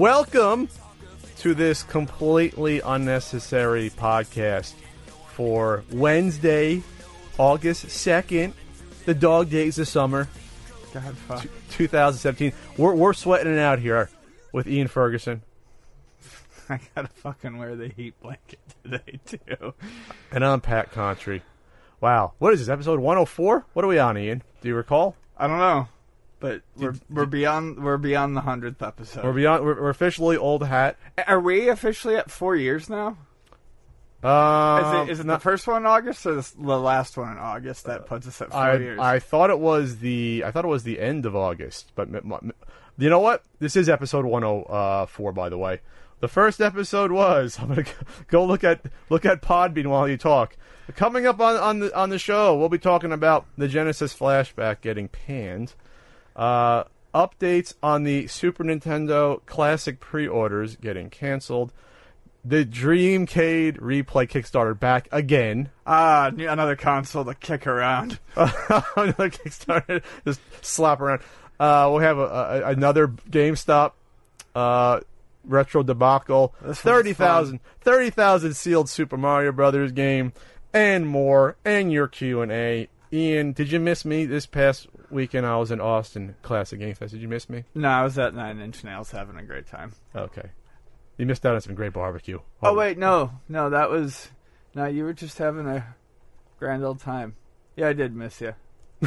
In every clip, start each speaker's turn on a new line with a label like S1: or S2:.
S1: Welcome to this completely unnecessary podcast for Wednesday, August 2nd, the dog days of summer,
S2: God, fuck.
S1: 2017. We're, we're sweating it out here with Ian Ferguson.
S2: I gotta fucking wear the heat blanket today too.
S1: And I'm Pat Contri. Wow. What is this, episode 104? What are we on, Ian? Do you recall?
S2: I don't know, but we're we're beyond we're beyond the hundredth episode.
S1: We're beyond, we're, we're officially old hat.
S2: Are we officially at four years now?
S1: Um,
S2: Is it, is it the first one in August or the, the last one in August that puts us at four
S1: I,
S2: years?
S1: I thought it was the I thought it was the end of August, but m- m- you know what? This is episode 104, by the way. The first episode was. I'm gonna go look at look at Podbean while you talk. Coming up on on the on the show, we'll be talking about the Genesis flashback getting panned, uh, updates on the Super Nintendo Classic pre-orders getting canceled, the Dreamcade replay Kickstarter back again.
S2: ah, another console to kick around.
S1: another Kickstarter, just slap around. Uh, we'll have a, a, another GameStop uh, retro debacle.
S2: This
S1: 30,000 30,000 sealed Super Mario Brothers game, and more, and your Q and A. Ian, did you miss me this past weekend? I was in Austin Classic Game Fest. Did you miss me?
S2: No, I was at Nine Inch Nails having a great time.
S1: Okay, you missed out on some great barbecue.
S2: Oh wait, no, no, that was no. You were just having a grand old time. Yeah, I did miss you.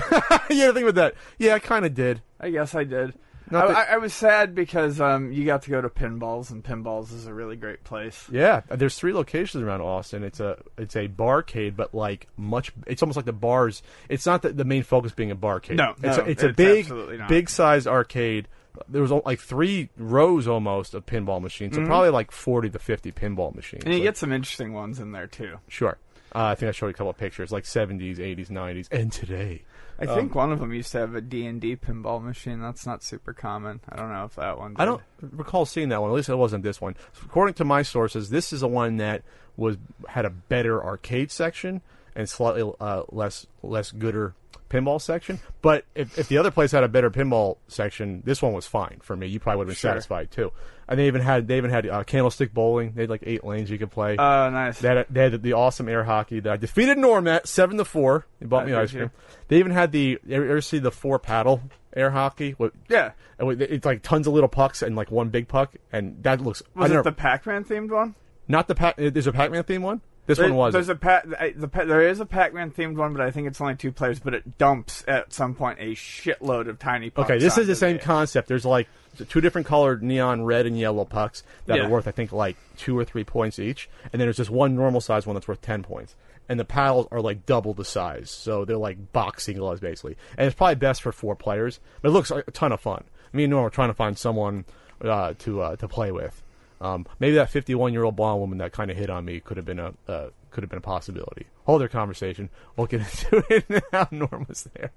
S1: yeah, think about that. Yeah, I kind of did.
S2: I guess I did.
S1: That-
S2: I, I was sad because um, you got to go to Pinballs, and Pinballs is a really great place.
S1: Yeah, there's three locations around Austin. It's a it's a barcade, but like much. It's almost like the bars. It's not the, the main focus being a barcade.
S2: No,
S1: it's
S2: no,
S1: a, it's a big big size arcade. There was like three rows almost of pinball machines, so probably like forty to fifty pinball machines.
S2: Mm-hmm. And you
S1: Like,
S2: get some interesting ones in there too.
S1: sure. Uh, I think I showed you a couple of pictures, like seventies, eighties, nineties, and today.
S2: I
S1: Um,
S2: think one of them used to have a D&D pinball machine. That's not super common. I don't know if that one.
S1: I don't recall seeing that one. At least it wasn't this one. According to my sources, this is the one that was had a better arcade section and slightly uh, less less gooder pinball section. But if, if the other place had a better pinball section, this one was fine for me. You probably would have been
S2: Sure.
S1: satisfied too. And they even had they even had uh, candlestick bowling. They had like eight lanes you could play.
S2: Oh, nice.
S1: They had, they had the awesome air hockey that I defeated Norm at seven to four. He bought
S2: Uh,
S1: me ice cream. They even had the. You ever see the four paddle air hockey? What,
S2: yeah.
S1: and It's like tons of little pucks and like one big puck, and that looks.
S2: Was it
S1: never-
S2: the Pac-Man themed one?
S1: not the Pac? There's a Pac-Man themed one. This
S2: There-
S1: one was.
S2: There's a Pac. The, Pa- there is a Pac-Man themed one, but I think it's only two players. But it dumps at some point a shitload of tiny pucks.
S1: Okay, this is the same concept. There's like two different colored neon red and yellow pucks that
S2: Yeah.
S1: are worth, I think, like two or three points each, and then there's just one normal size one that's worth ten points. And the paddles are like double the size, so they're like boxing gloves basically. And it's probably best for four players, but it looks like a ton of fun. Me and Norm are trying to find someone uh, to uh, to play with. Um, maybe that 51 year old blonde woman that kind of hit on me could have been a uh, could have been a possibility. Hold their conversation. We'll get into it now. Norm was there,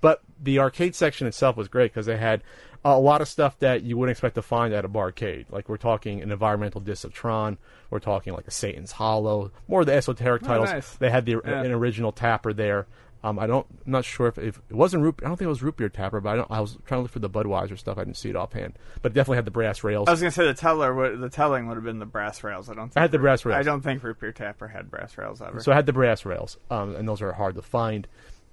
S1: but the arcade section itself was great because they had a lot of stuff that you wouldn't expect to find at a barcade. Like we're talking an environmental disc of Tron. We're talking like a Satan's Hollow. More of the esoteric titles.
S2: nice.
S1: They had the
S2: Yeah.
S1: an original Tapper there. Um, I don't, I'm not sure if, if it wasn't root. I don't think it was root beer Tapper, but I, don't, I was trying to look for the Budweiser stuff. I didn't see it offhand, but it definitely had the brass rails.
S2: I was gonna say the teller. would- The telling would have been the brass rails. I don't. Think
S1: I had the brass rails.
S2: I don't think Root Beer Tapper had brass rails ever.
S1: So I had the brass rails, um, and those are hard to find,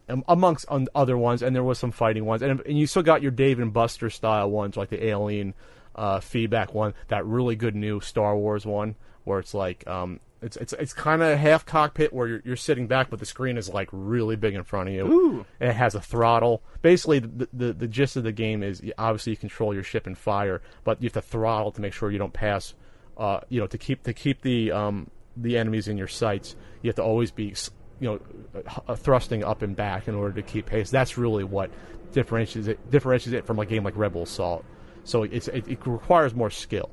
S1: um, amongst on other ones. And there was some fighting ones, and, and you still got your Dave and Buster style ones, like the Alien uh, feedback one, that really good new Star Wars one, where it's like um, It's it's it's kind of a half cockpit where you're, you're sitting back, but the screen is like really big in front of you.
S2: Ooh.
S1: And it has a throttle. Basically, the, the the gist of the game is obviously you control your ship and fire, but you have to throttle to make sure you don't pass. Uh, you know, to keep to keep the um the enemies in your sights, you have to always be you know thrusting up and back in order to keep pace. That's really what differentiates it differentiates it from a game like Rebel Assault. So it's it, it requires more skill.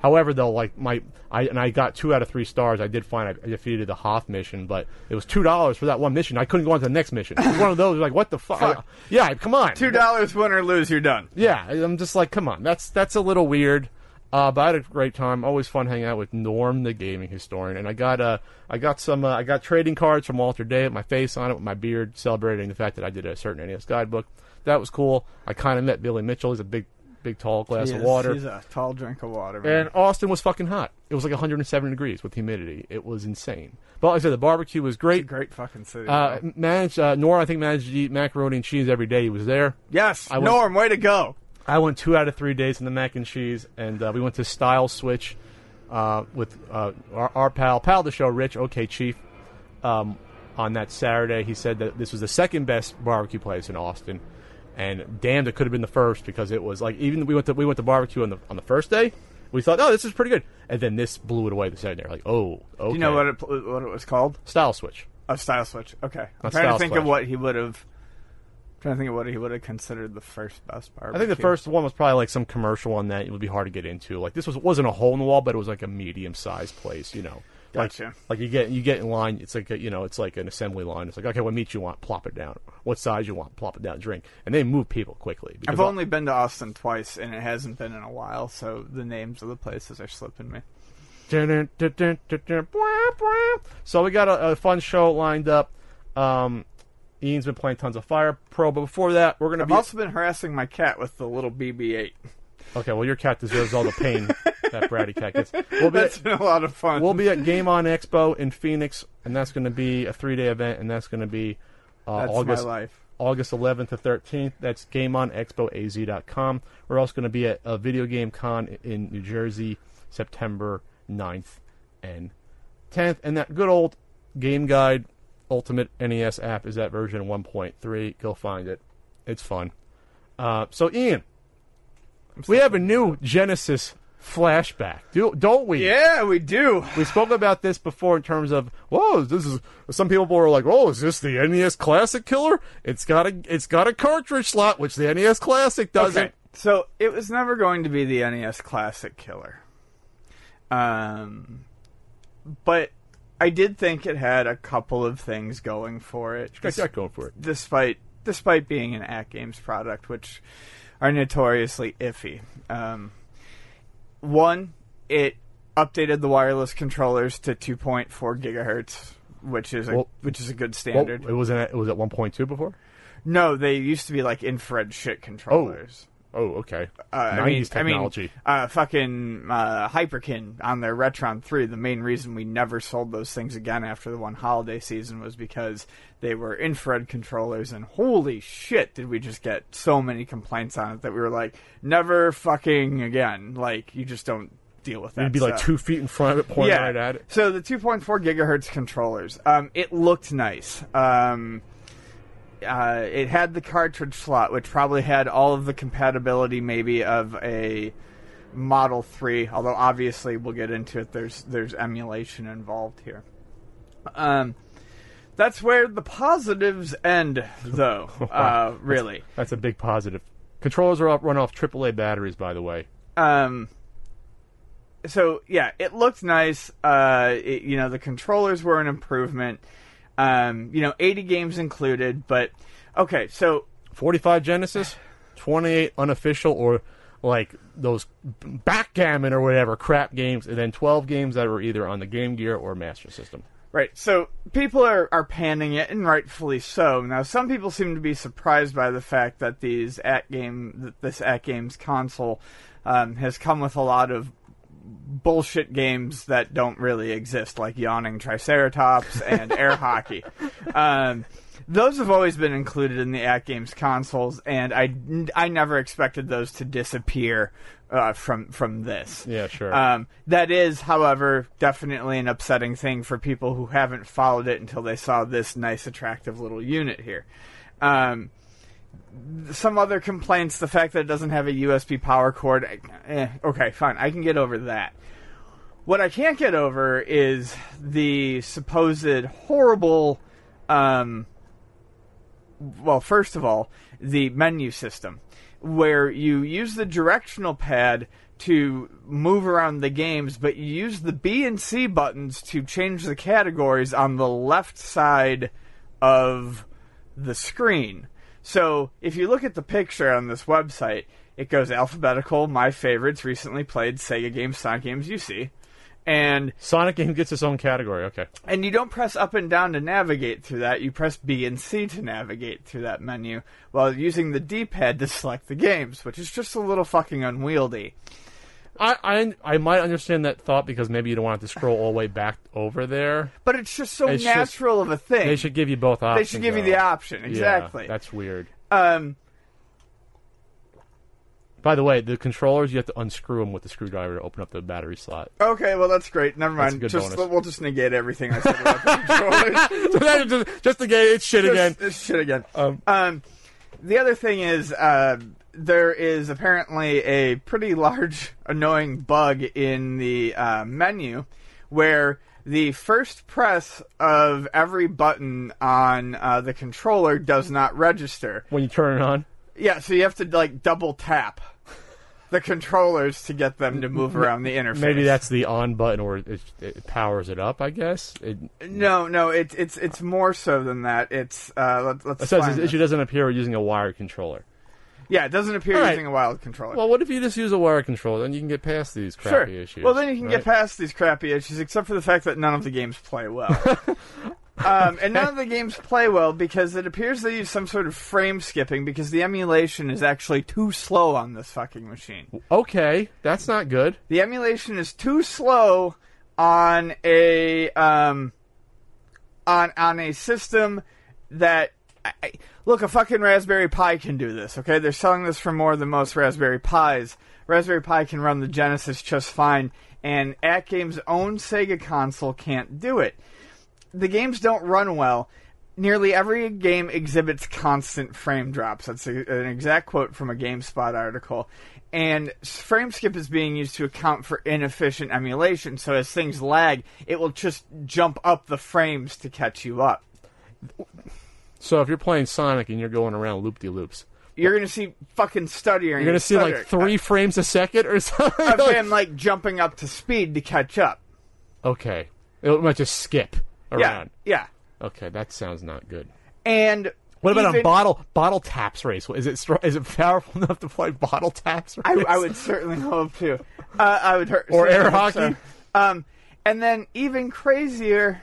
S1: However, though, like my I and I got two out of three stars. I did find I defeated the Hoth mission, but it was two dollars for that one mission. I couldn't go on to the next mission. It was one of those like what the fuck?
S2: Fuck.
S1: Yeah, come on.
S2: Two dollars, win or lose, you're done.
S1: Yeah, I'm just like, come on, that's that's a little weird. Uh, but I had a great time. Always fun hanging out with Norm, the gaming historian, and I got uh, I got some uh, I got trading cards from Walter Day with my face on it, with my beard, celebrating the fact that I did a certain NES guidebook. That was cool. I kind of met Billy Mitchell. He's a big, big, tall glass
S2: He
S1: of
S2: is-
S1: water.
S2: He's a tall drink of water. Man.
S1: And Austin was fucking hot. It was like 107 degrees with humidity. It was insane. But like I said, the barbecue was great.
S2: Great fucking city.
S1: Uh, managed uh, Norm, I think managed to eat macaroni and cheese every day he was there.
S2: yes,
S1: I went-
S2: Norm, way to go.
S1: I went two out of three days in the mac and cheese, and uh, we went to Stiles Switch uh, with uh, our, our pal, pal of the show, Rich, OK Chief, um, on that Saturday. He said that this was the second best barbecue place in Austin, and damned, it could have been the first because it was like even we went to we went to barbecue on the on the first day. We thought, oh, this is pretty good, and then this blew it away the second day. Like, oh, okay.
S2: Do you know what it, what it was called?
S1: Stiles Switch.
S2: A Stiles Switch. Okay. I'm
S1: A
S2: trying to think of what he would have. Trying to think of what he would have considered the first best barbecue.
S1: I think the first one was probably like some commercial on that. It would be hard to get into. Like this was wasn't a hole in the wall, but it was like a medium sized place. You know,
S2: Gotcha.
S1: like you get you get in line. It's like a, you know, it's like an assembly line. It's like okay, what meat you want, plop it down. What size you want, plop it down. Drink, and they move people quickly.
S2: I've only been to Austin twice, and it hasn't been in a while, so the names of the places are slipping me.
S1: So we got a, a fun show lined up. Um, Ian's been playing tons of Fire Pro, but before that, we're gonna
S2: I've
S1: be
S2: also been harassing my cat with the little BB-8.
S1: Okay. Well, your cat deserves all the pain that Bratty cat gets. We'll be
S2: That's been a lot of fun.
S1: We'll be at Game On Expo in Phoenix, and that's going to be a three day event, and that's going to be uh,
S2: That's
S1: August
S2: my life.
S1: August 11th to 13th. That's GameOnExpoAZ.com. We're also going to be at a video game con in New Jersey, September 9th and 10th. And that good old Game Guide Ultimate NES app is that version 1.3. Go find it. It's fun. Uh, so, Ian, we have a new Genesis flashback, do, don't we?
S2: Yeah, we do.
S1: We spoke about this before in terms of, whoa, this is. Some people were like, "Oh, is this the NES Classic killer?" It's got a, it's got a cartridge slot, which the NES Classic doesn't.
S2: Okay, so it was never going to be the NES Classic killer. Um, but I did think it had a couple of things going for it.
S1: Got that going for it.
S2: despite despite being an AtGames product, which are notoriously iffy. Um, one, it updated the wireless controllers to 2.4 gigahertz, which is a
S1: Well-
S2: which is a good
S1: Well,
S2: standard.
S1: it was at, it was at 1.2 before.
S2: no, they used to be like infrared shit controllers.
S1: Oh, okay.
S2: Uh, I
S1: 90s
S2: mean,
S1: technology.
S2: I mean, uh, fucking uh, Hyperkin on their Retron 3, the main reason we never sold those things again after the one holiday season was because they were infrared controllers, and holy shit, did we just get so many complaints on it that we were like, never fucking again. Like, you just don't deal with that.
S1: It'd be like two feet in front of it, pointing right at it.
S2: So the 2.4 gigahertz controllers, um, it looked nice. Um, uh, it had the cartridge slot, which probably had all of the compatibility, maybe of a Model 3. Although obviously we'll get into it. There's there's emulation involved here. Um, that's where the positives end, though. uh, really.
S1: That's a big positive. Controllers are up, run off AAA batteries, by the way.
S2: um so yeah it looked nice uh it, you know the controllers were an improvement um you know 80 games included but okay so
S1: 45 Genesis, 28 unofficial or like those backgammon or whatever crap games, and then 12 games that were either on the Game Gear or Master System.
S2: right so people are are panning it and rightfully so now some people seem to be surprised by the fact that these AtGame this AtGames console um, has come with a lot of bullshit games that don't really exist, like Yawning Triceratops and Air Hockey. Um, those have always been included in the AtGames consoles, and I, I never expected those to disappear uh, from from this.
S1: Yeah, sure.
S2: Um, that is, however, definitely an upsetting thing for people who haven't followed it until they saw this nice, attractive little unit here. Um, some other complaints: the fact that it doesn't have a USB power cord. Eh, okay, fine, I can get over that. What I can't get over is the supposed horrible. Um, well, first of all, the menu system, where you use the directional pad to move around the games, but you use the B and C buttons to change the categories on the left side of the screen. So if you look at the picture on this website, it goes alphabetical, my favorites, recently played, Sega games, Sonic games you see. And
S1: Sonic game gets its own category. Okay.
S2: and you don't press up and down to navigate through that. You press B and C to navigate through that menu while using the D-pad to select the games, which is just a little fucking unwieldy.
S1: I, I I might understand that thought because maybe you don't want it to scroll all the way back over there.
S2: But it's just so
S1: It's just-
S2: natural of a thing.
S1: They should give you both options.
S2: They should give you
S1: though.
S2: the option
S1: Yeah,
S2: exactly.
S1: that's weird.
S2: um,
S1: By the way, the controllers you have to unscrew them with the screwdriver to open up the battery slot.
S2: okay, well that's great. Never
S1: That's a
S2: mind.
S1: good
S2: Just
S1: bonus.
S2: we'll just negate everything I said about the controllers.
S1: so that is just, just again, it's shit again.
S2: Shit again.
S1: Um,
S2: Um, the other thing is, uh, there is apparently a pretty large annoying bug in the uh, menu where the first press of every button on uh, the controller does not register.
S1: when you turn it on,
S2: Yeah, so you have to like double tap the controllers to get them to move around the interface.
S1: maybe that's the on button, or it, it powers it up. I guess it,
S2: no, no. It's it's it's more so than that. It's uh, let, let's
S1: it says this. issue doesn't appear using a wired controller.
S2: Yeah, it doesn't appear
S1: All right.
S2: using a wild controller.
S1: Well, what if you just use a wired controller? Then you can get past these
S2: Sure.
S1: crappy issues.
S2: Well, then you can
S1: right?
S2: get past these crappy issues, except for the fact that none of the games play well. um, and none of the games play well because it appears they use some sort of frame skipping because the emulation is actually too slow on this fucking machine.
S1: Okay, that's not good.
S2: The emulation is too slow on a um, on on a system that I, look a fucking Raspberry Pi can do this. Okay, they're selling this for more than most Raspberry Pis. Raspberry Pi can run the Genesis just fine, and AtGame's own Sega console can't do it. The games don't run well. Nearly every game exhibits constant frame drops. That's a, an exact quote from a GameSpot article. And frame skip is being used to account for inefficient emulation. So as things lag, it will just jump up the frames to catch you up.
S1: So if you're playing Sonic and you're going around loop de loops,
S2: You're gonna see fucking stuttering.
S1: you're gonna see like three frames a second or something.
S2: of him like jumping up to speed to catch up.
S1: okay, it might just skip
S2: Yeah,
S1: around.
S2: yeah.
S1: Okay, that sounds not good.
S2: And
S1: What about a bottle bottle taps race? Is it is it powerful enough to play bottle taps?
S2: I, I would certainly hope to. Uh, I would hurt.
S1: Or air hockey?
S2: so. Um, and then even crazier,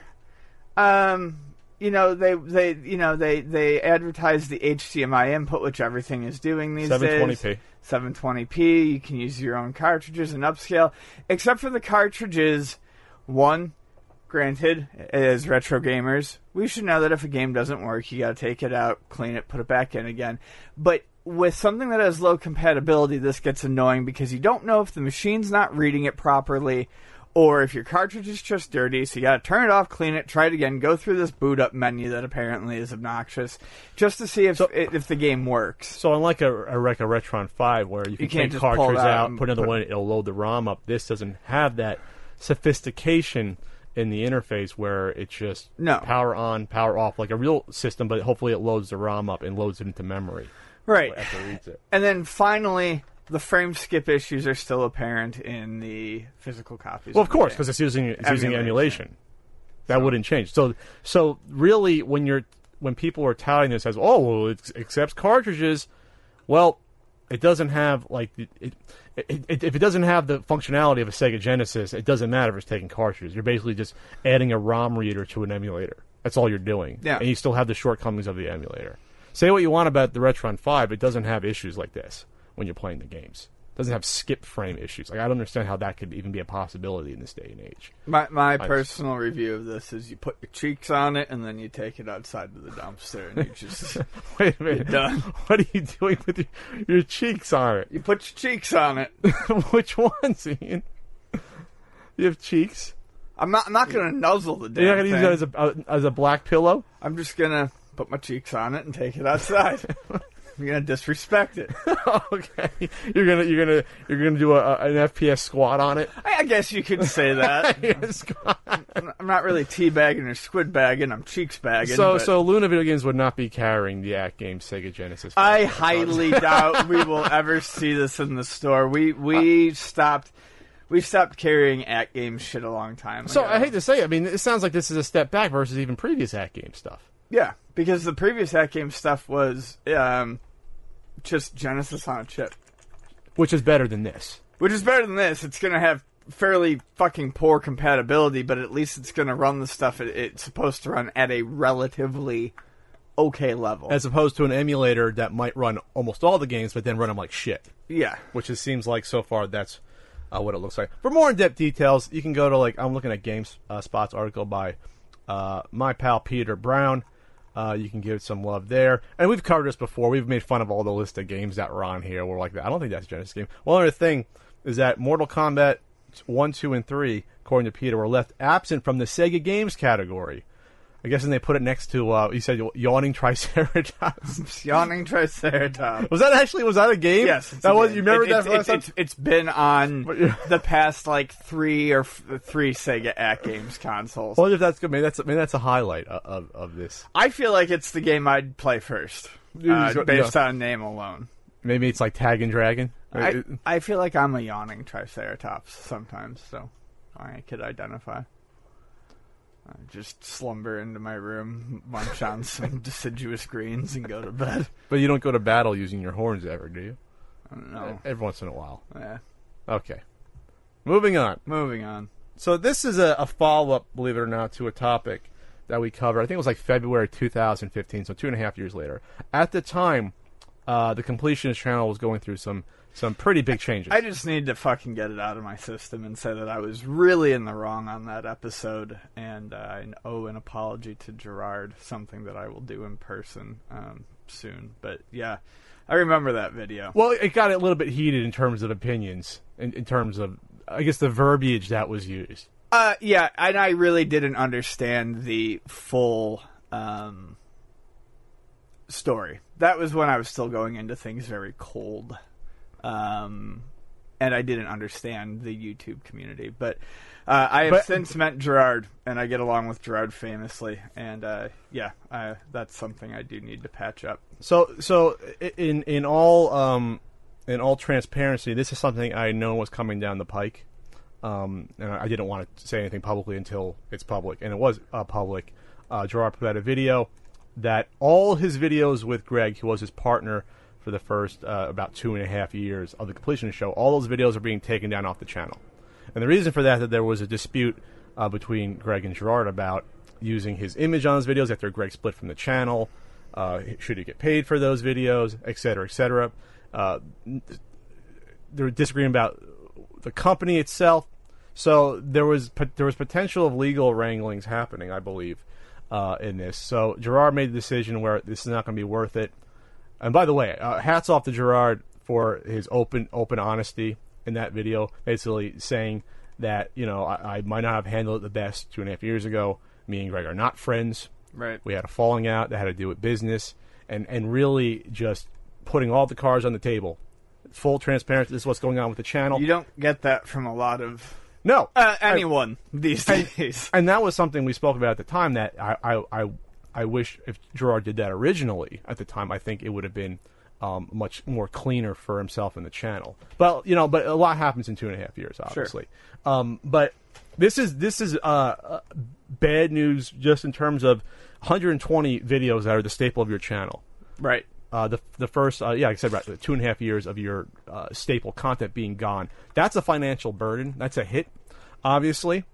S2: um, you know they they you know they they advertise the HDMI input, which everything is doing these days.
S1: 720p.
S2: 720p. You can use your own cartridges and upscale, except for the cartridges. One, granted, as retro gamers, we should know that if a game doesn't work, you got to take it out, clean it, put it back in again. But with something that has low compatibility, this gets annoying because you don't know if the machine's not reading it properly. Or if your cartridge is just dirty, so you gotta turn it off, clean it, try it again, go through this boot up menu that apparently is obnoxious, just to see if if the game works.
S1: So unlike a, a like a Retron Five, where you can
S2: can't
S1: take cartridge
S2: out
S1: out, put another
S2: put-
S1: one, it'll load the ROM up. This doesn't have that sophistication in the interface where it's just
S2: No.
S1: power on, power off, like a real system. But hopefully, it loads the ROM up and loads it into memory
S2: Right.
S1: after it reads it.
S2: And then finally, the frame skip issues are still apparent in the physical copies.
S1: Well, of
S2: the
S1: course, because it's using it's using
S2: Emulation.
S1: emulation. That wouldn't change. So, so really, when you're when people are touting this as, oh, well, it accepts cartridges, well, it doesn't have like it, it, it, if it doesn't have the functionality of a Sega Genesis, it doesn't matter if it's taking cartridges. You're basically just adding a ROM reader to an emulator. That's all you're doing.
S2: Yeah.
S1: And you still have the shortcomings of the emulator. Say what you want about the Retron Five, it doesn't have issues like this when you're playing the games. doesn't have skip frame issues. Like I don't understand how that could even be a possibility in this day and age.
S2: My my personal review of this is you put your cheeks on it and then you take it outside to the dumpster and you just
S1: Wait a minute,
S2: done.
S1: what are you doing with your, your cheeks on it?
S2: you put your cheeks on it.
S1: Which ones, Ian? You have cheeks.
S2: I'm not I'm not gonna nuzzle the damn
S1: You're not gonna
S2: thing.
S1: use that as a uh, as a black pillow.
S2: I'm just gonna put my cheeks on it and take it outside. I'm gonna disrespect it.
S1: okay, you're gonna you're gonna you're gonna do a, an FPS squat on it.
S2: I, I guess you could say that. I'm I'm not really teabagging or squid bagging. I'm cheeks bagging.
S1: so
S2: but
S1: so Luna Video Games would not be carrying the AtGame Sega Genesis.
S2: I highly doubt we will ever see this in the store. We we stopped we stopped carrying AtGame shit a long time.
S1: So. I hate to say, it, I mean, it sounds like this is a step back versus even previous AtGame stuff.
S2: yeah, because the previous AtGame stuff was um, just Genesis on a chip,
S1: which is better than this.
S2: which is better than this. It's gonna have fairly fucking poor compatibility, but at least it's gonna run the stuff it, it's supposed to run at a relatively okay level.
S1: As opposed to an emulator that might run almost all the games, but then run them like shit.
S2: yeah,
S1: Which it seems like so far that's uh, what it looks like. For more in-depth details, you can go to like I'm looking at Games uh, Spots article by uh, my pal Peter Brown. Uh, you can give it some love there, and we've covered this before. We've made fun of all the list of games that were on here. We're like, I don't think that's a Genesis game. One other thing is that Mortal Kombat one, two, and three, according to Peter, were left absent from the Sega games category. I guess, and they put it next to uh, you said yawning Triceratops.
S2: yawning Triceratops.
S1: was that actually was that a game?
S2: Yes,
S1: that was.
S2: game.
S1: You remember
S2: It-
S1: that?
S2: It's,
S1: from last
S2: it's,
S1: time?
S2: it's, it's been on the past like three or f- three Sega AtGames consoles.
S1: I wonder if that's good. Maybe that's maybe that's a highlight of, of, of this.
S2: I feel like it's the game I'd play first, uh, based
S1: yeah.
S2: on name alone.
S1: Maybe it's like Tag and Dragon.
S2: I, I feel like I'm a yawning Triceratops sometimes, so I could identify. I just slumber into my room, munch on some deciduous greens, and go to bed.
S1: but you don't go to battle using your horns ever, do you?
S2: I don't know.
S1: Every once in a while.
S2: Yeah.
S1: Okay. Moving on.
S2: Moving on.
S1: So this is a, a follow up, believe it or not, to a topic that we covered. I think it was like February 2015, so two and a half years later. At the time, uh, the completionist channel was going through some some pretty big changes.
S2: I just need to fucking get it out of my system and say that I was really in the wrong on that episode, and uh, I owe an apology to Jirard, something that I will do in person um, soon. But yeah, I remember that video.
S1: Well, it got a little bit heated in terms of opinions, in, in terms of, I guess, the verbiage that was used.
S2: Uh, yeah, and I really didn't understand the full um, story. That was when I was still going into things very cold, um, and I didn't understand the YouTube community. But uh, I have
S1: But-
S2: since met Jirard, and I get along with Jirard famously. And uh, yeah, I, that's something I do need to patch up.
S1: So, so in in all um, in all transparency, this is something I know was coming down the pike, um, and I didn't want to say anything publicly until it's public, and it was uh, public. Uh, Jirard put out a video that all his videos with Greg, who was his partner for the first uh, about two and a half years of the completion show, all those videos are being taken down off the channel. And the reason for that that there was a dispute uh, between Greg and Jirard about using his image on his videos after Greg split from the channel. Uh, should he get paid for those videos, et cetera, et cetera. Uh, they were disagreeing about the company itself. So there was there was potential of legal wranglings happening, I believe, uh, in this. So Jirard made the decision where this is not going to be worth it. And by the way, uh, hats off to Jirard for his open open honesty in that video, basically saying that you know I, I might not have handled it the best two and a half years ago. Me and Greg are not friends.
S2: Right.
S1: We had a falling out that had to do with business, and and really just putting all the cards on the table, full transparency. This is what's going on with the channel.
S2: You don't get that from a lot of
S1: no,
S2: uh, anyone these
S1: and,
S2: days.
S1: and that was something we spoke about at the time. That I, I, I, I wish if Jirard did that originally at the time, I think it would have been um, much more cleaner for himself and the channel. But you know, but a lot happens in two and a half years, obviously. Um, but this is this is uh, uh, bad news just in terms of 120 videos that are the staple of your channel.
S2: Right.
S1: Uh, the the first, uh, yeah, like I said, right, two and a half years of your uh, staple content being gone. That's a financial burden. That's a hit, obviously,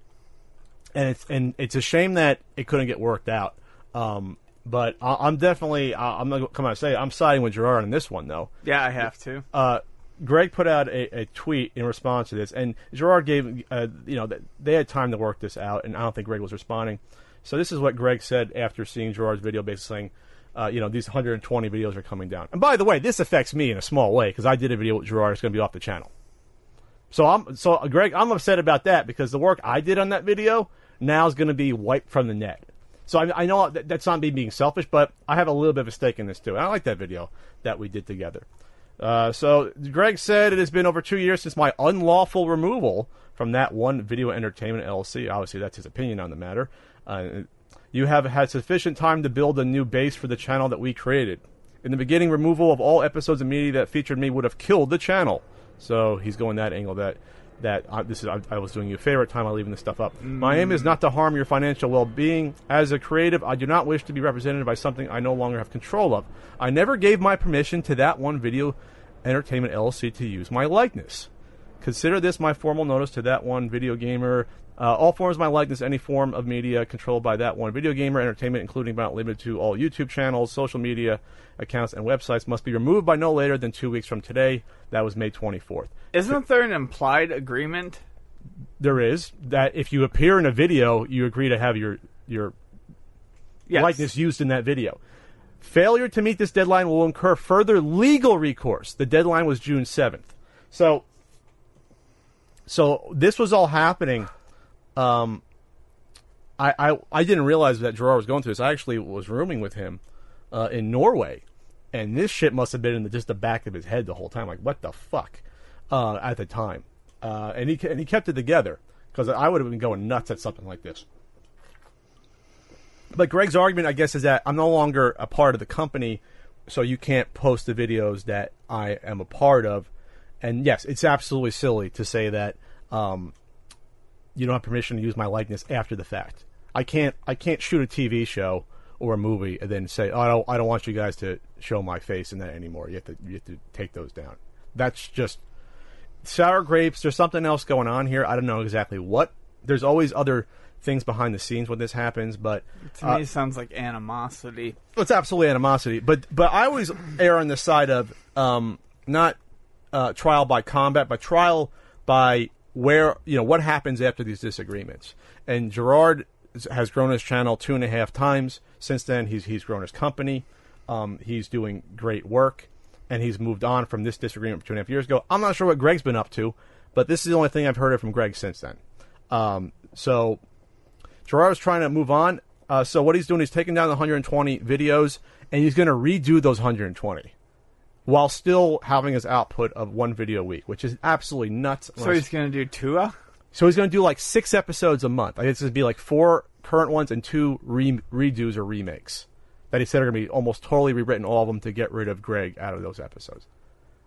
S1: and it's and it's a shame that it couldn't get worked out. Um, but I, I'm definitely, I, I'm not gonna come out and say it, I'm siding with Jirard on this one though.
S2: Yeah, I have to.
S1: Uh, Greg put out a, a tweet in response to this, and Jirard gave, uh, you know, they had time to work this out, and I don't think Greg was responding. So this is what Greg said after seeing Jirard's video, basically saying, uh, you know, these 120 videos are coming down. And by the way, this affects me in a small way because I did a video with Jirard. It's going to be off the channel. So I'm so Greg, I'm upset about that because the work I did on that video now is going to be wiped from the net. So I, I know that, that's not me being selfish, but I have a little bit of a stake in this too. And I like that video that we did together. Uh, so Greg said it has been over two years since my unlawful removal from that one video entertainment LLC. Obviously, that's his opinion on the matter. Uh, you have had sufficient time to build a new base for the channel that we created. In the beginning, removal of all episodes of media that featured me would have killed the channel. So he's going that angle that that I, this is I, I, was doing you a favor at time by leaving this stuff up. Mm. My aim is not to harm your financial well-being. As a creative, I do not wish to be represented by something I no longer have control of. I never gave my permission to that one video entertainment LLC to use my likeness. Consider this my formal notice to that one video gamer uh, all forms of my likeness, any form of media controlled by that one video gamer entertainment, including but not limited to all YouTube channels, social media accounts, and websites, must be removed by no later than two weeks from today. That was May 24th.
S2: Isn't there an implied agreement?
S1: There is that if you appear in a video, you agree to have your your yes. likeness used in that video. Failure to meet this deadline will incur further legal recourse. The deadline was June 7th. So, so this was all happening um, I, I I didn't realize that Jirard was going through this. I actually was rooming with him uh, in Norway, and this shit must have been in the, just the back of his head the whole time. Like, what the fuck? Uh, at the time, uh, and he and he kept it together because I would have been going nuts at something like this. But Greg's argument, I guess, is that I'm no longer a part of the company, so you can't post the videos that I am a part of. And yes, it's absolutely silly to say that um, you don't have permission to use my likeness after the fact. I can't I can't shoot a TV show or a movie and then say, oh, I don't I don't want you guys to show my face in that anymore. You have to you have to take those down. That's just sour grapes. There's something else going on here. I don't know exactly what. There's always other things behind the scenes when this happens, but
S2: to uh, me, it sounds like animosity.
S1: It's absolutely animosity, but but I always err on the side of um, not uh, trial by combat, but trial by where you know what happens after these disagreements. And Jirard has grown his channel two and a half times since then. He's he's grown his company. Um, he's doing great work, and he's moved on from this disagreement two and a half years ago. I'm not sure what Greg's been up to, but this is the only thing I've heard of from Greg since then. Um, so is trying to move on. Uh, so what he's doing, he's taking down the 120 videos, and he's going to redo those 120 while still having his output of one video a week, which is absolutely nuts.
S2: So he's going to do two?
S1: So he's going to do like six episodes a month. I guess it'd be like four current ones and two re- redos or remakes that he said are going to be almost totally rewritten, all of them, to get rid of Greg out of those episodes.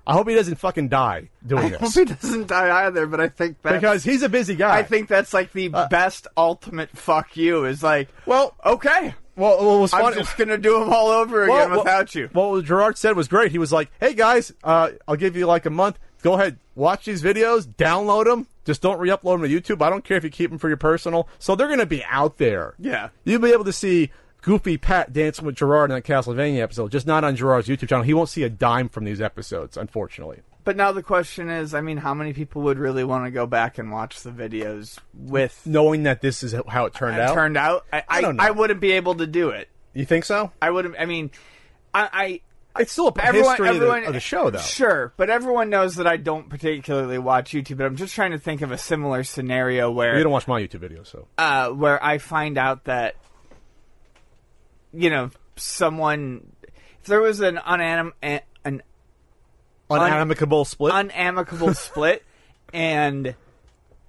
S1: I hope he doesn't fucking die doing
S2: I
S1: this.
S2: I hope he doesn't die either, but I think that
S1: because he's a busy guy.
S2: I think that's like the uh, best ultimate fuck you is like, well, okay,
S1: well, well, it was
S2: I'm just gonna do them all over again well, without you.
S1: Well, what Jirard said was great. He was like, "Hey guys, uh, I'll give you like a month. Go ahead, watch these videos, download them. Just don't re-upload them to YouTube. I don't care if you keep them for your personal. So they're gonna be out there.
S2: Yeah,
S1: you'll be able to see Goofy Pat dancing with Jirard in that Castlevania episode, just not on Jirard's YouTube channel. He won't see a dime from these episodes, unfortunately.
S2: But now the question is, I mean, how many people would really want to go back and watch the videos with
S1: knowing that this is how it turned out?
S2: Turned out, I, I, I, I wouldn't be able to do it.
S1: You think so?
S2: I wouldn't. I mean, I.
S1: I it's still a everyone, history everyone, of, the, of, the, show, though.
S2: Sure, but everyone knows that I don't particularly watch YouTube. But I'm just trying to think of a similar scenario where
S1: you don't watch my YouTube videos, so
S2: uh, where I find out that you know someone if there was an unanim an
S1: unamicable un, split,
S2: unamicable split, and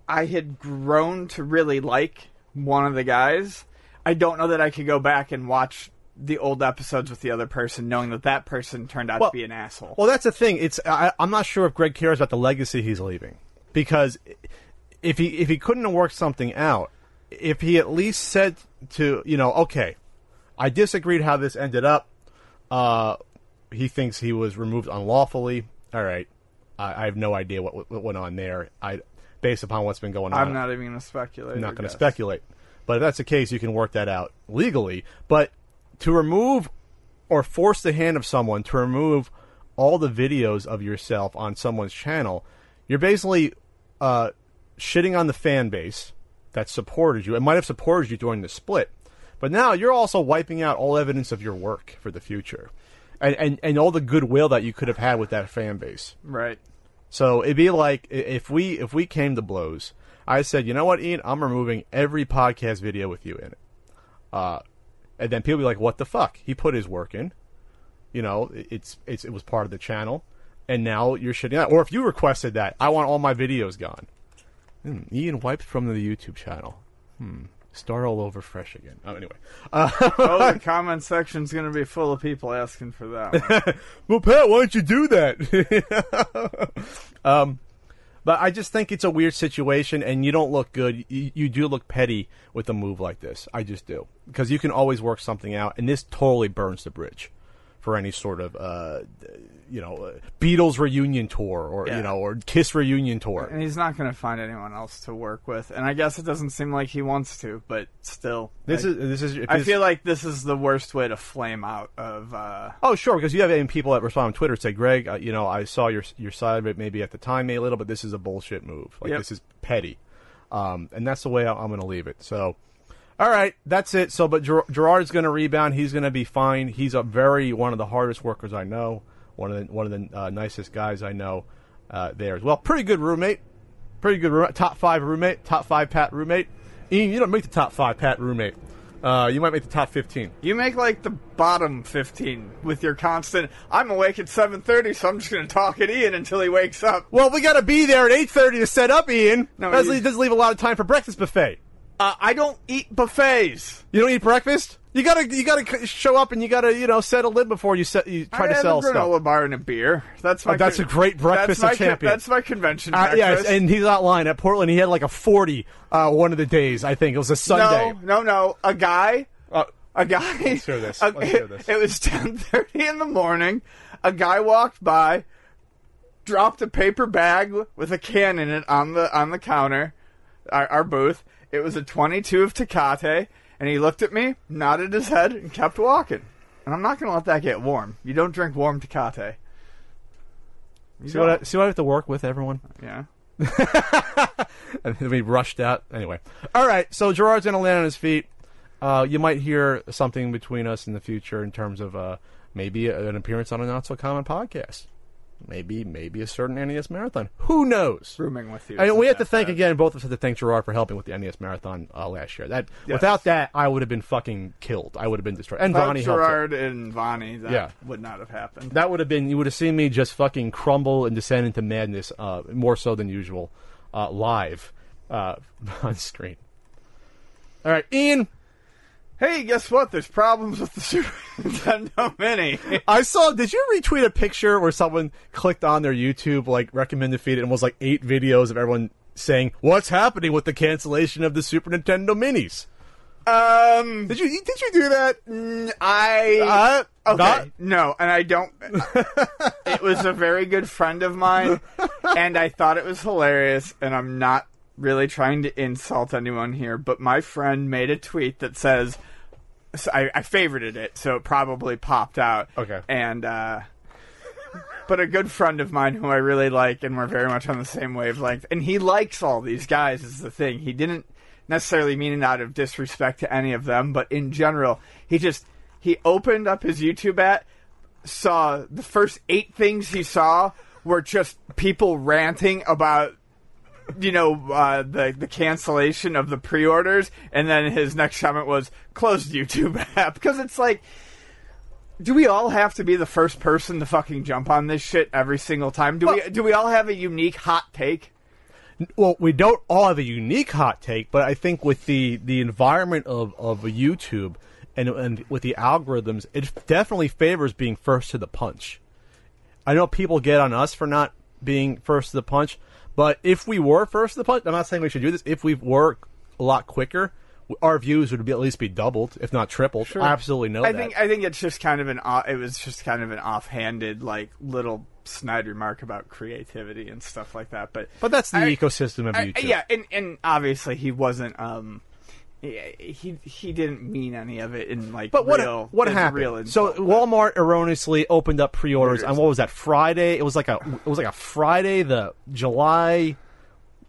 S2: I had grown to really like one of the guys I don't know that I could go back and watch the old episodes with the other person, knowing that that person turned out well, to be an asshole.
S1: Well, that's the thing. It's I, am not sure if Greg cares about the legacy he's leaving because if he if he couldn't have worked something out, if he at least said to you know, okay, I disagreed how this ended up. Uh, he thinks he was removed unlawfully. All right, I, I have no idea what, what went on there. I based upon what's been going on.
S2: I'm not even going to speculate.
S1: I'm not going to speculate. But if that's the case, you can work that out legally. But to remove or force the hand of someone to remove all the videos of yourself on someone's channel, you're basically uh, shitting on the fan base that supported you. It might have supported you during the split, but now you're also wiping out all evidence of your work for the future, and and, and all the goodwill that you could have had with that fan base.
S2: Right.
S1: So it'd be like if we if we came to blows, I said, you know what, Ian, I'm removing every podcast video with you in it. Uh, and then people be like, what the fuck? He put his work in. You know, it's it's it was part of the channel, and now you're shitting out. Or if you requested that, I want all my videos gone. Hmm, Ian wiped from the YouTube channel. Hmm. Start all over fresh again. Oh, anyway. Uh,
S2: Oh, the comment section's going to be full of people asking for that.
S1: Well, Pat, why don't you do that? um, but I just think it's a weird situation, and you don't look good. You, you do look petty with a move like this. I just do because you can always work something out, and this totally burns the bridge for any sort of, uh, you know, Beatles reunion tour or
S2: Yeah.
S1: you know, or Kiss reunion tour.
S2: and he's not going to find anyone else to work with. And I guess it doesn't seem like he wants to, but still.
S1: This
S2: I,
S1: is this is.
S2: I feel like this is the worst way to flame out of. Uh,
S1: Oh, sure, because you have people that respond on Twitter say, "Greg, uh, you know, I saw your your side of it maybe at the time a little, but this is a bullshit move. Like
S2: Yep.
S1: this is petty," um, and that's the way I- I'm going to leave it. So, all right, that's it. So, but Ger- Jirard's going to rebound. He's going to be fine. He's a very one of the hardest workers I know. One of the one of the uh, nicest guys I know uh, there as well. Pretty good roommate. Pretty good roommate. Top five roommate. Top five Pat roommate. Ian, you don't make the top five Pat roommate. Uh, you might make the top fifteen.
S2: you make like the bottom 15 with your constant. I'm awake at 7:30, so I'm just going to talk at Ian until he wakes up.
S1: Well, we got to be there at eight thirty to set up, Ian.
S2: No,
S1: leave- doesn't leave a lot of time for breakfast buffet.
S2: Uh, I don't eat buffets.
S1: You don't eat breakfast. You gotta, you gotta show up and you gotta, you know, settle in before you set, you try
S2: I
S1: to sell
S2: a granola
S1: stuff.
S2: bar and a beer. That's my.
S1: Oh, that's a great breakfast
S2: that's
S1: champion.
S2: That's my convention
S1: Uh, yes, and he's lying. At Portland, he had like a forty uh, one of the days. I think it was a Sunday.
S2: No, no, no. A guy.
S1: Uh,
S2: A guy.
S1: Let's hear this.
S2: a-
S1: Let's hear this.
S2: It was ten thirty in the morning. A guy walked by, dropped a paper bag with a can in it on the on the counter, our, our booth. It was a twenty-two of Tecate, and he looked at me, nodded his head, and kept walking. And I'm not going to let that get warm. You don't drink warm Tecate. You
S1: see what, I, see what I have to work with, everyone.
S2: yeah.
S1: and then we rushed out. Anyway, all right. So Jirard's gonna land on his feet. Uh, you might hear something between us in the future in terms of uh, maybe an appearance on a not so common podcast. Maybe, maybe a certain NES marathon. Who knows?
S2: Rooming with you.
S1: I mean, we have to thank
S2: bad.
S1: again. Both of us have to thank Jirard for helping with the NES marathon uh, last year. That
S2: Yes.
S1: without that, I would have been fucking killed. I would have been destroyed. And Vonnie helped.
S2: Jirard and Vonnie, that
S1: Yeah.
S2: would not have happened.
S1: That would have been. You would have seen me just fucking crumble and descend into madness, uh, more so than usual, uh, live uh, on screen. All right, Ian.
S2: Hey, guess what? There's problems with the Super Nintendo Mini.
S1: I saw. Did you retweet a picture where someone clicked on their YouTube like recommended feed and was like eight videos of everyone saying what's happening with the cancellation of the Super Nintendo Minis?
S2: um,
S1: Did you did you do that?
S2: I
S1: Uh,
S2: okay,
S1: not-
S2: no, and I don't. it was a very good friend of mine, and I thought it was hilarious. And I'm not really trying to insult anyone here, but my friend made a tweet that says. So I, I favorited it, so it probably popped out.
S1: Okay.
S2: And uh, but a good friend of mine who I really like, and we're very much on the same wavelength, and he likes all these guys. Is the thing he didn't necessarily mean it out of disrespect to any of them, but in general, he just he opened up his YouTube at, saw the first eight things he saw were just people ranting about you know uh, the the cancellation of the pre-orders, and then his next comment was closed YouTube app because it's like. Do we all have to be the first person to fucking jump on this shit every single time? Do we do we all have a unique hot take?
S1: Well, we don't all have a unique hot take, but I think with the the environment of of YouTube and and with the algorithms, it definitely favors being first to the punch. I know people get on us for not being first to the punch, but if we were first to the punch, I'm not saying we should do this. If we were a lot quicker, our views would be at least be doubled, if not tripled. I absolutely know
S2: I
S1: that.
S2: think I think it's just kind of an it was just kind of an offhanded like little snide remark about creativity and stuff like that. But
S1: but that's the
S2: I-
S1: ecosystem of
S2: I-
S1: YouTube.
S2: yeah, and and obviously he wasn't um Yeah, he he didn't mean any of it in like
S1: But what
S2: real,
S1: what happened?
S2: Real
S1: so. Walmart erroneously opened up pre-orders on what was that Friday? It was like a it was like a Friday, the July.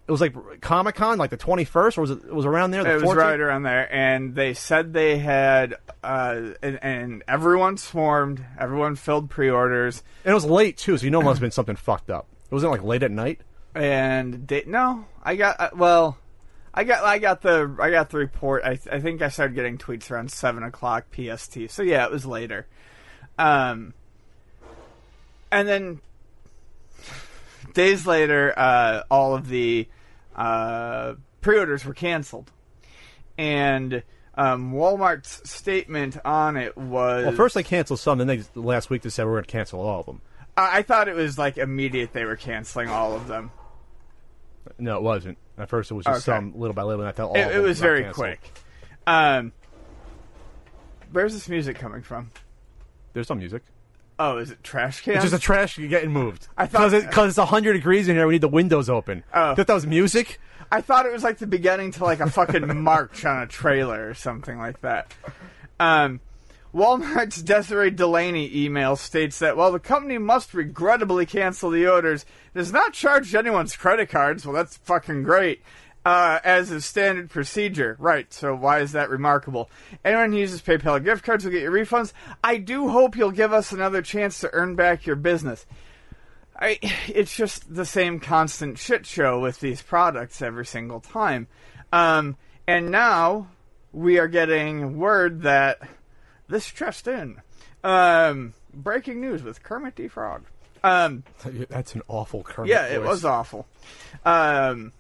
S1: It was like Comic Con, like the twenty first, or was it, it was around there? The
S2: it was
S1: 14th?
S2: right around there, and they said they had, uh, and, and everyone swarmed, everyone filled pre-orders,
S1: and it was late too, so you know it must have been something fucked up. It wasn't like late at night.
S2: and they, no, I got uh, well, I got I got the I got the report. I I think I started getting tweets around seven o'clock PST. So yeah, it was later. Um, and then days later, uh, all of the uh, pre-orders were canceled, and um, Walmart's statement on it was
S1: Well, first they canceled some, then they last week they said we're going to cancel all of them.
S2: I, I thought it was like immediate. They were canceling all of them.
S1: No, it wasn't. At first it was just
S2: Okay.
S1: some little by little, and I thought all
S2: It, it was very
S1: canceled.
S2: quick. Um, where's this music coming from?
S1: There's some music.
S2: Oh, is it trash can?
S1: It's just a trash can getting moved.
S2: I thought-
S1: because it, it's 100 degrees in here. We need the windows open.
S2: Oh.
S1: Thought that was music.
S2: I thought it was like the beginning to like a fucking march on a trailer or something like that. Um, Walmart's Desiree Delaney email states that while the company must regrettably cancel the orders, it has not charged anyone's credit cards. Well, that's fucking great. Uh, as a standard procedure. Right, so why is that remarkable? Anyone who uses PayPal gift cards will get your refunds. I do hope you'll give us another chance to earn back your business. I, it's just the same constant shit show with these products every single time. Um, and now we are getting word that this just in. Um, breaking news with Kermit the Frog. Um,
S1: That's an awful Kermit
S2: yeah, it
S1: voice.
S2: was awful. Um,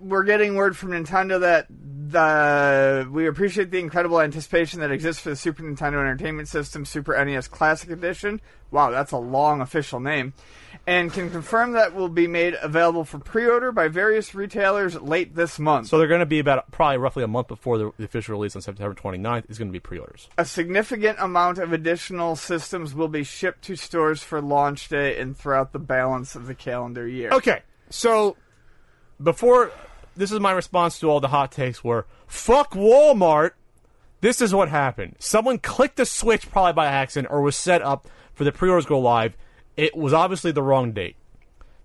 S2: we're getting word from Nintendo that the we appreciate the incredible anticipation that exists for the Super Nintendo Entertainment System Super NES Classic Edition. Wow, that's a long official name. And can confirm that will be made available for pre-order by various retailers late this month.
S1: So they're going to be about probably roughly a month before the, official release on September 29th is going to be pre-orders.
S2: a significant amount of additional systems will be shipped to stores for launch day and throughout the balance of the calendar year.
S1: Okay, so before this is my response to all the hot takes were fuck Walmart. This is what happened. Someone clicked the switch probably by accident or was set up for the pre-orders go live. It was obviously the wrong date.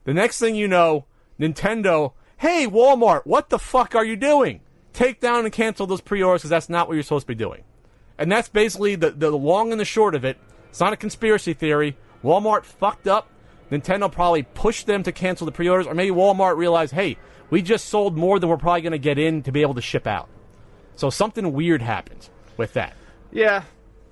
S1: The next thing you know, Nintendo, hey Walmart, what the fuck are you doing? Take down and cancel those pre-orders because that's not what you're supposed to be doing. And that's basically the, the long and the short of it. It's not a conspiracy theory. Walmart fucked up. Nintendo probably pushed them to cancel the pre-orders, or maybe Walmart realized, hey, we just sold more than we're probably going to get in to be able to ship out. So something weird happened with that.
S2: Yeah.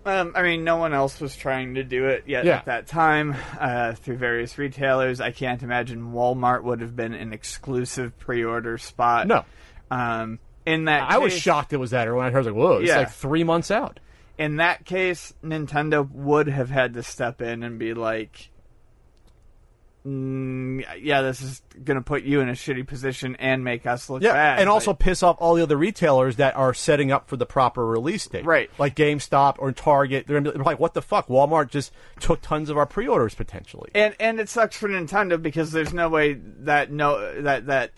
S2: Um, I mean, no one else was trying to do it yet
S1: Yeah.
S2: at that time uh, through various retailers. I can't imagine Walmart would have been an exclusive pre-order spot.
S1: No.
S2: Um, in that,
S1: I was shocked it was that, or when I heard, I was like, whoa, it's
S2: Yeah.
S1: like three months out.
S2: In that case, Nintendo would have had to step in and be like, mm, "Yeah, this is going to put you in a shitty position and make us look
S1: Yeah,
S2: bad."
S1: and also piss off all the other retailers that are setting up for the proper release date.
S2: Right.
S1: Like GameStop or Target. They're, gonna be, they're like, what the fuck? Walmart just took tons of our pre orders potentially.
S2: and and it sucks for Nintendo because there's no way that no that that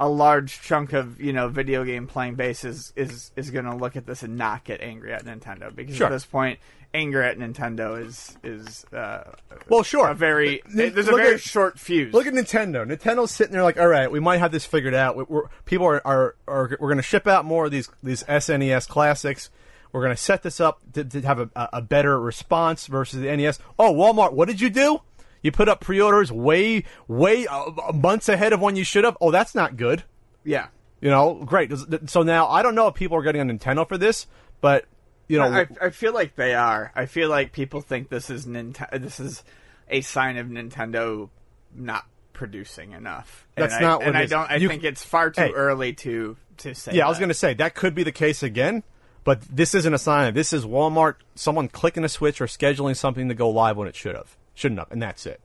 S2: a large chunk of you know video game playing base is is, is going to look at this and not get angry at Nintendo because
S1: Sure.
S2: at this point anger at Nintendo is is uh,
S1: Well, sure.
S2: a very
S1: N-
S2: there's a very
S1: at-
S2: short fuse.
S1: Look at Nintendo. Nintendo's sitting there like, all right, we might have this figured out. We- We're, people are, are, are we're going to ship out more of these these SNES classics. We're going to set this up to, to have a, a better response versus the NES. Oh, Walmart, what did you do? You put up pre-orders way, way uh, months ahead of when you should have. Oh, that's not good.
S2: yeah.
S1: You know, great. So now I don't know if people are getting on Nintendo for this, but you know,
S2: I, I feel like they are. I feel like people think this is Nintendo. This is a sign of Nintendo not producing enough.
S1: That's
S2: and I,
S1: not what
S2: And I don't. I
S1: You-
S2: think it's far too
S1: Hey.
S2: early to to say.
S1: Yeah, I was going to say that could be the case again, but this isn't a sign. This is Walmart, someone clicking a switch or scheduling something to go live when it should have, shouldn't have, and that's it.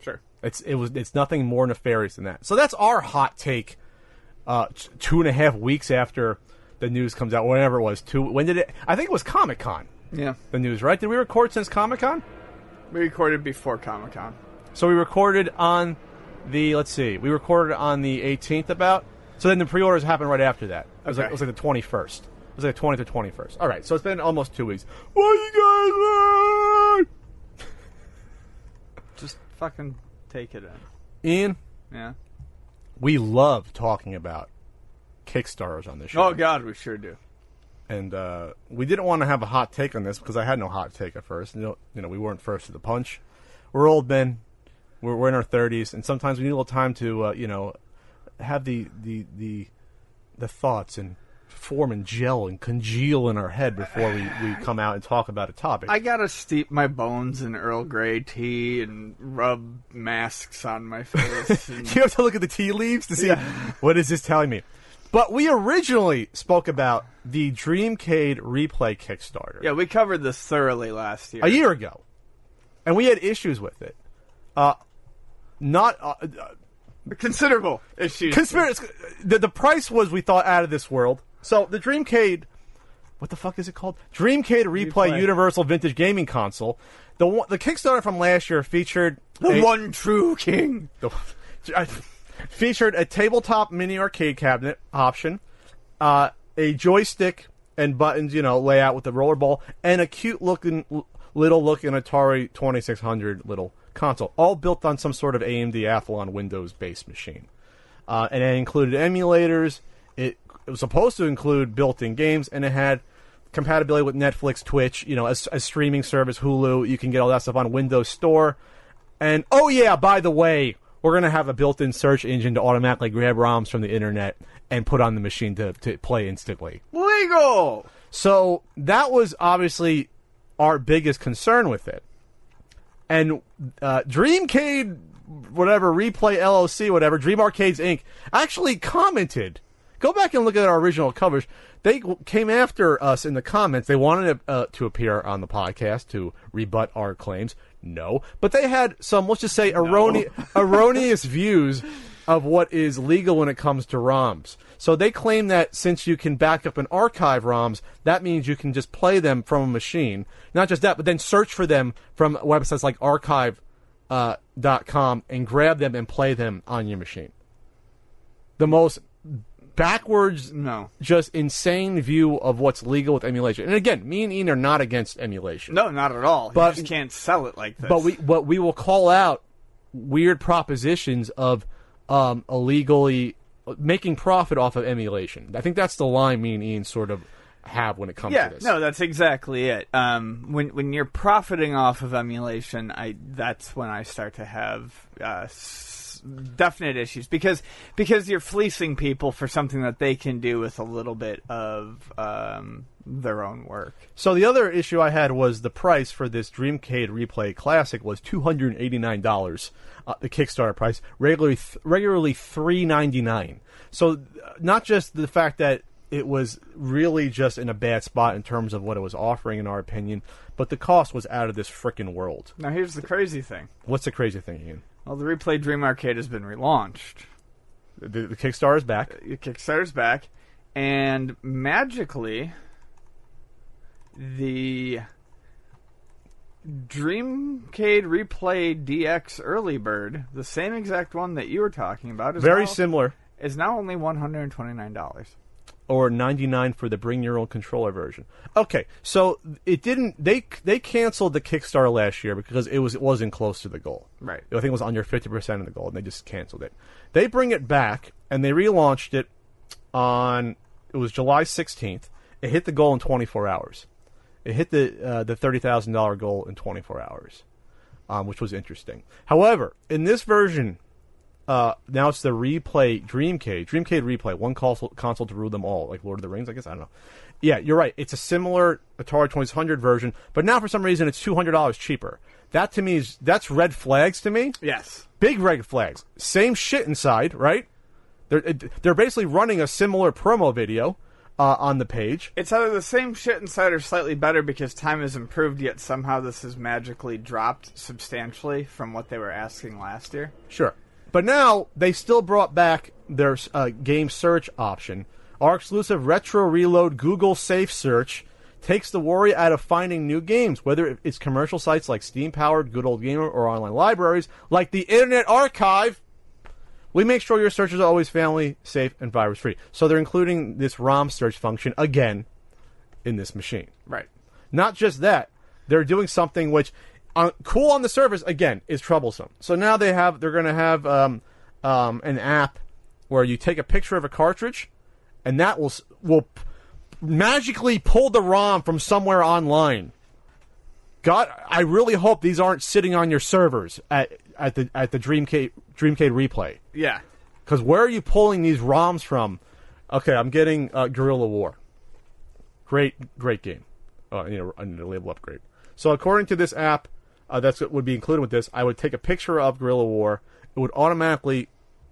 S2: Sure.
S1: It's it was it's nothing more nefarious than that. So that's our hot take. Uh, t- two and a half weeks after the news comes out, whatever it was. Two. When did it? I think it was Comic Con.
S2: Yeah.
S1: The news, right? Did we record since Comic Con?
S2: We recorded before Comic Con.
S1: So we recorded on the let's see, we recorded on the 18th about. So then the pre-orders happened right after that. It was like it was like the twenty first. It was like the twentieth or twenty first. All right, so it's been almost two weeks. What are you guys?
S2: Just fucking take it in.
S1: Ian,
S2: Yeah.
S1: we love talking about Kickstarters on this show.
S2: Oh God, we sure do.
S1: and uh, we didn't want to have a hot take on this because I had no hot take at first. You know, you know, we weren't first to the punch. We're old men. We're, we're in our thirties, and sometimes we need a little time to, uh, you know, have the the the the thoughts and form and gel and congeal in our head before we, we come out and talk about a topic.
S2: I gotta steep my bones in Earl Grey tea and rub masks on my face. And
S1: you have to look at the tea leaves to see what is this telling me. But we originally spoke about the Dreamcade Replay Kickstarter.
S2: yeah, we covered this thoroughly last year.
S1: a year ago, and we had issues with it. Uh, not uh, uh,
S2: Considerable issues.
S1: conspiracy. The, the price was we thought out of this world. So the Dreamcade, what the fuck is it called? Dreamcade Replay,
S2: Replay.
S1: Universal Vintage Gaming Console. The one, the Kickstarter from last year featured
S2: the
S1: a-
S2: one true king.
S1: the- I- featured a tabletop mini arcade cabinet option, uh, a joystick and buttons, you know, layout with the rollerball, and a cute looking, little looking Atari 2600 little console, all built on some sort of AMD Athlon Windows based machine. Uh, and it included emulators. It, it was supposed to include built-in games, and it had compatibility with Netflix, Twitch, you know, a, a streaming service, Hulu. You can get all that stuff on Windows Store. And oh yeah, by the way, we're gonna have a built-in search engine to automatically grab ROMs from the internet and put on the machine to, to play instantly.
S2: Legal.
S1: So that was obviously our biggest concern with it. And uh, Dreamcade, whatever, Replay LLC, whatever, Dream Arcades Inc., actually commented. Go back and look at our original covers. They came after us in the comments. They wanted uh, to appear on the podcast to rebut our claims. No. But they had some, let's just say, errone- erroneous views of what is legal when it comes to ROMs. So they claim that since you can back up and archive ROMs, that means you can just play them from a machine. Not just that, but then search for them from websites like archive uh, dot com and grab them and play them on your machine. The most backwards,
S2: No.
S1: just insane view of what's legal with emulation. And again, me and Ian are not against emulation.
S2: No, not at all.
S1: But-
S2: you just can't sell it like this.
S1: But we but we will call out weird propositions of um, illegally making profit off of emulation. I think that's the line me and Ian sort of have when it comes
S2: yeah,
S1: to this.
S2: no, that's exactly it. Um, when when you're profiting off of emulation, I that's when I start to have uh, definite issues because because you're fleecing people for something that they can do with a little bit of um, their own work.
S1: So the other issue I had was the price for this Dreamcade Replay Classic was two hundred and eighty nine dollars. Uh, the Kickstarter price regularly th- regularly three ninety nine. So uh, not just the fact that it was really just in a bad spot in terms of what it was offering, in our opinion, but the cost was out of this freaking world.
S2: Now here's the crazy thing.
S1: What's the crazy thing, Ian?
S2: Well, the Replay Dream Arcade has been relaunched.
S1: The, the Kickstarter is back.
S2: Your Kickstarter's back, and magically, the Dreamcade Replay DX Early Bird, the same exact one that you were talking about, is
S1: Very
S2: now,
S1: similar.
S2: is now only one hundred and twenty nine dollars.
S1: Or 99 for the bring your own controller version. Okay, so it didn't they they canceled the Kickstarter last year because it was it wasn't close to the goal.
S2: Right.
S1: I think it was under 50% of the goal and they just canceled it. They bring it back and they relaunched it on it was July 16th. It hit the goal in 24 hours. It hit the uh, the $30,000 goal in 24 hours. Um, which was interesting. However, in this version, uh, now it's the replay Dreamcade, Dreamcade replay, one console, console to rule them all, like Lord of the Rings. I guess I don't know. Yeah, you're right. It's a similar Atari 2600 version, but now for some reason it's two hundred dollars cheaper. That to me is that's red flags to me.
S2: Yes.
S1: Big red flags. Same shit inside, right? They're they're basically running a similar promo video uh, on the page.
S2: It's either the same shit inside or slightly better because time has improved, yet somehow this has magically dropped substantially from what they were asking last year.
S1: Sure. But now they still brought back their uh, game search option. Our exclusive retro reload Google Safe Search takes the worry out of finding new games, whether it's commercial sites like Steam powered Good Old Games or online libraries like the Internet Archive. We make sure your searches are always family safe and virus free. So they're including this ROM search function again in this machine.
S2: Right.
S1: Not just that, they're doing something which, uh, cool on the surface, again, is troublesome. So now they have, they're going to have um, um, an app where you take a picture of a cartridge, and that will will p- magically pull the ROM from somewhere online. God, I really hope these aren't sitting on your servers at at the at the Dreamcade Dreamcade replay.
S2: Yeah.
S1: Because where are you pulling these ROMs from? Okay, I'm getting uh, Guerrilla War. Great, great game. I need, a, I need a label upgrade. So according to this app, uh, that's what would be included with this. I would take a picture of Guerrilla War. It would automatically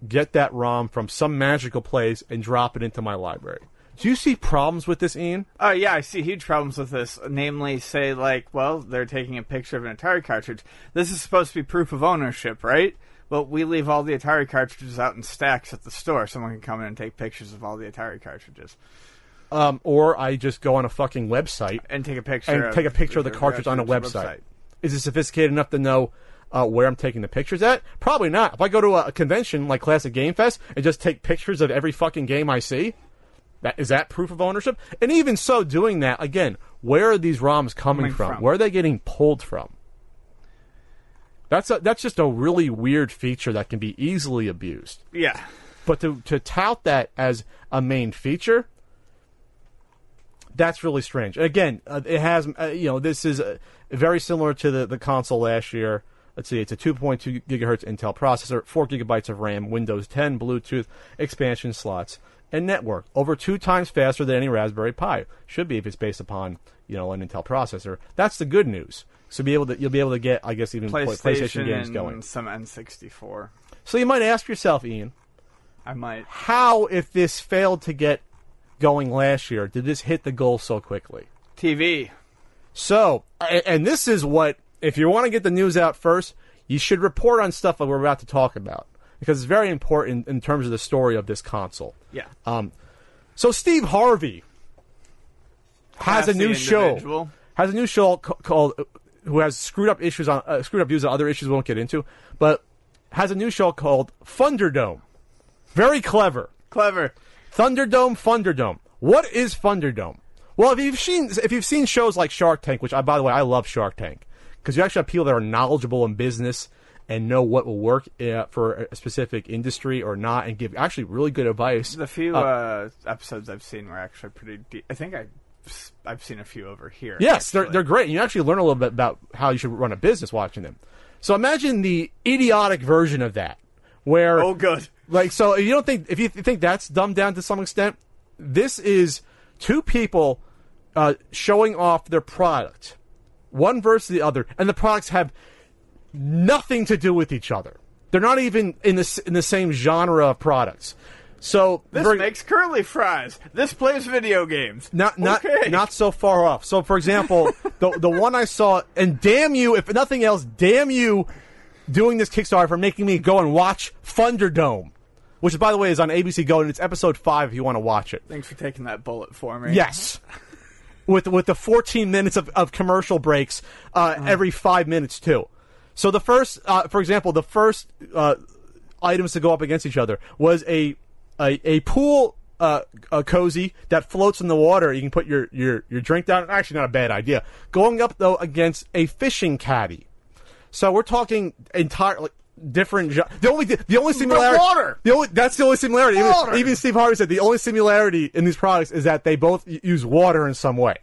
S1: get that ROM from some magical place and drop it into my library. Do you see problems with this, Ian?
S2: Oh yeah, I see huge problems with this. Namely, say like, well, they're taking a picture of an Atari cartridge. This is supposed to be proof of ownership, right? Well, we leave all the Atari cartridges out in stacks at the store. Someone can come in and take pictures of all the Atari cartridges
S1: Um, or I just go on a fucking website
S2: and take a picture
S1: and
S2: of
S1: take a picture of the cartridge on a website. Is it sophisticated enough to know uh, where I'm taking the pictures at? Probably not. If I go to a, a convention like Classic Game Fest and just take pictures of every fucking game I see, that is that proof of ownership? And even so, doing that again, where are these ROMs coming,
S2: Coming
S1: from?
S2: from.
S1: Where are they getting pulled from? That's a, that's just a really weird feature that can be easily abused.
S2: Yeah.
S1: But to to tout that as a main feature, that's really strange. Again, uh, it has uh, you know this is uh, very similar to the the console last year. Let's see, it's a 2.2 gigahertz Intel processor, four gigabytes of RAM, Windows 10, Bluetooth expansion slots, and network. Over two times faster than any Raspberry Pi. Should be if it's based upon you know an Intel processor. That's the good news. So be able to you'll be able to get I guess even
S2: PlayStation,
S1: PlayStation games
S2: and
S1: going.
S2: some N64.
S1: So you might ask yourself, Ian,
S2: I might.
S1: how, if this failed to get going last year, did this hit the goal so quickly?
S2: TV.
S1: So, and this is what, if you want to get the news out first, you should report on stuff that we're about to talk about because it's very important in terms of the story of this console.
S2: Yeah.
S1: Um, so Steve Harvey has a new show. Has a new show called who has screwed up issues on uh, screwed up views on other issues we won't get into, but has a new show called Funderdome. Very clever.
S2: Clever.
S1: Funderdome, Funderdome. What is Funderdome? Well, if you've seen if you've seen shows like Shark Tank, which I by the way I love Shark Tank because you actually have people that are knowledgeable in business and know what will work uh, for a specific industry or not, and give actually really good advice.
S2: The few
S1: Uh,
S2: uh, episodes I've seen were actually pretty. De- I think I, I've seen a few over here.
S1: Yes, they're
S2: actually.
S1: they're great. You actually learn a little bit about how you should run a business watching them. So imagine the idiotic version of that, where
S2: Oh, good.
S1: Like so you don't think if you think that's dumbed down to some extent, this is two people uh, showing off their product, one versus the other, and the products have nothing to do with each other. They're not even in the in the same genre of products. So
S2: This
S1: very-
S2: makes curly fries. This plays video games.
S1: not not
S2: Okay.
S1: not so far off. So, for example, the the one I saw, and damn you, if nothing else, damn you, doing this Kickstarter for making me go and watch Funderdome, which by the way is on ABC Go, and it's episode five if you want to watch it.
S2: Thanks for taking that bullet for me.
S1: Yes. With with the 14 minutes of, of commercial breaks uh, every five minutes too. So the first, uh, for example, the first uh, items to go up against each other was a a, a pool uh, a cozy that floats in the water. You can put your, your, your drink down. Actually, not a bad idea. Going up though against a fishing caddy. So we're talking entire like, different. gen- The only the only similarity.
S2: water!
S1: The only that's the only similarity. Even, even Steve Harvey said the only similarity in these products is that they both use water in some way.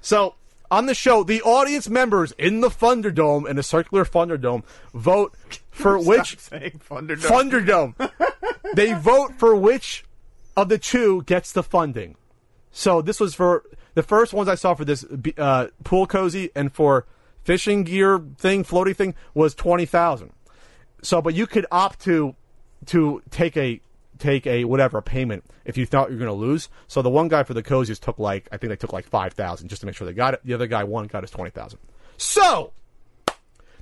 S1: So on the show, the audience members in the Funderdome in a circular Funderdome vote for which
S2: saying Funderdome.
S1: Funderdome. they vote for which of the two gets the funding. So this was for the first ones I saw for this uh, pool cozy and for fishing gear thing, floaty thing was twenty thousand. So, but you could opt to to take a take a whatever payment if you thought you were going to lose. So the one guy for the cozies took like I think they took like five thousand just to make sure they got it. The other guy one got his twenty thousand. So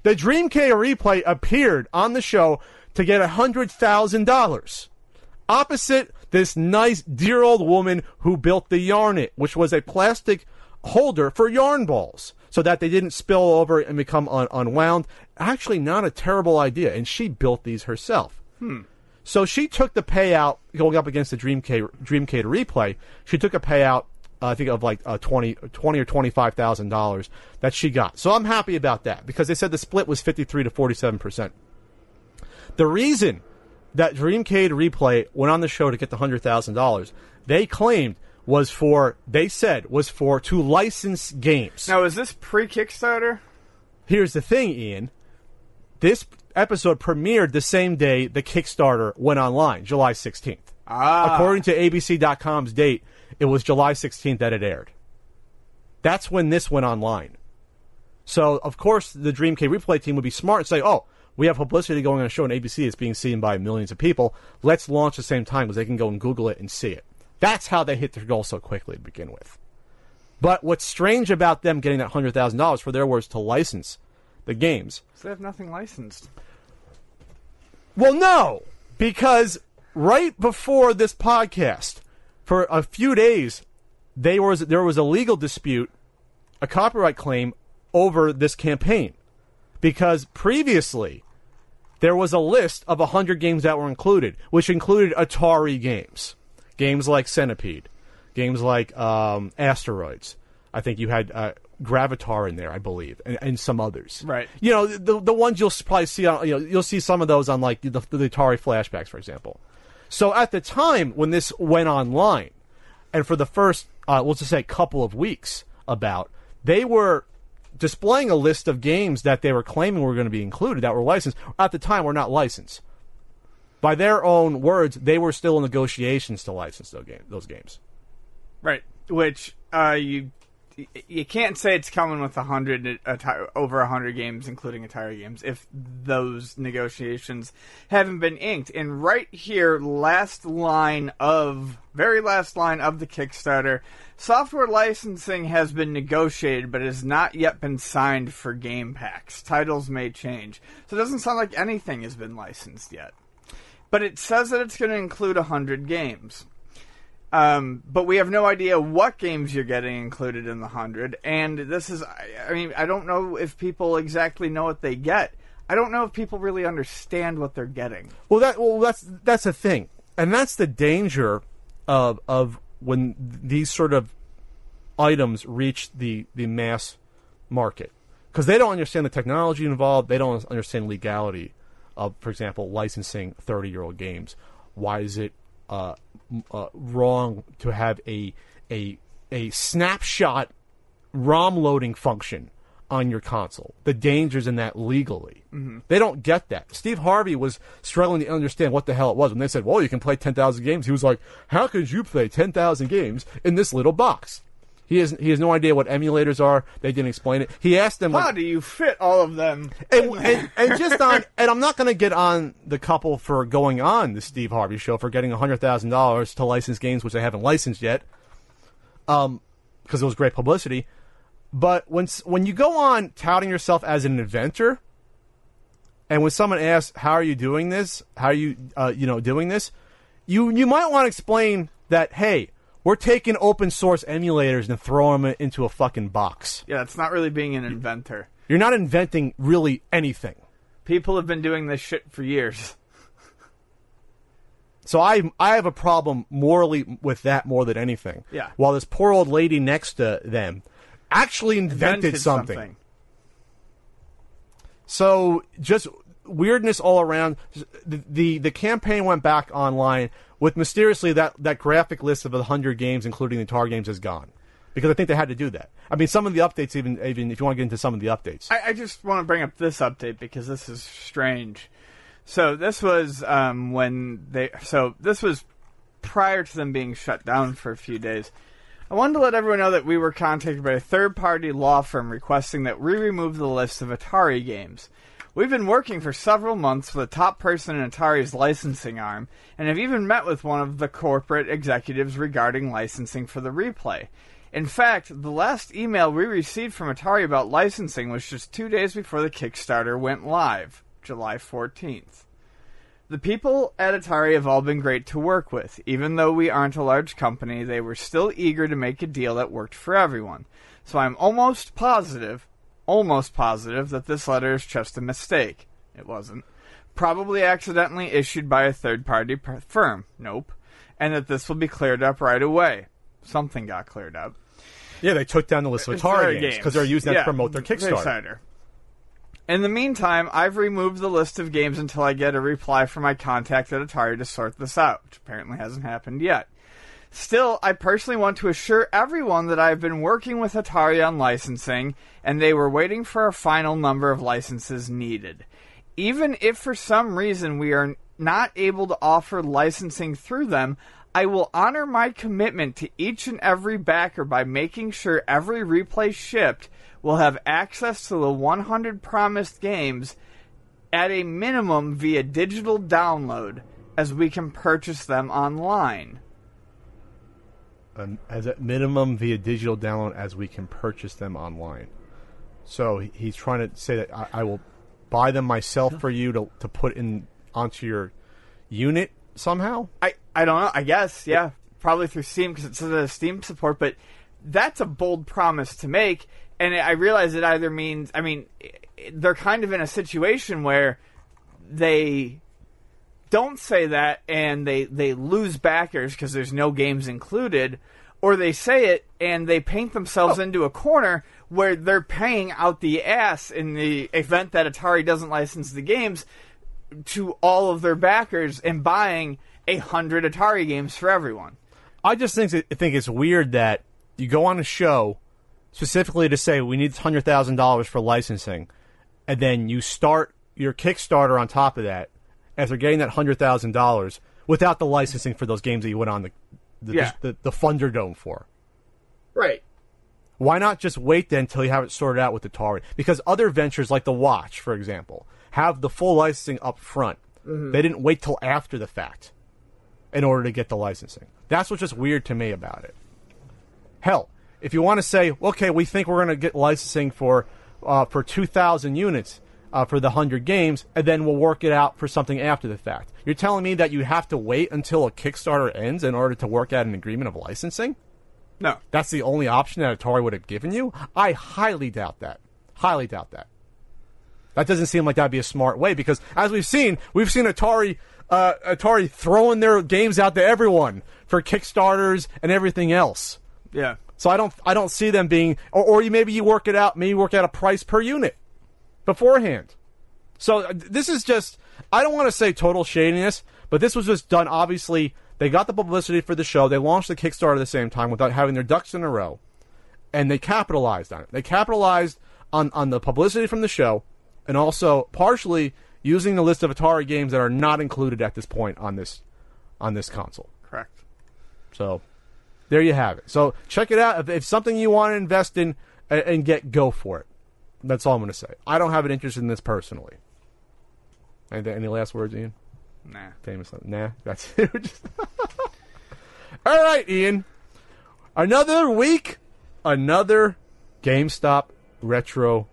S1: the Dreamcade replay appeared on the show to get hundred thousand dollars opposite this nice dear old woman who built the Yarnet, which was a plastic holder for yarn balls so that they didn't spill over and become un- unwound. Actually, not a terrible idea, and she built these herself. So she took the payout going up against the Dreamcade Dreamcade replay. She took a payout, uh, I think of like uh, 20, 20 or twenty five thousand dollars that she got. So I'm happy about that because they said the split was fifty three to forty seven percent. The reason that Dreamcade replay went on the show to get the hundred thousand dollars, they claimed was for they said was for to license games.
S2: Now, is this pre Kickstarter?
S1: Here's the thing, Ian. This episode premiered the same day the Kickstarter went online, July 16th.
S2: Ah.
S1: According to ABC.com's date, it was July 16th that it aired. That's when this went online. So, of course, the Dreamcade replay team would be smart and say, oh, we have publicity going on a show on ABC that's being seen by millions of people. Let's launch the same time because they can go and Google it and see it. That's how they hit their goal so quickly to begin with. But what's strange about them getting that $100,000 for their words to license the games
S2: So they have nothing licensed.
S1: well, no, because right before this podcast, for a few days, they was there was a legal dispute, a copyright claim over this campaign, because previously there was a list of hundred games that were included, which included Atari games, games like Centipede, games like um, Asteroids. I think you had uh, Gravitar in there, I believe, and, and some others.
S2: Right.
S1: You know, the the ones you'll probably see on, you know, you'll see some of those on like the, the Atari flashbacks, for example. So at the time when this went online, and for the first, uh, let's just say, couple of weeks, about they were displaying a list of games that they were claiming were going to be included that were licensed. At the time, were not licensed. By their own words, they were still in negotiations to license those, game, those games.
S2: Right. Which uh, you you can't say it's coming with a hundred over a hundred games, including Atari games, if those negotiations haven't been inked. And right here, last line of very last line of the Kickstarter, software licensing has been negotiated, but has not yet been signed for game packs. Titles may change, so it doesn't sound like anything has been licensed yet. But it says that it's going to include a hundred games. Um, but we have no idea what games you're getting included in the hundred. And this is, I, I mean, I don't know if people exactly know what they get. I don't know if people really understand what they're getting.
S1: Well, that well that's that's the thing, and that's the danger of of when these sort of items reach the the mass market because they don't understand the technology involved. They don't understand legality of, for example, licensing thirty year old games. Why is it uh, uh, wrong to have a a a snapshot ROM loading function on your console. The dangers in that legally. They don't get that. Steve Harvey was struggling to understand what the hell it was when they said, "Well, you can play 10,000 games." He was like, "How could you play 10,000 games in this little box?" He has he has no idea what emulators are. They didn't explain it. He asked them like,
S2: How do you fit all of them?
S1: and, and, and just on, and I'm not going to get on the couple for going on the Steve Harvey show for getting hundred thousand dollars to license games which they haven't licensed yet, um, because it was great publicity. But when when you go on touting yourself as an inventor, and when someone asks how are you doing this, how are you uh, you know doing this, you you might want to explain that hey. We're taking open source emulators and throwing them into a fucking box.
S2: Yeah, it's not really being an inventor.
S1: You're not inventing really anything.
S2: People have been doing this shit for years.
S1: So I I have a problem morally with that more than anything.
S2: Yeah.
S1: While this poor old lady next to them actually invented, something. So just weirdness all around. The, the the campaign went back online with mysteriously that that graphic list of hundred games, including the tar games, is gone. Because I think they had to do that. I mean, some of the updates, even even if you want to get into some of the updates,
S2: I, I just want to bring up this update because this is strange. So this was um, when they. So this was prior to them being shut down for a few days. I wanted to let everyone know that we were contacted by a third-party law firm requesting that we remove the list of Atari games. We've been working for several months with a top person in Atari's licensing arm, and have even met with one of the corporate executives regarding licensing for the replay. In fact, the last email we received from Atari about licensing was just two days before the Kickstarter went live, July 14th. The people at Atari have all been great to work with. Even though we aren't a large company, they were still eager to make a deal that worked for everyone. So I'm almost positive, almost positive, that this letter is just a mistake. It wasn't. probably accidentally issued by a third party firm. Nope. And that this will be cleared up right away. Something got cleared up.
S1: Yeah, they took down the list of Atari games because they're using that
S2: Yeah,
S1: to promote their Kickstarter.
S2: In the meantime, I've removed the list of games until I get a reply from my contact at Atari to sort this out, which apparently hasn't happened yet. Still, I personally want to assure everyone that I've been working with Atari on licensing, and they were waiting for a final number of licenses needed. Even if for some reason we are not able to offer licensing through them, I will honor my commitment to each and every backer by making sure every replay shipped will have access to the 100 promised games at a minimum via digital download, as we can purchase them online.
S1: As a minimum via digital download as we can purchase them online. So he's trying to say that I, I will buy them myself for you to, to put in onto your unit somehow.
S2: I, I don't know. I guess yeah, probably through Steam because it says Steam support. But that's a bold promise to make, and I realize it either means I mean they're kind of in a situation where they don't say that and they they lose backers because there's no games included, or they say it and they paint themselves oh. into a corner where they're paying out the ass in the event that Atari doesn't license the games to all of their backers and buying a hundred Atari games for everyone.
S1: I just think think it's weird that you go on a show specifically to say we need hundred thousand dollars for licensing, and then you start your Kickstarter on top of that after getting that hundred thousand dollars without the licensing for those games that you went on the the,
S2: Yeah.
S1: the, the Funderdome for.
S2: Right.
S1: Why not just wait then until you have it sorted out with Atari? Because other ventures like the Watch, for example, have the full licensing up front. They didn't wait till after the fact in order to get the licensing. That's what's just weird to me about it. Hell, if you want to say, okay, we think we're going to get licensing for uh, for two thousand units uh, for the hundred games, and then we'll work it out for something after the fact. You're telling me that you have to wait until a Kickstarter ends in order to work out an agreement of licensing?
S2: No.
S1: That's the only option that Atari would have given you? I highly doubt that. Highly doubt that. That doesn't seem like that'd be a smart way because, as we've seen, we've seen Atari, uh, Atari throwing their games out to everyone for Kickstarters and everything else.
S2: Yeah.
S1: So I don't, I don't see them being, or, or you maybe you work it out, maybe you work out a price per unit beforehand. So uh, this is just, I don't want to say total shadiness, but this was just done. Obviously, they got the publicity for the show. They launched the Kickstarter at the same time without having their ducks in a row, and they capitalized on it. They capitalized on on the publicity from the show, and also partially using the list of Atari games that are not included at this point on this on this console.
S2: Correct.
S1: So there you have it. So check it out. If, if something you want to invest in and, and get, go for it. That's all I'm going to say. I don't have an interest in this personally. Any, any last words, Ian?
S2: Nah.
S1: Famous. Nah, that's it. Just- all right, Ian. Another week, another GameStop retro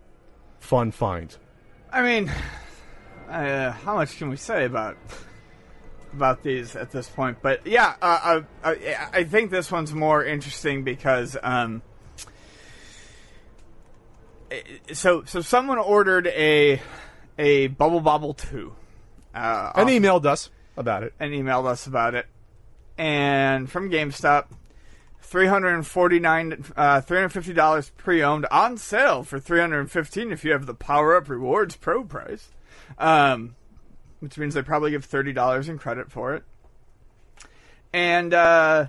S1: fun find.
S2: I mean, uh, how much can we say about about these at this point? But yeah, uh, uh, uh, I think this one's more interesting because um, so so someone ordered a a Bubble Bobble two. Uh,
S1: And emailed us about it.
S2: and emailed us about it. And from GameStop, three hundred and forty nine, uh, three hundred fifty dollars pre owned on sale for three hundred and fifteen if you have the Power Up Rewards Pro price, um, which means they probably give thirty dollars in credit for it. And uh,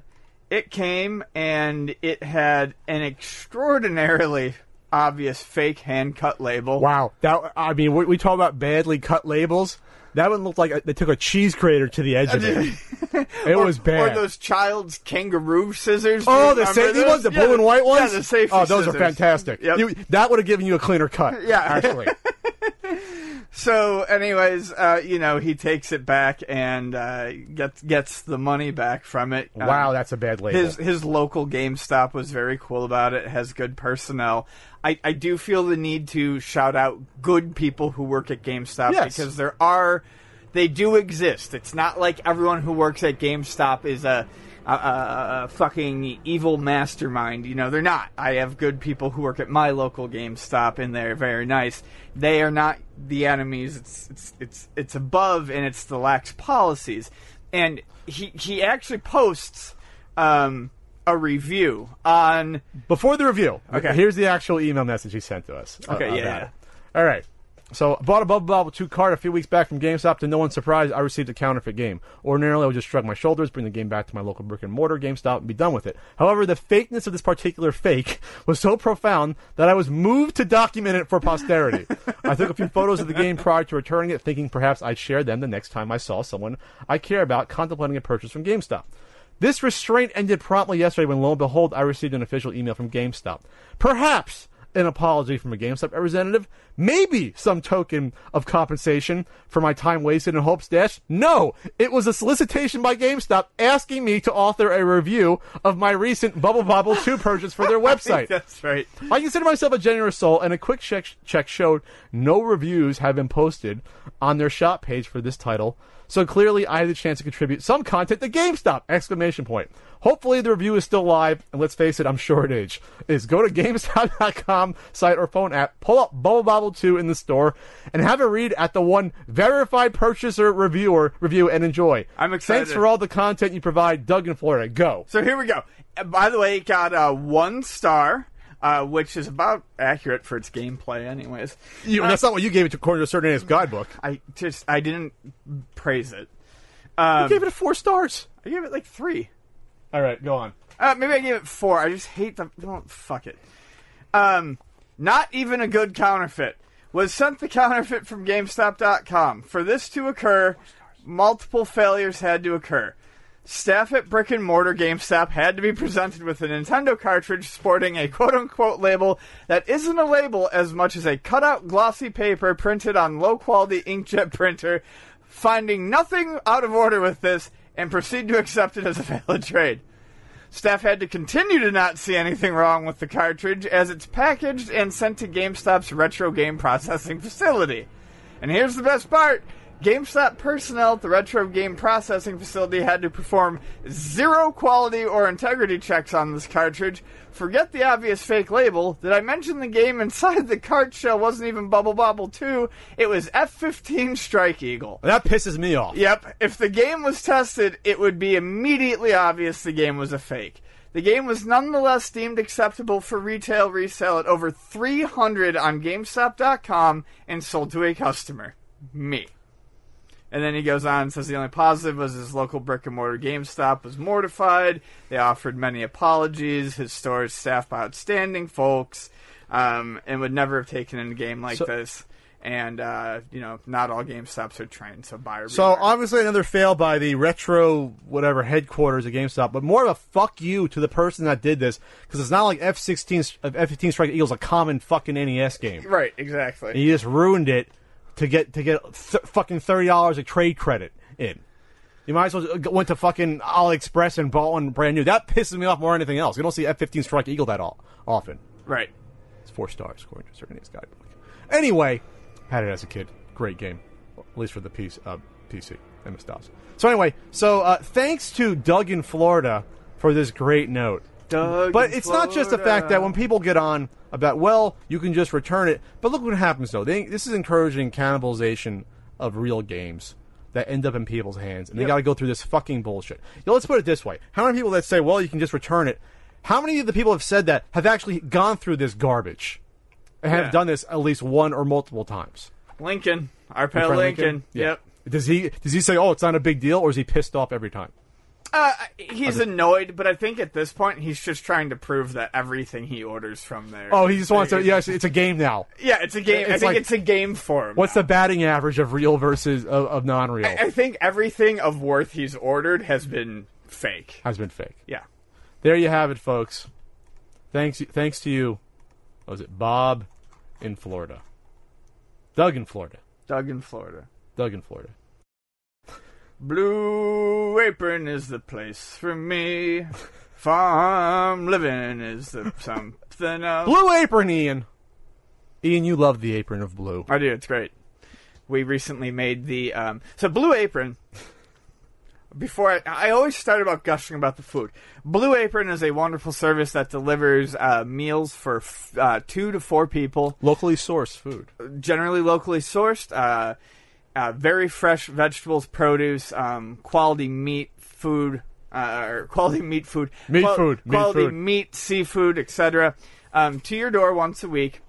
S2: it came and it had an extraordinarily obvious fake hand cut label.
S1: Wow. That I mean, we, we talk about badly cut labels. That one looked like they took a cheese grater to the edge of it. It
S2: or,
S1: was bad.
S2: Or those child's kangaroo scissors.
S1: Oh, the safety
S2: those?
S1: ones, the
S2: Yeah,
S1: blue and white ones.
S2: Yeah, the safety.
S1: Oh, those are fantastic.
S2: Yep.
S1: You- that would have given you a cleaner cut.
S2: Yeah.
S1: actually.
S2: So, anyways, uh, you know, he takes it back and uh, gets gets the money back from it. Um,
S1: wow, that's a bad label.
S2: his his local GameStop was very cool about it. Has good personnel. I, I do feel the need to shout out good people who work at GameStop
S1: Yes.
S2: because there are they do exist. It's not like everyone who works at GameStop is a a, a, a fucking evil mastermind. You know, they're not. I have good people who work at my local GameStop, and they're very nice. They are not the enemies. It's it's it's it's above, and it's the lax policies. And he he actually posts um, a review on.
S1: Before the review,
S2: Okay.
S1: here's the actual email message he sent to us. uh,
S2: Okay, yeah, yeah.
S1: it. All right. So, I bought a Bubble Bobble 2 card a few weeks back from GameStop. To no one's surprise, I received a counterfeit game. Ordinarily, I would just shrug my shoulders, bring the game back to my local brick and mortar GameStop, and be done with it. However, the fakeness of this particular fake was so profound that I was moved to document it for posterity. I took a few photos of the game prior to returning it, thinking perhaps I'd share them the next time I saw someone I care about contemplating a purchase from GameStop. This restraint ended promptly yesterday when, lo and behold, I received an official email from GameStop. Perhaps an apology from a GameStop representative, maybe some token of compensation for my time wasted in Hope's Dash. No, it was a solicitation by GameStop asking me to author a review of my recent Bubble Bobble 2 purchase for their website.
S2: That's right.
S1: I consider myself a generous soul, and a quick check, check showed no reviews have been posted on their shop page for this title. So clearly, I had the chance to contribute some content to GameStop! Exclamation point. Hopefully, the review is still live, and let's face it, I'm sure it is. Is go to GameStop.com site or phone app, pull up Bubble Bobble 2 in the store, and have a read at the one verified purchaser reviewer review and enjoy.
S2: I'm excited.
S1: Thanks for all the content you provide, Doug in Florida. Go.
S2: So here we go. Uh, By the way, it got uh, one star, uh, which is about accurate for its gameplay, anyways.
S1: You, that's not what you gave it to according to a certain A's guidebook.
S2: I just I didn't praise it. Um,
S1: You gave it a four stars.
S2: I gave it like three.
S1: All right, go on.
S2: Uh, maybe I gave it four. I just hate the. Oh, fuck it. Um, not even a good counterfeit. Was sent the counterfeit from GameStop.com. For this to occur, multiple failures had to occur. Staff at brick and mortar GameStop had to be presented with a Nintendo cartridge sporting a quote unquote label that isn't a label as much as a cutout glossy paper printed on low quality inkjet printer, finding nothing out of order with this and proceed to accept it as a valid trade. Staff had to continue to not see anything wrong with the cartridge as it's packaged and sent to GameStop's retro game processing facility. And here's the best part GameStop personnel at the retro game processing facility had to perform zero quality or integrity checks on this cartridge. Forget the obvious fake label. Did I mention the game inside the cart shell wasn't even Bubble Bobble 2? It was F 15 Strike Eagle.
S1: That pisses me off.
S2: Yep, if the game was tested, it would be immediately obvious the game was a fake. The game was nonetheless deemed acceptable for retail resale at over 300 on GameStop.com and sold to a customer. Me. And then he goes on and says the only positive was his local brick and mortar GameStop was mortified. They offered many apologies. His store's staff outstanding folks, um, and would never have taken in a game like
S1: So-
S2: this. And uh, you know, not all GameStops are trained, so buyer
S1: So
S2: beware.
S1: obviously another fail by the retro whatever headquarters of GameStop, but more of a fuck you to the person that did this because it's not like F sixteen F fifteen Strike Eagle's a common fucking NES game.
S2: right, exactly.
S1: And you just ruined it to get to get th- fucking thirty dollars of trade credit in. You might as well go- went to fucking AliExpress and bought one brand new. That pisses me off more than anything else. You don't see F fifteen Strike Eagle that all, often.
S2: Right.
S1: It's four stars according to certain guidebook. Anyway, had it as a kid. Great game, at least for the piece, Uh, PC. MS DOS. So anyway, so uh, thanks to Doug in Florida for this great note.
S2: Doug
S1: but it's not just the fact that when people get on about, well, you can just return it. But look what happens though. They, this is encouraging cannibalization of real games that end up in people's hands, and they
S2: Yep.
S1: got to go through this fucking bullshit. Let's put it this way: How many people that say, well, you can just return it? How many of the people have said that have actually gone through this garbage and have
S2: Yeah.
S1: done this at least one or multiple times?
S2: Lincoln, our pal Lincoln.
S1: Yeah.
S2: Yep.
S1: Does he does he say, oh, it's not a big deal, or is he pissed off every time?
S2: Uh, he's annoyed, but I think at this point he's just trying to prove that everything he orders from there.
S1: Oh, he just wants to. Yes, it's a game now.
S2: Yeah, it's a game. I think
S1: like-
S2: it's a game for him.
S1: What's
S2: now.
S1: the batting average of real versus of, of non-real?
S2: I, I think everything of worth he's ordered has been fake.
S1: Has been fake.
S2: Yeah.
S1: There you have it, folks. Thanks, thanks to you. What was it Bob in Florida? Doug in Florida.
S2: Doug in Florida.
S1: Doug in Florida.
S2: Blue Apron is the place for me. Farm living is the something else.
S1: Blue apron, Ian. Ian, you love the apron of blue.
S2: I do. It's great. We recently made the um, so Blue Apron before I, I always start about gushing about the food. Blue Apron is a wonderful service that delivers uh, meals for f- uh, two to four people,
S1: Locally sourced food.
S2: generally locally sourced. Uh, uh, very fresh vegetables, produce, um, quality meat, food, uh, or quality meat food,
S1: Meat food, meat
S2: quality
S1: food.
S2: meat, seafood, etc. Um, to your door once a week,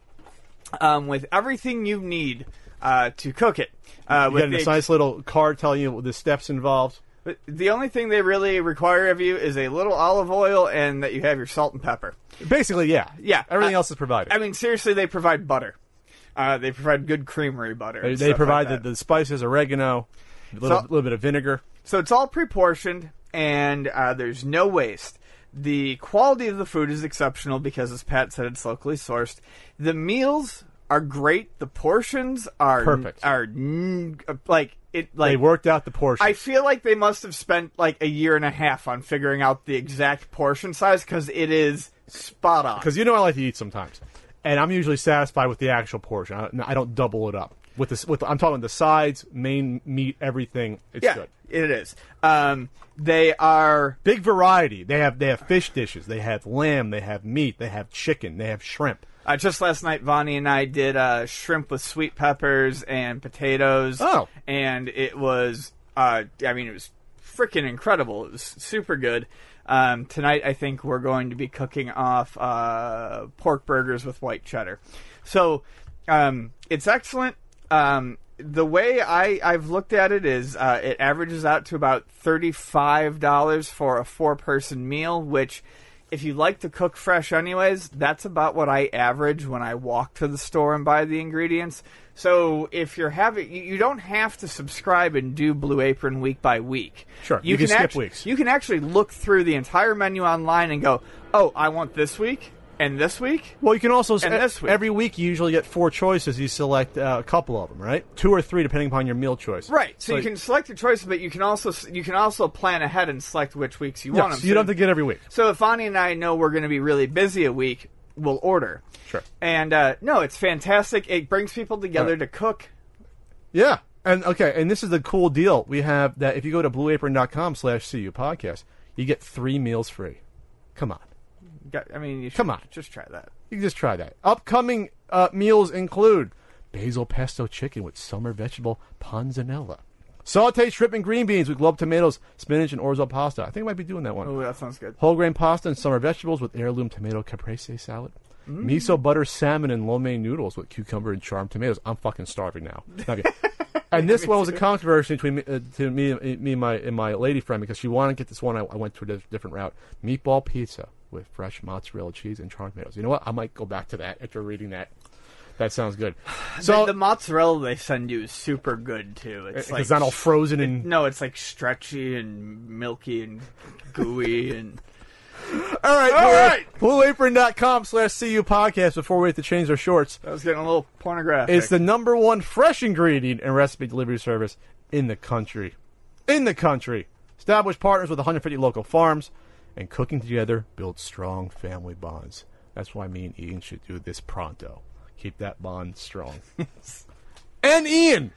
S2: um, with everything you need uh, to cook it. Uh,
S1: You
S2: with
S1: a
S2: the-
S1: nice little card telling you the steps involved.
S2: but the only thing they really require of you is a little olive oil and that you have your salt and pepper.
S1: Basically, yeah.
S2: Yeah,
S1: Everything else is provided.
S2: I mean, seriously, they provide butter. Uh, they provide good creamery butter.
S1: they, they provide
S2: like
S1: the, the spices, oregano, a little,
S2: So-
S1: little bit of vinegar.
S2: So it's all pre-portioned, and uh, there's no waste. The quality of the food is exceptional because, as Pat said, it's locally sourced. The meals are great. The portions are
S1: Perfect.
S2: Are n- like it. Like
S1: they worked out the portion.
S2: I feel like they must have spent like a year and a half on figuring out the exact portion size because it is spot on.
S1: because you know I like to eat sometimes, and I'm usually satisfied with the actual portion. I, I don't double it up with this. With I'm talking the sides, main meat, everything. It's
S2: yeah,
S1: good.
S2: it is. Um, they are
S1: Big variety. They have they have fish dishes. They have lamb. They have meat. They have chicken. They have shrimp.
S2: Uh, just last night, Vonnie and I did uh, shrimp with sweet peppers and potatoes.
S1: Oh.
S2: and it was, uh, I mean, it was freaking incredible. It was super good. Um, tonight, I think we're going to be cooking off uh, pork burgers with white cheddar. So um, it's excellent. Um, the way I, I've looked at it is uh, it averages out to about $35 for a four person meal, which if you like to cook fresh anyways, that's about what I average when I walk to the store and buy the ingredients. So if you're having, you, you don't have to subscribe and do Blue Apron week by week.
S1: Sure, you can skip
S2: act-
S1: weeks.
S2: You can actually look through the entire menu online and go, oh, I want this week and this week.
S1: Well, you can also
S2: And this week.
S1: every week you usually get four choices. You select uh, a couple of them, right? Two or three, depending upon your meal choice.
S2: Right. So, you can select your choices, but you can also you can also plan ahead and select which weeks you want them.
S1: so you don't have to get every week.
S2: So if Ani and I know we're going to be really busy a week, we'll order.
S1: Sure.
S2: And uh, no, it's fantastic. It brings people together
S1: Right.
S2: to cook.
S1: Yeah. And okay, and this is the cool deal. We have that if you go to blueapron.com slash CU podcast, you get three meals free. Come on.
S2: Got- I mean, you should
S1: Come on.
S2: just try that.
S1: You can just try that. Upcoming uh, meals include basil pesto chicken with summer vegetable panzanella, sauteed shrimp and green beans with globe tomatoes, spinach, and orzo pasta. I think I might be doing that one.
S2: Oh, that sounds good.
S1: Whole grain pasta and summer vegetables with heirloom tomato caprese salad. Miso butter salmon and lo mein noodles with cucumber and charmed tomatoes. I'm fucking starving now. Okay. and this one was a controversy between me, uh, to me, me and my and my lady friend because she wanted to get this one. I, I went to a diff- different route: meatball pizza with fresh mozzarella cheese and charmed tomatoes. You know what? I might go back to that after reading that. That sounds good. So
S2: the, the mozzarella they send you is super good too. It's
S1: it's
S2: like
S1: not all frozen and
S2: no, it's like stretchy and milky and gooey and
S1: All right,
S2: all right.
S1: Blue-
S2: right.
S1: BlueApron.com slash CU podcast before we have to change our shorts.
S2: I was getting a little pornographic.
S1: It's the number one fresh ingredient and recipe delivery service in the country. In the country. Established partners with 150 local farms, and cooking together builds strong family bonds. That's why me and Ian should do this pronto. Keep that bond strong. and Ian!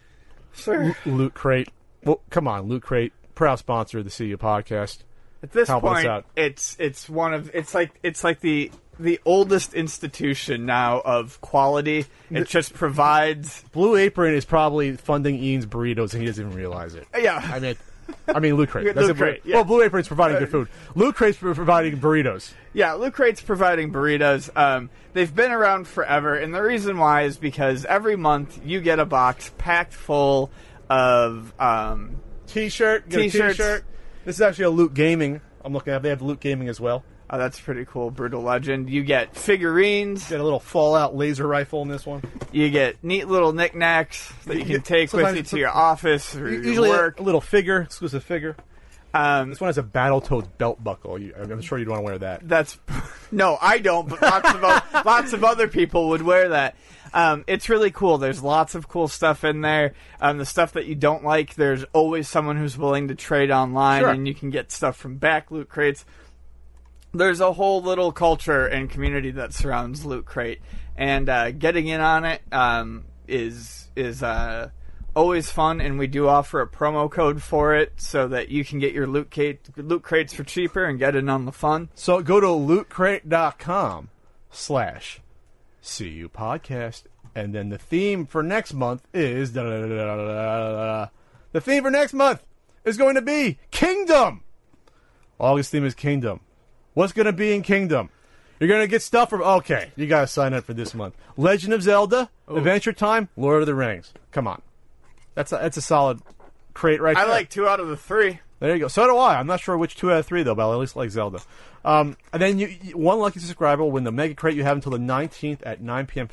S2: Sir.
S1: Loot Crate. Well, come on, Loot Crate. Proud sponsor of the CU podcast.
S2: At this
S1: Help
S2: point, it's it's one of it's like it's like the the oldest institution now of quality. It just provides.
S1: Blue Apron is probably funding Ian's burritos, and he doesn't even realize it.
S2: Yeah.
S1: I mean, I mean, Loot Crate. That's a-
S2: Crate, yeah.
S1: Well, Blue Apron's providing good food. Loot Crate's pro- providing burritos.
S2: Yeah, Loot Crate's providing burritos. Um, they've been around forever, and the reason why is because every month you get a box packed full of um,
S1: T-shirt, get a
S2: T-shirts.
S1: T-shirt. This is actually a Loot Gaming. I'm looking at. They have Loot Gaming as well.
S2: Oh, that's pretty cool. Brutal Legend. You get figurines.
S1: Got a little Fallout laser rifle in this one.
S2: You get neat little knickknacks that you can take with you to your office or
S1: Usually a,
S2: work.
S1: a little figure, exclusive figure.
S2: Um,
S1: This one has a Battletoads belt buckle. You, I'm sure you'd want to wear that.
S2: That's no, I don't, but lots of lots of other people would wear that. Um, it's really cool. There's lots of cool stuff in there. Um, the stuff that you don't like, there's always someone who's willing to trade online,
S1: Sure.
S2: and you can get stuff from back loot crates. There's a whole little culture and community that surrounds Loot Crate, and uh, getting in on it um, is is uh, always fun, and we do offer a promo code for it so that you can get your loot, crate, loot crates for cheaper and get in on the fun.
S1: So go to lootcrate.com slash CU podcast. And then the theme for next month is the theme for next month is going to be Kingdom. August theme is Kingdom. What's going to be in Kingdom? You're going to get stuff from okay. You got to sign up for this month. Legend of Zelda, Adventure Time, Lord of the Rings. Come on, that's a, that's a solid crate right
S2: I
S1: there.
S2: like two out of the three.
S1: There you go. So do I. I'm not sure which two out of three though, but I at least like Zelda. Um, and then you, you- one lucky subscriber will win the Mega Crate. You have until the 19th at 9 p.m.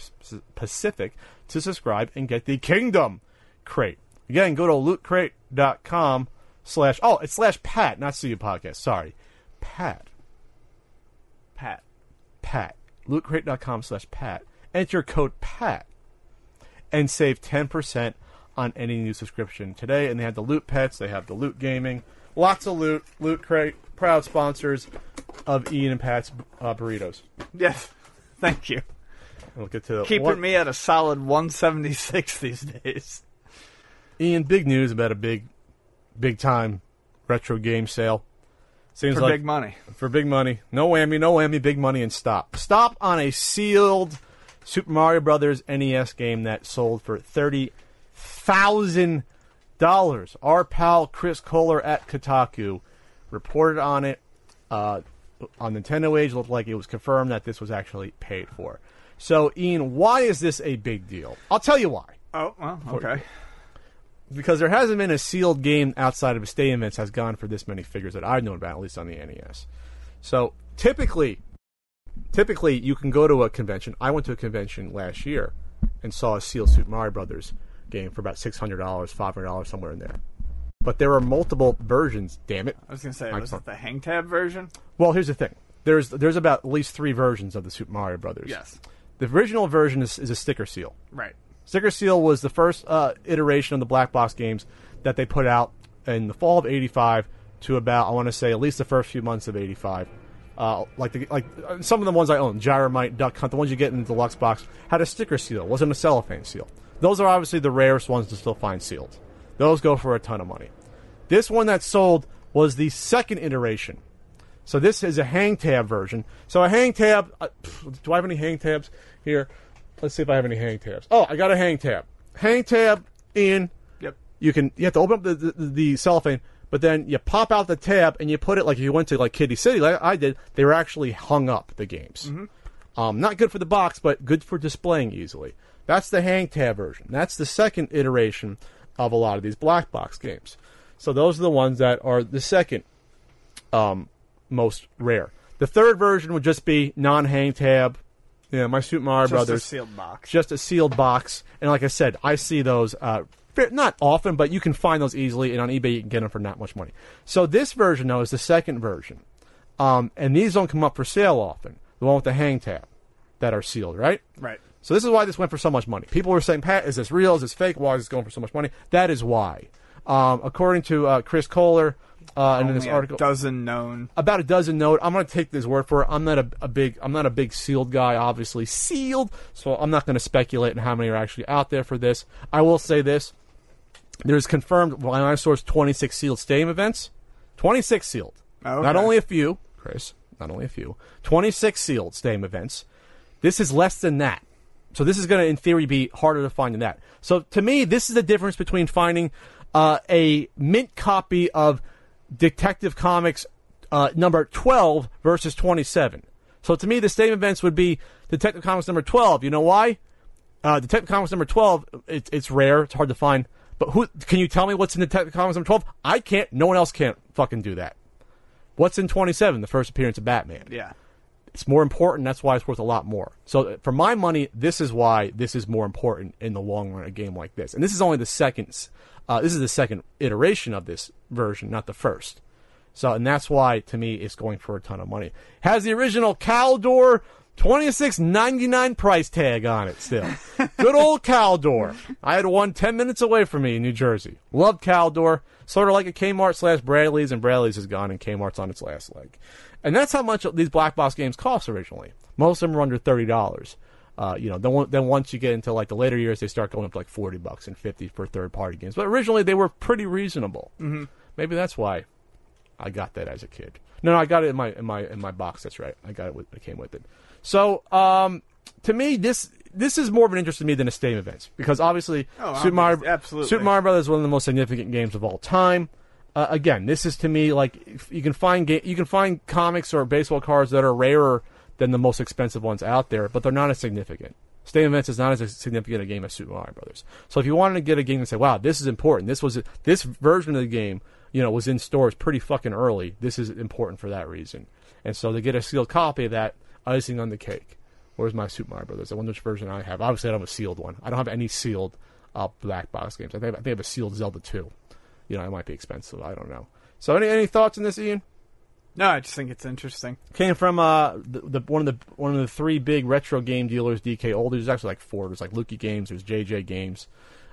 S1: Pacific to subscribe and get the Kingdom Crate. Again, go to lootcrate.com slash oh it's slash Pat, not CU podcast. Sorry, Pat.
S2: Pat.
S1: Pat. Lootcrate.com slash Pat. Enter code Pat and save 10% on any new subscription today. And they have the Loot Pets, they have the Loot Gaming, lots of loot. Loot Crate, proud sponsors of Ian and Pat's uh, burritos.
S2: Yes. Thank you.
S1: We'll get to
S2: Keeping
S1: one-
S2: me at a solid 176 these days.
S1: Ian, big news about a big, big time retro game sale. Seems
S2: For
S1: like
S2: big money.
S1: for big money. No whammy, no whammy, big money, and stop. Stop on a sealed Super Mario Brothers NES game that sold for thirty thousand dollars. Our pal Chris Kohler at Kotaku reported on it. Uh, on Nintendo Age, looked like it was confirmed that this was actually paid for. So, Ian, why is this a big deal? I'll tell you why
S2: Oh, well, okay.
S1: Because there hasn't been a sealed game outside of a stadium events has gone for this many figures that I've known about, at least on the NES. So typically, typically you can go to a convention. I went to a convention last year and saw a sealed Super Mario Brothers game for about six hundred dollars, five hundred dollars, somewhere in there. But there are multiple versions. Damn it!
S2: I was going to say, was it the hang tab version?
S1: Well, here's the thing. There's there's about at least three versions of the Super Mario Brothers.
S2: Yes.
S1: The original version is, is a sticker seal.
S2: Right.
S1: Sticker Seal was the first uh, iteration of the black box games that they put out in the fall of '85 to about I want to say at least the first few months of '85. Uh, like the, like uh, some of the ones I own, Gyromite, Duck Hunt, the ones you get in the deluxe box had a sticker seal, wasn't a cellophane seal. Those are obviously the rarest ones to still find sealed. Those go for a ton of money. This one that sold was the second iteration. So this is a hang tab version. So a hang tab. Uh, do I have any hang tabs here? Let's see if I have any hang tabs. Oh, I got a hang tab. Hang tab in.
S2: Yep.
S1: You can you have to open up the, the, the cellophane, but then you pop out the tab and you put it like if you went to like Kiddie City, like I did. They were actually hung up the games. Hmm. Um, not good for the box, but good for displaying easily. That's the hang tab version. That's the second iteration of a lot of these black box games. So those are the ones that are the second um, most rare. The third version would just be non-hang tab. Yeah, my Super Mario
S2: Just a sealed box.
S1: just a sealed box. And like I said, I see those uh, fair- not often, but you can find those easily, and on eBay you can get them for not much money. So this version though is the second version, um, and these don't come up for sale often. The one with the hang tab that are sealed, right?
S2: Right.
S1: So this is why this went for so much money. People were saying, "Pat, is this real? Is this fake? Why is this going for so much money?" That is why. Um, according to uh, Chris Kohler, uh, and in this
S2: Only a dozen known.
S1: about a dozen known. I'm going to take this word for it. I'm not a, a big I'm not a big sealed guy, obviously sealed. So I'm not going to speculate on how many are actually out there for this. I will say this: there's confirmed sourced 26 sealed stadium events, 26 sealed.
S2: Oh,
S1: Not only a few, Chris. Not only a few. 26 sealed stadium events. This is less than that. So this is going to, in theory, be harder to find than that. So to me, this is the difference between finding uh, a mint copy of Detective Comics uh, number 12 versus 27. So to me, the same events would be Detective Comics number 12. You know why? Uh, Detective Comics number 12, it's it's rare. It's hard to find. But who can you tell me what's in Detective Comics number 12? I can't. No one else can't fucking do that. What's in 27? The first appearance of Batman.
S2: Yeah.
S1: It's more important. That's why it's worth a lot more. So uh, for my money, this is why this is more important in the long run. A game like this, and this is only the second. Uh, this is the second iteration of this version, not the first. So, and that's why to me it's going for a ton of money. Has the original Caldor twenty six ninety nine price tag on it still. Good old Caldor. I had one 10 minutes away from me in New Jersey. Love Caldor. Sort of like a Kmart slash Bradlees, and Bradlees is gone, and Kmart's on its last leg. And that's how much these black box games cost originally. Most of them were under thirty dollars. Uh, you know, then then once you get into like the later years, they start going up to like forty bucks and fifty for third party games. But originally they were pretty reasonable. Mm-hmm. Maybe that's why I got that as a kid. No, no, I got it in my in my in my box. That's right. I got it. With, it came with it. So, um, to me, this this is more of an interest to me than a Stadium Event because obviously,
S2: Oh,
S1: Super Mario
S2: absolutely.
S1: Super Mario Brothers is one of the most significant games of all time. Uh, again, this is to me like you can find ga- you can find comics or baseball cards that are rarer than the most expensive ones out there, but they're not as significant. Stadium events is not as significant a game as Super Mario Brothers. So if you wanted to get a game and say, "Wow, this is important. This was this version of the game, you know, was in stores pretty fucking early. This is important for that reason." And so to get a sealed copy of that, icing on the cake. Where's my Super Mario Brothers? I wonder which version I have. Obviously, I don't have a sealed one. I don't have any sealed uh, black box games. I think I think I have a sealed Zelda two. You know, it might be expensive. I don't know. So, any any thoughts on this, Ian?
S2: No, I just think it's interesting.
S1: Came from uh the, the one of the one of the three big retro game dealers, DK Old. There's actually like four. There's like Lukie Games. There's JJ Games.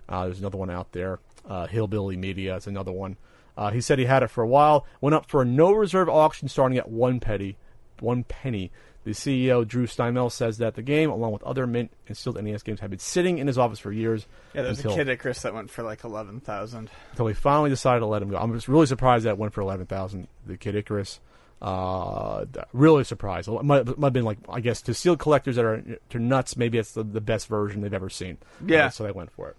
S1: Uh, there's another one out there. Uh, Hillbilly Media is another one. Uh, he said he had it for a while. Went up for a no reserve auction starting at one penny. One penny. The CEO Drew Steinmel says that the game, along with other mint and sealed NES games, have been sitting in his office for years.
S2: Yeah, there's
S1: until,
S2: a Kid Icarus that went for like eleven thousand.
S1: until we finally decided to let him go. I'm just really surprised that it went for eleven thousand. The Kid Icarus, uh, really surprised. It might, might have been like I guess to sealed collectors that are to nuts. Maybe it's the, the best version they've ever seen.
S2: Yeah.
S1: Uh, so they went for it.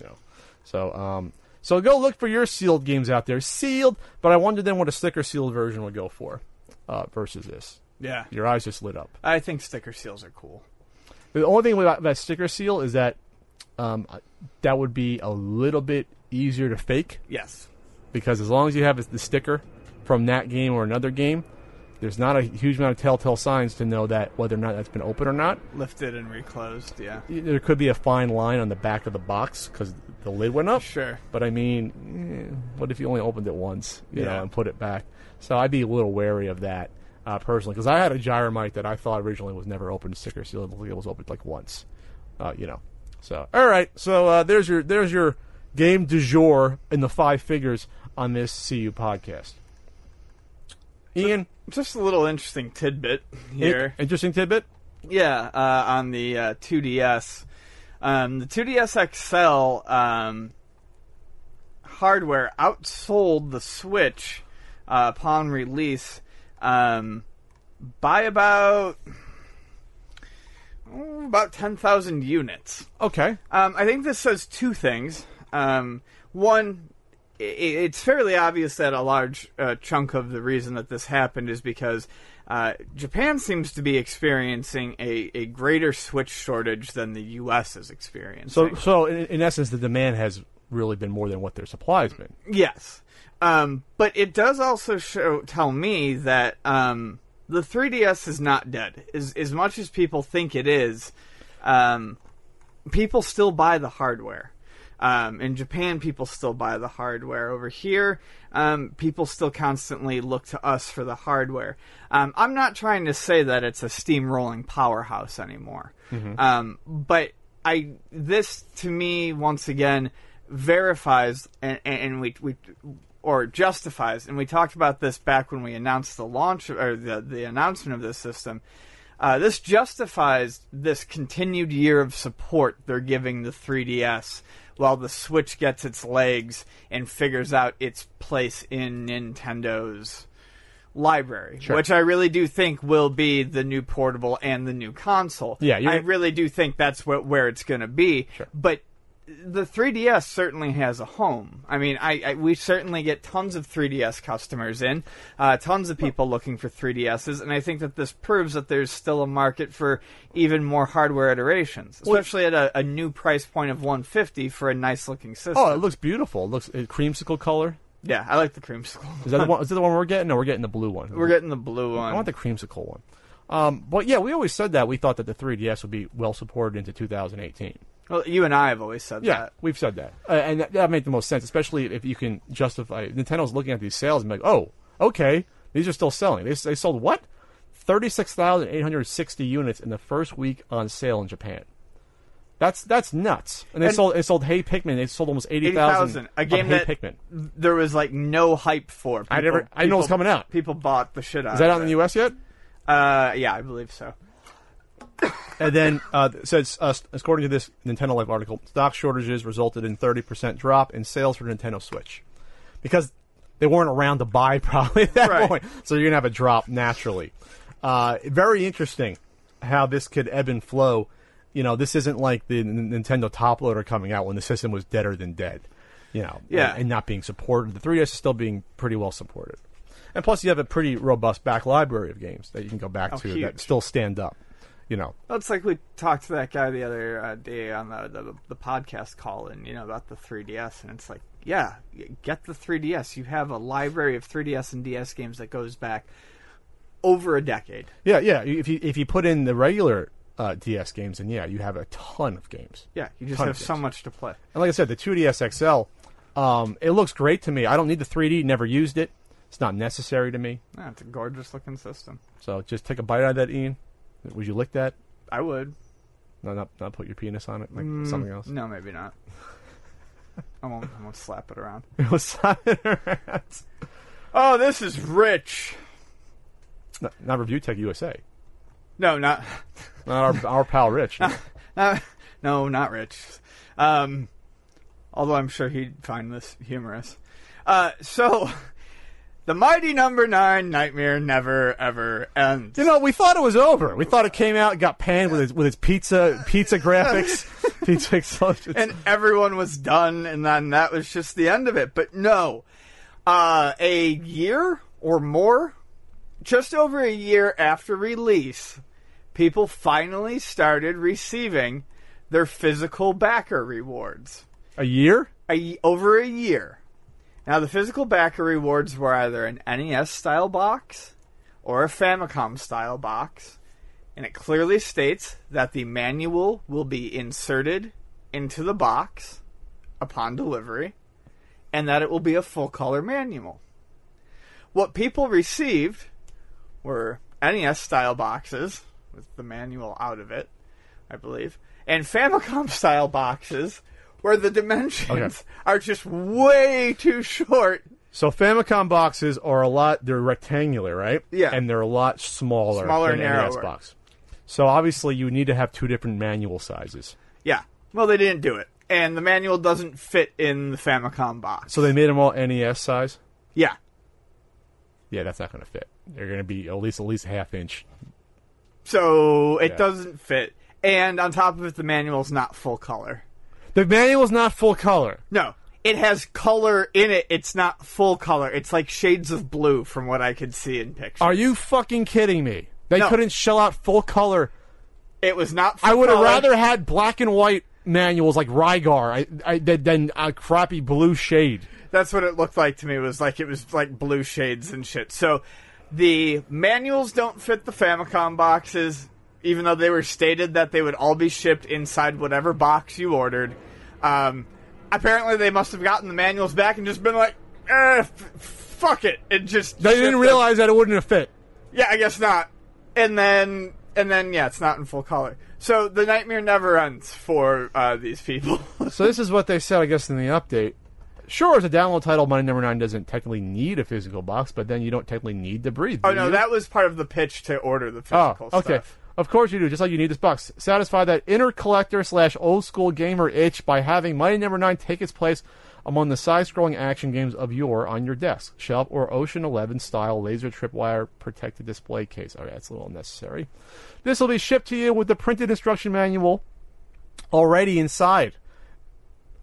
S1: You know, so um, so go look for your sealed games out there, sealed. But I wonder then what a sticker sealed version would go for, uh, versus this.
S2: Yeah,
S1: Your eyes just lit up.
S2: I think sticker seals are cool.
S1: The only thing about that sticker seal is that um, that would be a little bit easier to fake
S2: Yes.
S1: because as long as you have the sticker from that game or another game, there's not a huge amount of telltale signs to know that whether or not that's been open or not.
S2: Lifted and reclosed, yeah.
S1: There could be a fine line on the back of the box because the lid went up.
S2: Sure.
S1: But I mean, eh, what if you only opened it once, you know, and put it back? So I'd be a little wary of that uh, personally because I had a gyromite that I thought originally was never opened sticker seal. It it was opened like once, uh, you know. So all right, so uh, there's your there's your game du jour in the five figures on this CU podcast. Ian,
S2: Just a little interesting tidbit here.
S1: in- interesting tidbit.
S2: Yeah, uh, on the uh, 2DS. Um, the 2DS XL um, hardware outsold the Switch uh, upon release um, by about oh, about 10,000 units.
S1: Okay,
S2: Um, I think this says two things. Um, one, i it's fairly obvious that a large uh, chunk of the reason that this happened is because uh, Japan seems to be experiencing a, a greater Switch shortage than the U.S. is experiencing.
S1: so so in, in essence, the demand has really been more than what their supply's been.
S2: Yes, um, but it does also show tell me that um, the 3DS is not dead. As as much as people think it is, um, people still buy the hardware. Um, in Japan, people still buy the hardware. Over here, um, people still constantly look to us for the hardware. Um, I'm not trying to say that it's a steamrolling powerhouse anymore, um, but I this to me once again verifies and, and we we or justifies, and we talked about this back when we announced the launch or the the announcement of this system. Uh, this justifies this continued year of support they're giving the 3DS while the Switch gets its legs and figures out its place in Nintendo's library, which I really do think will be the new portable and the new console.
S1: Yeah,
S2: I really do think that's what, where it's going to be. Sure. But the 3DS certainly has a home. I mean, I, I we certainly get tons of 3DS customers in, uh, tons of people looking for 3DSs, and I think that this proves that there's still a market for even more hardware iterations, especially at a, a new price point of 150 for a nice looking system.
S1: Oh, it looks beautiful. It looks it, creamsicle color.
S2: yeah, I like the creamsicle.
S1: Is that the one? Is that the one we're getting? No, we're getting the blue one.
S2: We're getting the blue one.
S1: I want the creamsicle one. Um, but yeah, we always said that we thought that the 3DS would be well supported into 2018.
S2: Well, you and I have always said that.
S1: Yeah,
S2: that.
S1: we've said that, uh, and that, that made the most sense, especially if you can justify. Nintendo's looking at these sales and be like, "Oh, okay, these are still selling." They, they sold what? Thirty-six thousand eight hundred sixty units in the first week on sale in Japan. That's that's nuts. And they
S2: And-
S1: sold they sold Hey Pikmin. They sold almost eighty thousand.
S2: 80,000. A game
S1: Hey
S2: that
S1: Pikmin.
S2: there was like no hype for.
S1: I never- I didn't know it was coming out.
S2: People bought the shit out.
S1: Is that out in
S2: it.
S1: the U.S. yet?
S2: Uh, yeah, I believe so.
S1: And then uh, says, uh, according to this Nintendo Life article, stock shortages resulted in 30% drop in sales for Nintendo Switch because they weren't around to buy probably at that
S2: Right.
S1: point. So you're gonna have a drop naturally. Uh, very interesting how this could ebb and flow. You know, this isn't like the N- Nintendo top loader coming out when the system was deader than dead. You know,
S2: Yeah.
S1: and, and not being supported. The 3DS is still being pretty well supported, and plus you have a pretty robust back library of games that you can go back
S2: Oh,
S1: to
S2: huge.
S1: that still stand up. You know,
S2: Well, it's like we talked to that guy the other uh, day on the, the the podcast call, and you know about the 3DS, and it's like, yeah, get the 3DS. You have a library of 3DS and DS games that goes back over a decade.
S1: Yeah, yeah. If you if you put in the regular uh, DS games, and yeah, you have a ton of games.
S2: Yeah, you just
S1: Ton
S2: have so much to play.
S1: And like I said, the 2DS XL, um, it looks great to me. I don't need the 3D. Never used it. It's not necessary to me.
S2: Yeah, it's a gorgeous looking system.
S1: So just take a bite out of that, Ian. Would you lick that?
S2: I would.
S1: No, not not put your penis on it, like
S2: Mm,
S1: something else.
S2: No, maybe not. I won't. I won't slap it around.
S1: It was not,
S2: Oh, this is rich.
S1: not Review Tech USA.
S2: No, not.
S1: Not our our pal Rich.
S2: Uh, no, not Rich. Um, although I'm sure he'd find this humorous. Uh, so, the mighty number nine nightmare never ever ends.
S1: You know, we thought it was over. We thought it came out, got panned with its with its pizza pizza graphics, pizza explosions.
S2: and everyone was done, and then that was just the end of it. But no, uh, a year or more, just over a year after release, people finally started receiving their physical backer rewards.
S1: a year?
S2: a, over a year. Now, the physical backer rewards were either an NES style box or a Famicom style box, and it clearly states that the manual will be inserted into the box upon delivery, and that it will be a full color manual. What people received were NES style boxes with the manual out of it, I believe, and Famicom style boxes where the dimensions
S1: Okay.
S2: are just way too short.
S1: So Famicom boxes are a lot. They're rectangular, right?
S2: Yeah.
S1: And they're a lot smaller,
S2: Smaller
S1: than
S2: and
S1: an NES
S2: narrower.
S1: box. So obviously, you need to have two different manual sizes.
S2: Yeah. Well, they didn't do it. And the manual doesn't fit in the Famicom box.
S1: So they made them all NES size.
S2: yeah.
S1: Yeah, that's not going to fit. They're going to be at least at least a half inch.
S2: So it
S1: Yeah.
S2: doesn't fit. And on top of it, the manual's not full color.
S1: The manual's not full color.
S2: No. It has color in it. It's not full color. It's like shades of blue from what I could see in pictures.
S1: Are you fucking kidding me? They
S2: No.
S1: couldn't shell out full color.
S2: It was not full
S1: I would have rather had black and white manuals like Rygar I, I, than, than a crappy blue shade.
S2: That's what it looked like to me. It was like it was like blue shades and shit. So the manuals don't fit the Famicom boxes, even though they were stated that they would all be shipped inside whatever box you ordered. Um, apparently, they must have gotten the manuals back and just been like, eh, f- fuck it. It just
S1: They didn't
S2: them.
S1: realize that it wouldn't have fit.
S2: Yeah, I guess not. And then and then yeah, it's not in full color. So the nightmare never ends for uh, these people.
S1: So this is what they said, I guess, in the update. Sure, as a download title, Mighty Number Nine doesn't technically need a physical box, but then you don't technically need to breathe.
S2: oh no,
S1: you?
S2: that was part of the pitch to order the
S1: Oh,
S2: physical
S1: okay.
S2: stuff.
S1: Of course you do, just like you need this box. Satisfy that inner collector slash old school gamer itch by having Mighty Number Nine take its place among the side-scrolling action games of yore on your desk, shelf, or Ocean Eleven style laser tripwire protected display case. Okay, that's a little unnecessary. This will be shipped to you with the printed instruction manual already inside.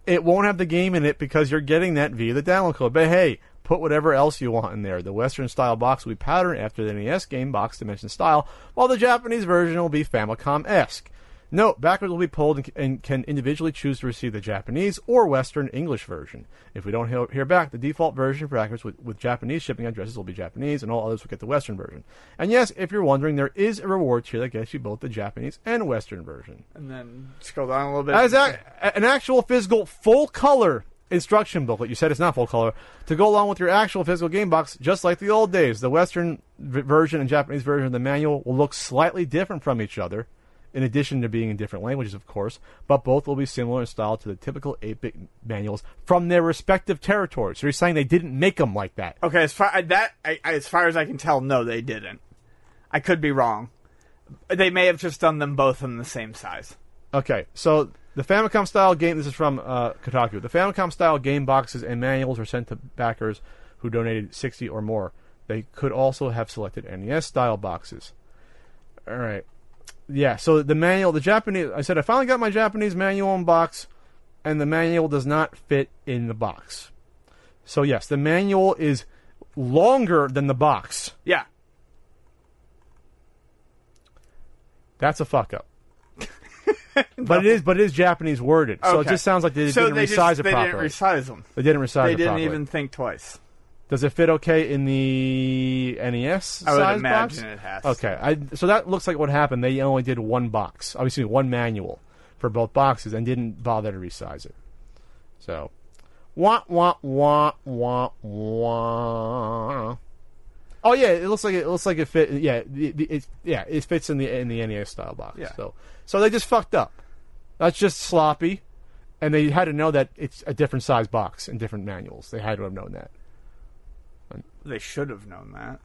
S1: It won't have the game in it because you're getting that via the download code. But hey, put whatever else you want in there. The Western style box will be patterned after the NES game box dimension style, while the Japanese version will be Famicom esque. Note, backwards will be pulled and, and can individually choose to receive the Japanese or Western English version. If we don't hear, hear back, the default version for backwards with, with Japanese shipping addresses will be Japanese, and all others will get the Western version. And yes, if you're wondering, there is a reward tier that gets you both the Japanese and Western version.
S2: And then scroll down a little bit.
S1: As a, an actual physical full color instruction booklet. You said it's not full color to go along with your actual physical game box, just like the old days. The Western v- version and Japanese version of the manual will look slightly different from each other, in addition to being in different languages, of course. But both will be similar in style to the typical 8-bit manuals from their respective territories. So you're saying they didn't make them like that?
S2: Okay, as far that I, as far as I can tell, no, they didn't. I could be wrong. They may have just done them both in the same size.
S1: Okay, so the Famicom style game. This is from uh, Kotaku. The Famicom style game boxes and manuals were sent to backers who donated sixty or more. They could also have selected NES style boxes. All right, yeah. So the manual, the Japanese. I said I finally got my Japanese manual in box, and the manual does not fit in the box. So yes, the manual is longer than the box.
S2: Yeah.
S1: That's a fuck up. but it is, but it is Japanese worded, so it
S2: Okay.
S1: just sounds like they
S2: so
S1: didn't
S2: they
S1: resize
S2: just,
S1: it
S2: they
S1: properly.
S2: didn't resize them.
S1: they didn't resize
S2: They
S1: it
S2: didn't
S1: properly.
S2: even think twice.
S1: Does it fit okay in the NES
S2: I would
S1: size
S2: imagine
S1: box?
S2: it has.
S1: Okay, I, so that looks like what happened. They only did one box, oh, obviously one manual for both boxes, and didn't bother to resize it. So, wah wah wah wah wah. Oh yeah, it looks like it, looks like it fit. Yeah, the, the, it, yeah, it fits in the in the NES style box.
S2: Yeah.
S1: So, so they just fucked up. That's just sloppy, and they had to know that it's a different size box and different manuals. They had to have known that.
S2: They should have known that.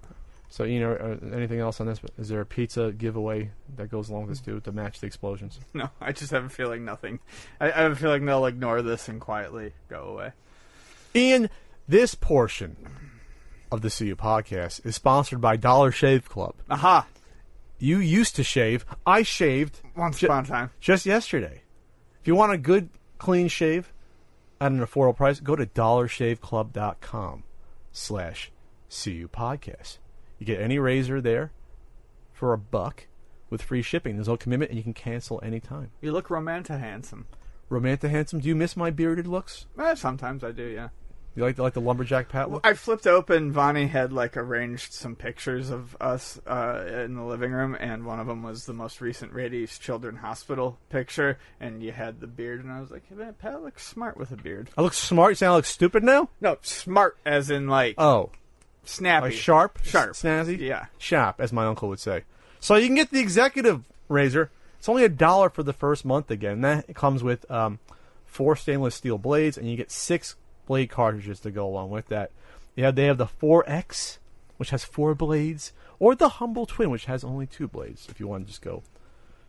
S1: So, you know, uh, anything else on this? Is there a pizza giveaway that goes along with this too to match the explosions?
S2: No, I just have a feeling nothing. I, I have a feeling they'll ignore this and quietly go away.
S1: Ian, this portion of the CU podcast is sponsored by Dollar Shave Club.
S2: Aha!
S1: You used to shave. I shaved
S2: Once
S1: ju-
S2: upon a time.
S1: just yesterday. If you want a good, clean shave at an affordable price, go to dollarshaveclub.com slash CU podcast. You get any razor there for a buck with free shipping. There's no commitment, and you can cancel anytime.
S2: You look romantic handsome.
S1: Romantic handsome. Do you miss my bearded looks?
S2: Eh, sometimes I do, yeah.
S1: You like the, like the lumberjack pat look?
S2: I flipped open. Vonnie had like arranged some pictures of us uh, in the living room, and one of them was the most recent Rady's Children Hospital picture, and you had the beard, and I was like, hey, man, Pat looks smart with a beard.
S1: I look smart. You I look stupid now?
S2: No, smart as in like
S1: Oh,
S2: snappy,
S1: like sharp,
S2: sharp,
S1: snazzy.
S2: Yeah.
S1: sharp, as my uncle would say. So you can get the executive razor. It's only a dollar for the first month. Again, that comes with um, four stainless steel blades, and you get six blade cartridges to go along with that. Yeah, they have the 4X, which has four blades, or the Humble Twin, which has only two blades. If you want to just go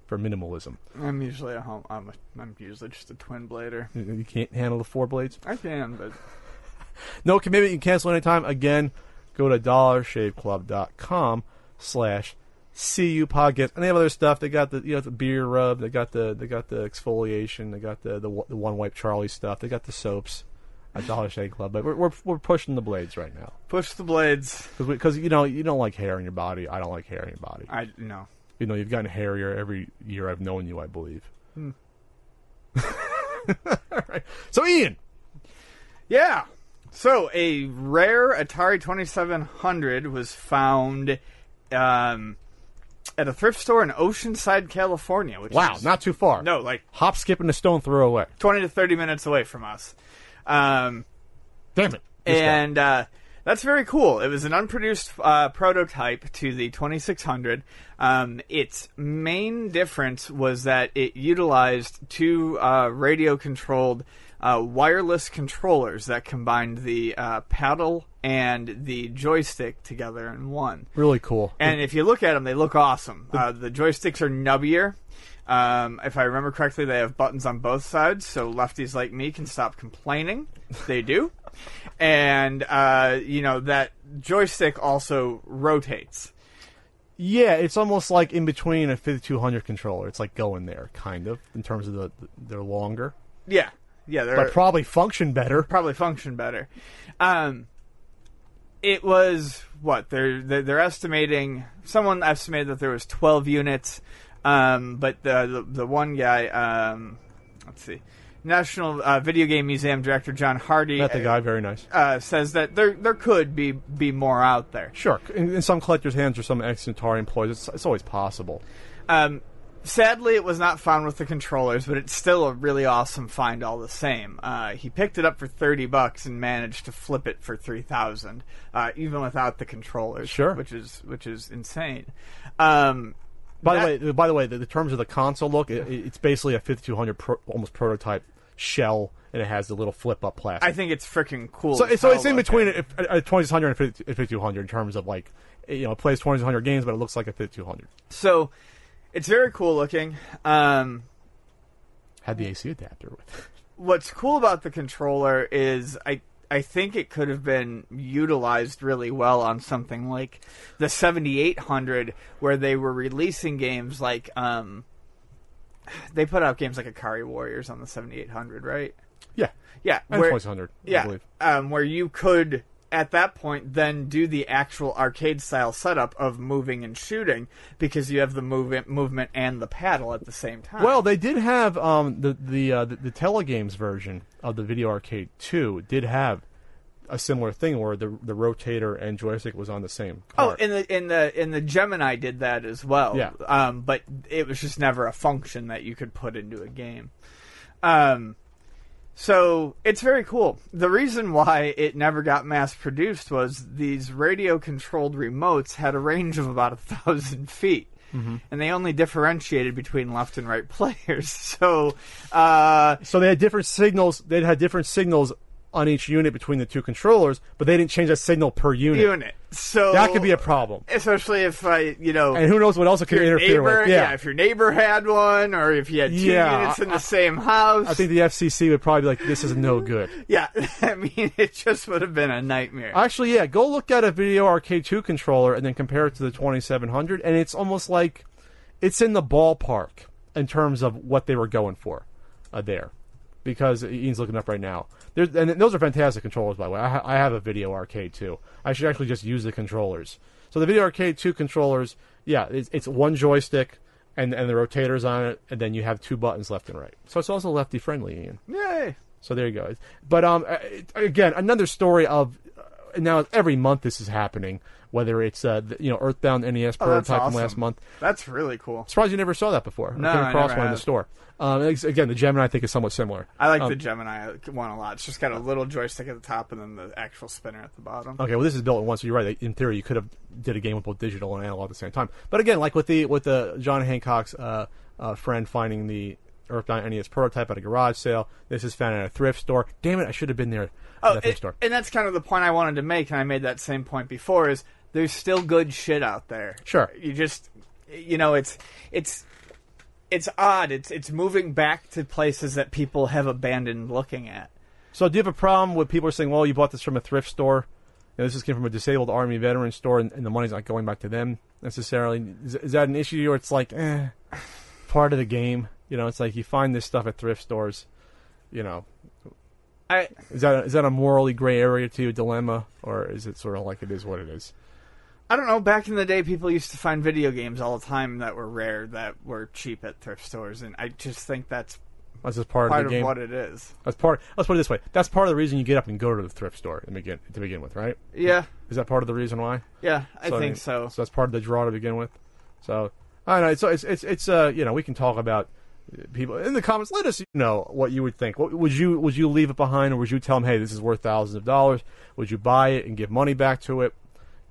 S1: for minimalism,
S2: I'm usually a home. I'm, a, I'm usually just a twin blader.
S1: you you can't handle the four blades.
S2: I can, but
S1: No commitment. You can cancel anytime. Again, go to dollarshaveclub.com slash CU podcast. And they have other stuff. They got the you know the beer rub. They got the they got the exfoliation. They got the the, the one wipe Charlie stuff. They got the soaps at Dollar Shave Club. But we're, we're we're pushing the blades right now
S2: push the blades.
S1: because you know you don't like hair in your body. I don't like hair in your body.
S2: I no.
S1: You know you've gotten hairier every year I've known you. I believe. All right. So Ian,
S2: Yeah. So a rare Atari 2700 was found um, at a thrift store in Oceanside, California. Which
S1: wow,
S2: is,
S1: not too far.
S2: no, like
S1: hop, skip, and a stone throw away.
S2: 20 to 30 minutes away from us. Um,
S1: Damn it. This
S2: and uh, that's very cool. It was an unproduced uh, prototype to the 2600. Um, its main difference was that it utilized two uh, radio controlled uh, wireless controllers that combined the uh, paddle and the joystick together in one.
S1: Really cool.
S2: And if you look at them, they look awesome. Uh, the joysticks are nubbier. Um, if I remember correctly, they have buttons on both sides, so lefties like me can stop complaining. They do. and, uh, you know, that joystick also rotates.
S1: Yeah, it's almost like in between a 5200 controller. It's like going there, kind of, in terms of the they're longer,
S2: Yeah. Yeah, they're
S1: but probably function better.
S2: probably function better. Um, it was what they're they're, they're estimating. Someone estimated that there was twelve units, um, but the, the the one guy, um, let's see, National uh, Video Game Museum director John Hardie
S1: Met the guy, very nice.
S2: uh, says that there there could be be more out there.
S1: Sure, in, in some collectors' hands or some ex-Atari employees, it's, it's always possible.
S2: Um, sadly, it was not found with the controllers, but it's still a really awesome find all the same. Uh, he picked it up for thirty bucks and managed to flip it for three thousand, uh, even without the controllers.
S1: Sure.
S2: which is which is insane. Um,
S1: By
S2: that-
S1: the way, by the way, the, the terms of the console look, it, it's basically a 5200 pro, almost prototype shell, and it has the little flip-up plastic.
S2: I think it's freaking cool.
S1: so, so it's in between a, a, a uh, uh, 2600 and 50 uh, 5200 in terms of like, you know, it plays 2600 games, but it looks like a 5200.
S2: So It's very cool looking. Um,
S1: Had the AC adapter with.
S2: what's cool about the controller is I I think it could have been utilized really well on something like the 7800 where they were releasing games like um they put out games like Ikari Warriors on the 7800, right?
S1: Yeah,
S2: Yeah,
S1: and
S2: where-
S1: 2600. I
S2: yeah,
S1: believe.
S2: um, where you could at that point then do the actual arcade style setup of moving and shooting because you have the movement movement and the paddle at the same time.
S1: Well, they did have um, the the, uh, the the telegames version of the Video Arcade 2 did have a similar thing where the the rotator and joystick was on the same.
S2: Oh, in the in the in the Gemini did that as well.
S1: Yeah.
S2: Um, but it was just never a function that you could put into a game. Um, so it's very cool. The reason why it never got mass produced was these radio controlled remotes had a range of about a thousand feet.
S1: Mm-hmm.
S2: And they only differentiated between left and right players. So, uh,
S1: so they had different signals. They had different signals on each unit between the two controllers, but they didn't change that signal per unit.
S2: unit. So
S1: That could be a problem.
S2: especially if I, you know,
S1: And who knows what else it could interfere
S2: neighbor,
S1: with?
S2: yeah. if your neighbor had one, or if you had two
S1: Yeah,
S2: units in
S1: I-
S2: the same house.
S1: I think the FCC would probably be like, "This is no good."
S2: yeah, I mean, it just would have been a nightmare.
S1: Actually, yeah, go look at a Video Arcade 2 controller and then compare it to the 2700, and it's almost like it's in the ballpark in terms of what they were going for uh, there. Because Ian's looking up right now. There's, and those are fantastic controllers, by the way. I, ha- I have a Video Arcade 2. I should actually just use the controllers. So the Video Arcade 2 controllers, yeah, it's, it's one joystick and, and the rotators on it, and then you have two buttons left and right. So it's also lefty friendly, Ian.
S2: Yay!
S1: So there you go. But um, again, another story of uh, now every month this is happening. Whether it's uh, the, you know Earthbound NES
S2: Oh,
S1: prototype from
S2: awesome.
S1: last month.
S2: That's really cool.
S1: Surprised you never saw that before.
S2: No,
S1: I came
S2: I
S1: across
S2: never
S1: one in the store. Um, again, the Gemini I think is somewhat similar.
S2: I like
S1: Um,
S2: the Gemini one a lot. It's just got a little joystick at the top and then the actual spinner at the bottom.
S1: Okay, well, this is built in one, so you're right. In theory, you could have did a game with both digital and analog at the same time. But again, like with the with the John Hancock's uh, uh, friend finding the Earthbound NES prototype at a garage sale, this is found at a thrift store. Damn it, I should have been there at
S2: Oh, it-
S1: store.
S2: and that's kind of the point I wanted to make, and I made that same point before. Is there's still good shit out there.
S1: Sure.
S2: You just, you know, it's it's it's odd. It's it's moving back to places that people have abandoned looking at.
S1: So, do you have a problem with people saying, "Well, you bought this from a thrift store"? You know, this just came from a disabled Army veteran store, and, and the money's not going back to them necessarily. Is, is that an issue, or it's like, eh, part of the game? You know, it's like you find this stuff at thrift stores. You know,
S2: I
S1: is that is that a morally gray area to you, a dilemma, or is it sort of like it is what it is?
S2: I don't know. Back in the day, people used to find video games all the time that were rare, that were cheap at thrift stores, and I just think that's
S1: That's just part,
S2: part
S1: of
S2: of
S1: the game.
S2: what it is.
S1: That's part. Let's put it this way. That's part of the reason you get up and go to the thrift store to begin to begin with, right?
S2: Yeah,
S1: Is that part of the reason why?
S2: yeah, I
S1: So,
S2: think
S1: mean,
S2: so.
S1: So that's part of the draw to begin with. So I don't know. So it's it's it's uh you know we can talk about uh, people in the comments. Let us know what you would think. What, would you would you leave it behind, or would you tell them, hey, this is worth thousands of dollars? Would you buy it and give money back to it?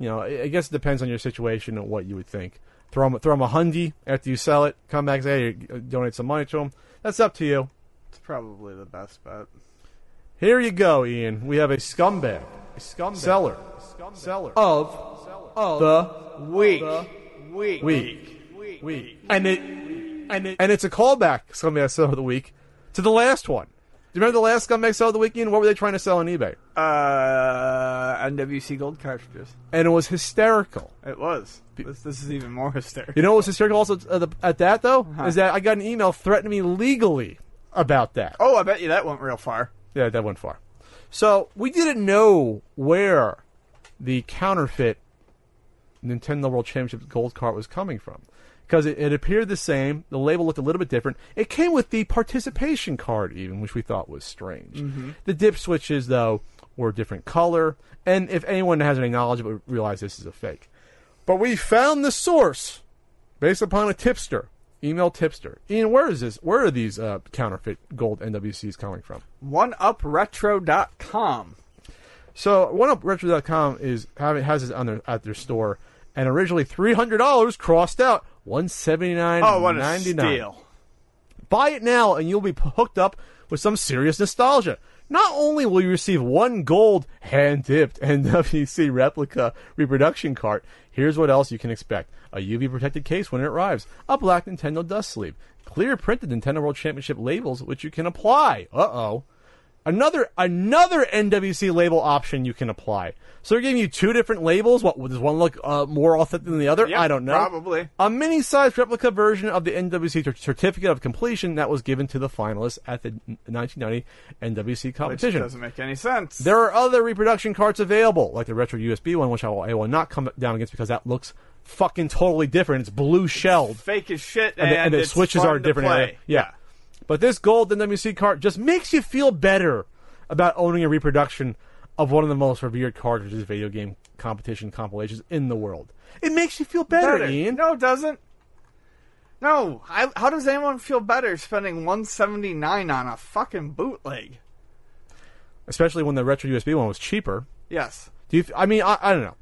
S1: You know, I I guess it depends on your situation and what you would think. Throw them throw them a hundy after you sell it. Come back and say, hey, uh, donate some money to them. That's up to you.
S2: It's probably the best bet.
S1: Here you go, Ian. We have a scumbag, a scumbag seller, seller of of the
S2: Week, week,
S1: week.
S2: week,
S1: week. And it and it, and it's a callback scumbag sell of the week to the last one. Do you remember the last scumbag sell of the Weekend? What were they trying to sell on eBay?
S2: Uh, NWC gold cartridges.
S1: And it was hysterical.
S2: It was. This, this is even more hysterical.
S1: You know what was hysterical also uh, the, at that though
S2: Huh.
S1: is that I got an email threatening me legally about that.
S2: Oh, I bet you that went real far.
S1: Yeah, that went far. So we didn't know where the counterfeit Nintendo World Championship gold card was coming from because it, it appeared the same. The label looked a little bit different. It came with the participation card, even, which we thought was strange. The dip switches, though, were a different color, and if anyone has any knowledge would realize this is a fake. But we found the source based upon a tipster. Email tipster. Ian, where is this? Where are these uh, counterfeit gold NWCs coming from?
S2: OneUpRetro.com.
S1: So OneUpRetro.com is having has it on their at their store, and originally three hundred dollars crossed out one seventy nine.
S2: Oh, what a steal.
S1: Buy it now, and you'll be hooked up with some serious nostalgia. Not only will you receive one gold hand dipped NWC replica reproduction cart, here's what else you can expect a UV protected case when it arrives, a black Nintendo dust sleeve, clear printed Nintendo World Championship labels which you can apply. Uh oh. Another another NWC label option you can apply. So they're giving you two different labels. What does one look uh, more authentic than the other?
S2: Yep,
S1: I don't know.
S2: probably.
S1: a mini-sized replica version of the NWC cer- certificate of completion that was given to the finalists at the 1990 NWC
S2: Which
S1: competition.
S2: doesn't make any sense.
S1: There are other reproduction carts available, like the retro USB one, which I will, I will not come down against because that looks fucking totally different. It's blue shelled
S2: fake as shit,
S1: and,
S2: and,
S1: the, and the switches are different area. Yeah. But this gold NWC cart just makes you feel better about owning a reproduction of one of the most revered cartridges video game competition compilations in the world. It makes you feel better,
S2: better.
S1: Ian.
S2: No, it doesn't. No, I, how does anyone feel better spending 179 on a fucking bootleg?
S1: Especially when the retro USB one was cheaper.
S2: Yes.
S1: Do you? I mean, I, I don't know.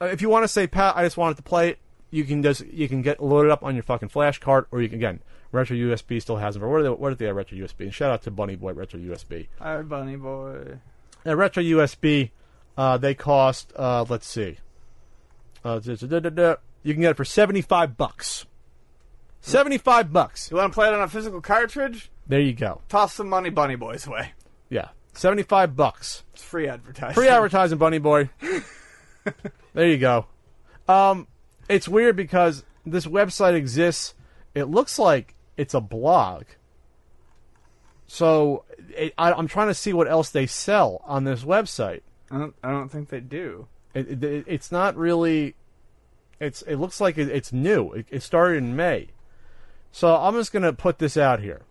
S1: Uh, If you want to say, Pat, I just wanted to play it, you can just you can get loaded up on your fucking flash card, or you can again, retro USB still has them. Or what are they? They at retro USB? And shout out to Bunny Boy Retro USB.
S2: Hi, bunny boy.
S1: At retro USB, uh, they cost. Uh, let's see. Uh, you can get it for seventy five bucks. Seventy five bucks.
S2: You want to play it on a physical cartridge?
S1: There you go.
S2: Toss some money, bunny boys way.
S1: Yeah, seventy five bucks.
S2: It's free advertising.
S1: Free advertising, Bunny Boy. there you go. Um, it's weird because this website exists. It looks like it's a blog. So it, I, I'm trying to see what else they sell on this website.
S2: I don't, I don't think they do.
S1: It, it, it's not really. It's it looks like it, it's new. It, it started in May. So I'm just gonna put this out here.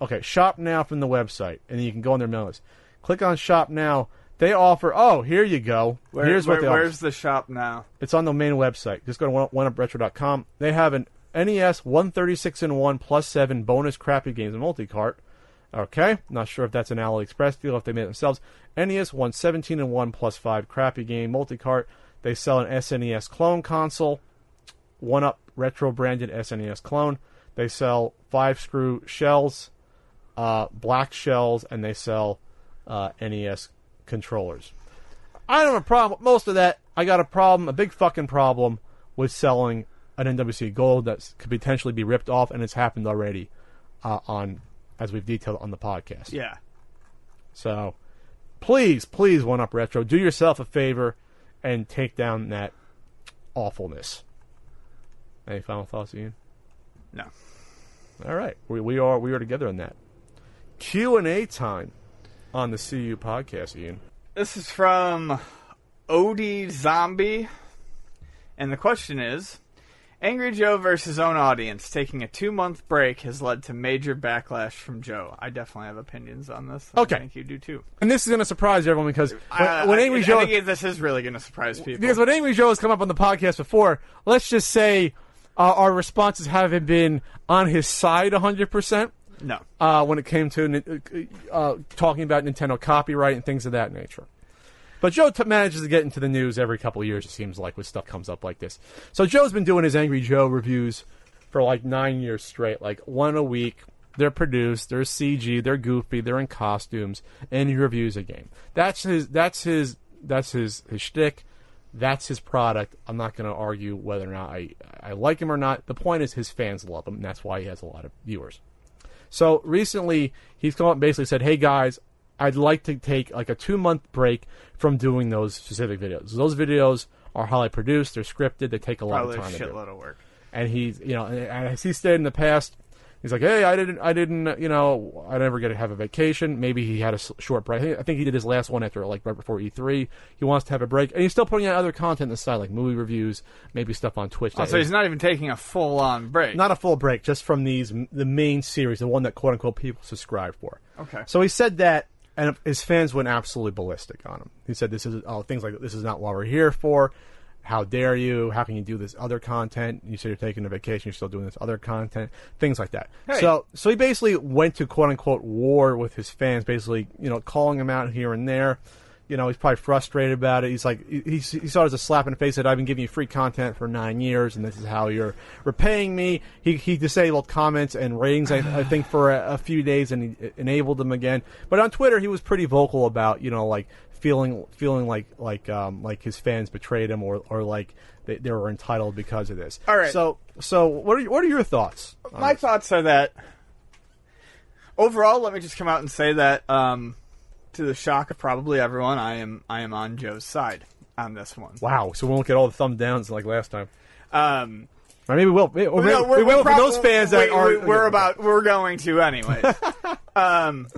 S1: Okay, shop now from the website, and then you can go on their mail list. Click on shop now. They offer. Oh, here you go.
S2: Where,
S1: Here's
S2: where-
S1: what they offer.
S2: Where's the shop now?
S1: It's on the main website. Just go to one- oneupresretro.com. They have an NES 136 in 1 plus 7 bonus crappy games and multi cart. Okay, not sure if that's an AliExpress deal, if they made it themselves. NES 117 and 1 plus 5 crappy game multi cart. They sell an SNES clone console, one up retro branded SNES clone. They sell five screw shells, uh, black shells, and they sell uh, NES controllers. I don't have a problem most of that. I got a problem, a big fucking problem, with selling an NWC Gold that could potentially be ripped off, and it's happened already uh, on, as we've detailed on the podcast.
S2: Yeah.
S1: So, please, please, One Up Retro, do yourself a favor and take down that awfulness. Any final thoughts, Ian?
S2: No.
S1: All right, we, we are we are together on that. Q and A time on the CU podcast, Ian.
S2: This is from Odie Zombie. And the question is Angry Joe versus own audience taking a two month break has led to major backlash from Joe. I definitely have opinions on this.
S1: okay, I
S2: think you do too.
S1: And this is going to surprise everyone because when,
S2: I-
S1: when
S2: I-
S1: Angry
S2: I
S1: Joe
S2: think this is really going to surprise people.
S1: because when Angry Joe has come up on the podcast before, let's just say uh, our responses haven't been on his side 100%
S2: no.
S1: uh, when it came to uh, talking about Nintendo copyright and things of that nature. But Joe t- manages to get into the news every couple years, it seems like, when stuff comes up like this. So Joe's been doing his Angry Joe reviews for like nine years straight, like one a week. They're produced, they're CG, they're goofy, they're in costumes, and he reviews a game. That's his. That's his. That's his. His shtick. That's his product. I'm not going to argue whether or not I I like him or not. The point is, his fans love him, and that's why he has a lot of viewers. So recently, he's come up and basically said, "Hey guys, I'd like to take like a two month break from doing those specific videos. Those videos are highly produced, they're scripted, they take a lot
S2: Probably
S1: of time to a
S2: shitload of work.
S1: and he's you know and as he stated in the past he's like hey i didn't i didn't you know i never get to have a vacation maybe he had a short break I think, he did his last one after like right before e3 he wants to have a break and he's still putting out other content on the side like movie reviews maybe stuff on twitch
S2: Oh, so he's not even taking a full on break.
S1: not a full break just from these the main series the one that quote unquote people subscribe for
S2: Okay.
S1: so he said that and his fans went absolutely ballistic on him he said this is oh things like this is not what we're here for how dare you? How can you do this other content? You said you're taking a vacation, you're still doing this other content, things like that.
S2: Hey.
S1: So, so he basically went to quote unquote war with his fans, basically, you know, calling them out here and there, You know, he's probably frustrated about it. He's like, he, he saw it as a slap in the face that I've been giving you free content for nine years, and this is how you're repaying me. He he disabled comments and ratings, I, I think, for a, a few days, and he enabled them again. But on Twitter, he was pretty vocal about, you know, like feeling feeling like like um, like his fans betrayed him, or or like they, they were entitled because of this.
S2: All right.
S1: So so what are what are your thoughts?
S2: My
S1: this?
S2: thoughts are that overall, let me just come out and say that, um, to the shock of probably everyone, I am I am on Joe's side on this one.
S1: Wow. So we won't get all the thumb downs like last time.
S2: Um,
S1: Or maybe we will. Or maybe,
S2: no,
S1: we will for those fans that
S2: we-
S1: are.
S2: we- we're about we're going to anyways. um,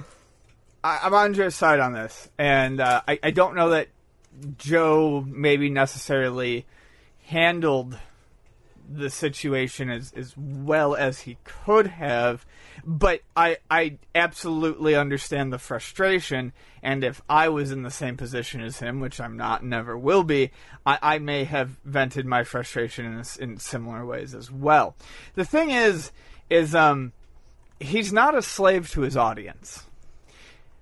S2: I, I'm on Joe's side on this, and uh, I, I don't know that Joe maybe necessarily handled the situation as, as well as he could have, but I I absolutely understand the frustration. And if I was in the same position as him, which I'm not, never will be, I, I may have vented my frustration in, in similar ways as well. The thing is, is um, he's not a slave to his audience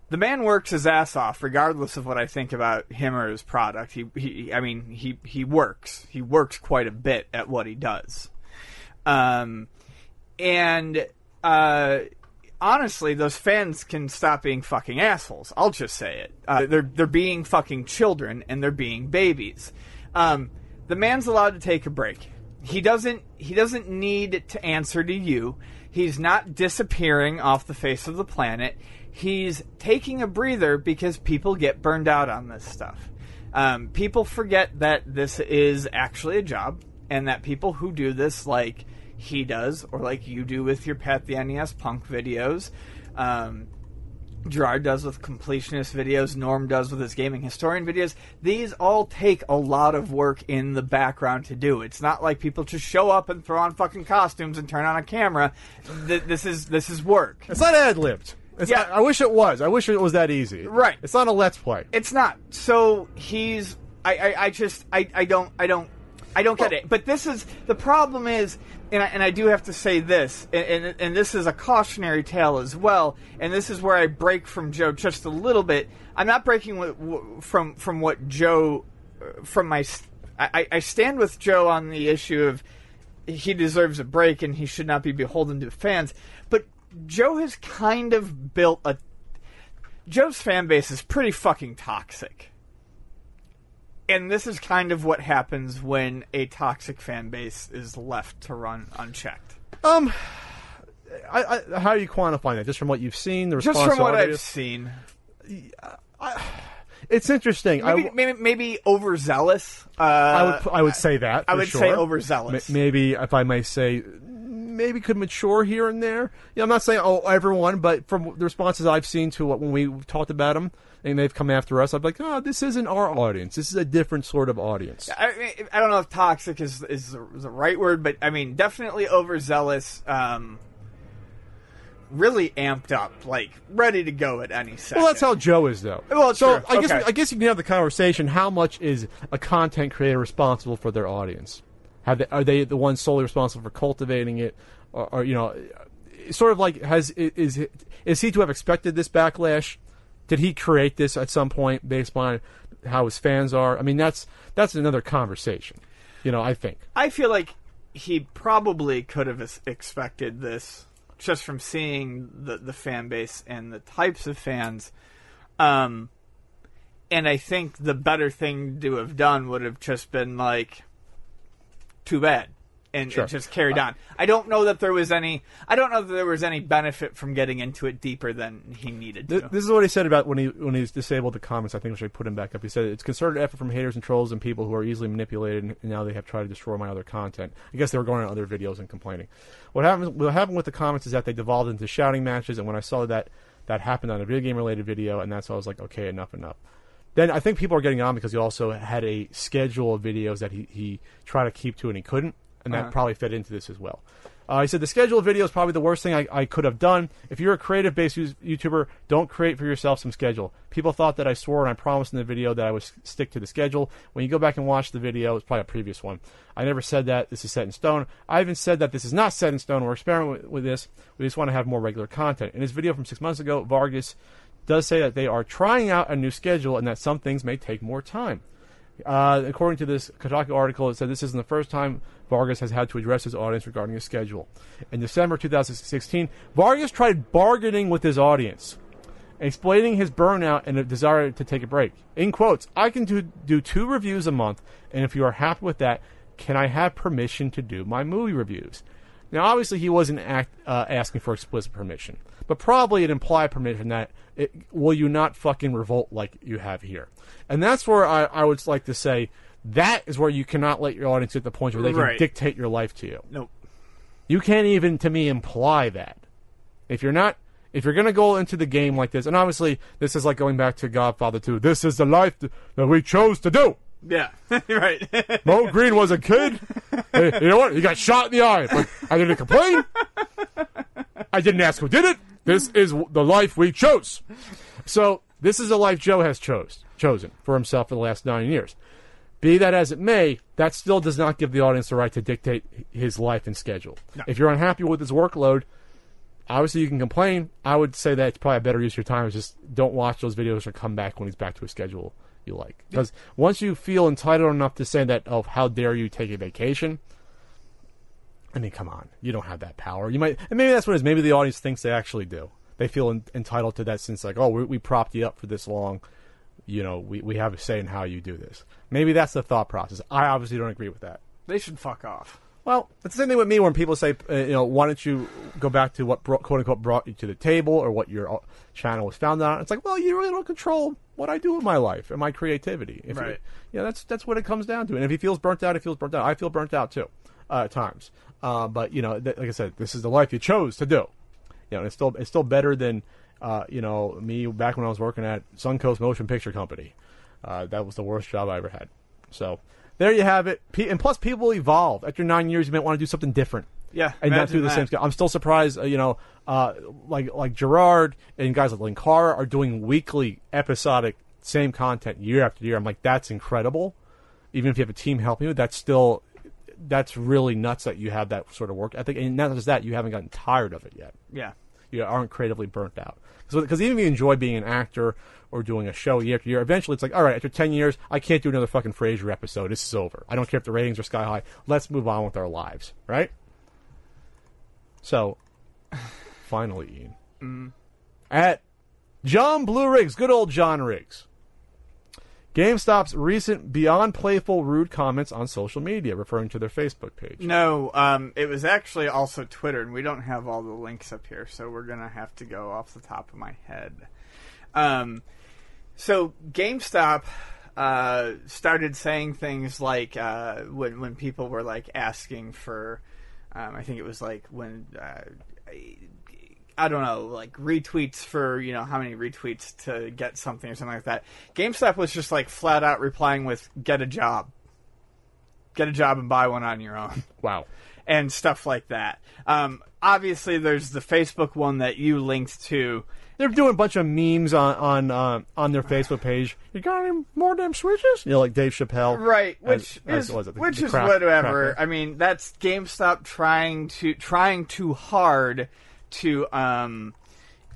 S2: the man works his ass off, regardless of what I think about him or his product. He, he, I mean, he he works. He works quite a bit at what he does. Um, and uh, honestly, those fans can stop being fucking assholes. I'll just say it. Uh, they're they're being fucking children and they're being babies. Um, the man's allowed to take a break. He doesn't. He doesn't need to answer to you. He's not disappearing off the face of the planet. He's taking a breather because people get burned out on this stuff. Um, people forget that this is actually a job, and that people who do this, like he does, or like you do with your Pat the NES Punk videos, um, Jirard does with completionist videos, Norm does with his gaming historian videos. These all take a lot of work in the background to do. It's not like people just show up and throw on fucking costumes and turn on a camera. Th- this is this is work.
S1: It's not ad libbed.
S2: Yeah.
S1: I, I wish it was. I wish it was that easy.
S2: Right.
S1: It's not a let's play.
S2: It's not. So he's. I. I, I just. I. I don't. I don't. I don't get it. But this is the problem. Is and I, and I do have to say this, and, and and this is a cautionary tale as well. And this is where I break from Joe just a little bit. I'm not breaking wi- from from what Joe uh, from my. I stand with Joe on the issue of he deserves a break and he should not be beholden to fans. But Joe has kind of built a Joe's fan base is pretty fucking toxic. And this is kind of what happens when a toxic fan base is left to run unchecked.
S1: Um, I, I, how are you quantifying that? Just from what you've seen, the
S2: Just
S1: response
S2: from
S1: to
S2: what I've seen.
S1: It's interesting. I
S2: Maybe,
S1: w-
S2: maybe, maybe overzealous. Uh,
S1: I would I would say that.
S2: I would
S1: sure.
S2: say overzealous.
S1: M- maybe if I may say, maybe could mature here and there. Yeah, I'm not saying oh everyone, but from the responses I've seen to what when we talked about them and they've come after us, I'm like, oh, this isn't our audience. This is a different sort of audience.
S2: I, mean, I don't know if toxic is is the, right word, but I mean definitely overzealous. Um, really amped up, like ready to go at any second.
S1: Well, that's how Joe is, though.
S2: Well,
S1: so
S2: true.
S1: I guess
S2: Okay.
S1: I guess you can have the conversation. How much is a content creator responsible for their audience? Have they, are they the ones solely responsible for cultivating it, or, or you know, sort of like has is is he to have expected this backlash? Did he create this at some point based on how his fans are? I mean, that's that's another conversation. You know, I think.
S2: I feel like he probably could have expected this just from seeing the the fan base and the types of fans. Um, and I think the better thing to have done would have just been like, too bad, and
S1: Sure.
S2: it just carried uh, on. I don't know that there was any. I don't know that there was any benefit from getting into it deeper than he needed to.
S1: Th- This is what he said about when he when he's disabled the comments. I think we should put him back up. He said it's concerted effort from haters and trolls and people who are easily manipulated, and now they have tried to destroy my other content. I guess they were going on other videos and complaining. What happened? What happened with the comments is that they devolved into shouting matches, and when I saw that that happened on a video game related video, and that's why I was like, okay, enough, enough. Then I think people are getting on because he also had a schedule of videos that he, he tried to keep to and he couldn't, and that
S2: Uh-huh.
S1: probably fed into this as well. Uh, he said the schedule video is probably the worst thing I, I could have done. If you're a creative based YouTuber, don't create for yourself some schedule. People thought that I swore and I promised in the video that I would stick to the schedule. When you go back and watch the video, it's probably a previous one. I never said that this is set in stone. I even said that this is not set in stone. We're experimenting with, with this. We just want to have more regular content. In his video from six months ago, Vargas does say that they are trying out a new schedule and that some things may take more time. Uh, according to this Kotaku article, it said this isn't the first time Vargas has had to address his audience regarding his schedule. In December 2016, Vargas tried bargaining with his audience, explaining his burnout and a desire to take a break. In quotes, I can do, do two reviews a month, and if you are happy with that, can I have permission to do my movie reviews? Now, obviously, he wasn't act, uh, asking for explicit permission, but probably an implied permission that it, will you not fucking revolt like you have here? And that's where I, I would like to say that is where you cannot let your audience get the point where they can
S2: Right.
S1: dictate your life to you.
S2: Nope.
S1: You can't even, to me, imply that. If you're not, if you're going to go into the game like this, and obviously this is like going back to Godfather 2, this is the life that we chose to do.
S2: Yeah. right.
S1: Moe Greene was a kid. Hey, you know what? He got shot in the eye, but I didn't complain. I didn't ask who did it. This is the life we chose. So this is a life Joe has chose chosen for himself for the last nine years. Be that as it may, that still does not give the audience the right to dictate his life and schedule. If you're unhappy with his workload, obviously you can complain. I would say that it's probably a better use of your time is just don't watch those videos or come back when he's back to a schedule you like. Because once you feel entitled enough to say that, oh, how dare you take a vacation? I mean, come on, you don't have that power. You might, and maybe that's what it is. Maybe the audience thinks they actually do. They feel en- entitled to that since, like, oh, we, we propped you up for this long. You know, we, we have a say in how you do this. Maybe that's the thought process. I obviously don't agree with that.
S2: they should fuck off.
S1: Well, it's the same thing with me when people say, uh, you know, why don't you go back to what brought, quote unquote brought you to the table or what your uh, channel was founded on? It's like, well, you really don't control what I do with my life and my creativity. If
S2: Right.
S1: You, yeah, that's that's what it comes down to. And if he feels burnt out, he feels burnt out. I feel burnt out too, uh, at times. Uh, but you know, th- like I said, this is the life you chose to do. You know, it's still it's still better than uh, you know me back when I was working at Suncoast Motion Picture Company. Uh, that was the worst job I ever had. So there you have it. Pe- and plus, people evolve. After nine years, you might want to do something different.
S2: Yeah,
S1: and not do the
S2: that.
S1: same. stuff. I'm still surprised. Uh, you know, uh, like like Jirard and guys like Linkara are doing weekly, episodic, same content year after year. I'm like, that's incredible. Even if you have a team helping you, that's still that's really nuts that you have that sort of work ethic. And not just that, you haven't gotten tired of it yet
S2: Yeah.
S1: you aren't creatively burnt out. Because even if you enjoy being an actor or doing a show year after year, eventually it's like, all right, after 10 years, I can't do another fucking Frasier episode. This is over. I don't care if the ratings are sky high. Let's move on with our lives, right? So, finally, Ian. Mm. At John Blue Riggs, good old John Riggs. GameStop's recent beyond playful rude comments on social media, referring to their Facebook page.
S2: No, um, it was actually also Twitter, and we don't have all the links up here, so we're gonna have to go off the top of my head. Um, so GameStop uh, started saying things like uh, when when people were like asking for, um, I think it was like when. Uh, I don't know, like retweets for you know how many retweets to get something or something like that. GameStop was just like flat out replying with "get a job, get a job and buy one on your own."
S1: Wow.
S2: and stuff like that. Um, obviously, there's the Facebook one that you linked to.
S1: They're doing a bunch of memes on on uh, on their Facebook page. You got any more damn switches? You know, like Dave Chappelle,
S2: Right, which
S1: as- as
S2: is
S1: was it, the-
S2: which
S1: the
S2: is whatever. I mean, that's GameStop trying to trying too hard to, um,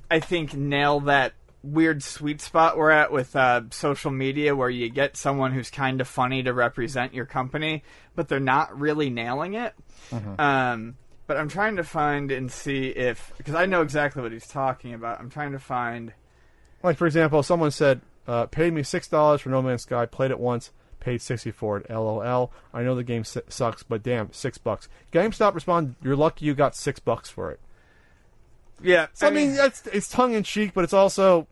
S2: I think, nail that weird sweet spot we're at with uh, social media, where you get someone who's kind of funny to represent your company, but they're not really nailing it.
S1: Mm-hmm.
S2: Um, but I'm trying to find and see if because I know exactly what he's talking about. I'm trying to find.
S1: Like for example, someone said, uh, "Paid me six dollars for No Man's Sky. Played it once. Paid sixty for it. LOL. I know the game su- sucks, but damn, six bucks." GameStop responded, "You're lucky you got six bucks for it."
S2: Yeah,
S1: So I, mean, that's it's tongue in cheek, but it's also,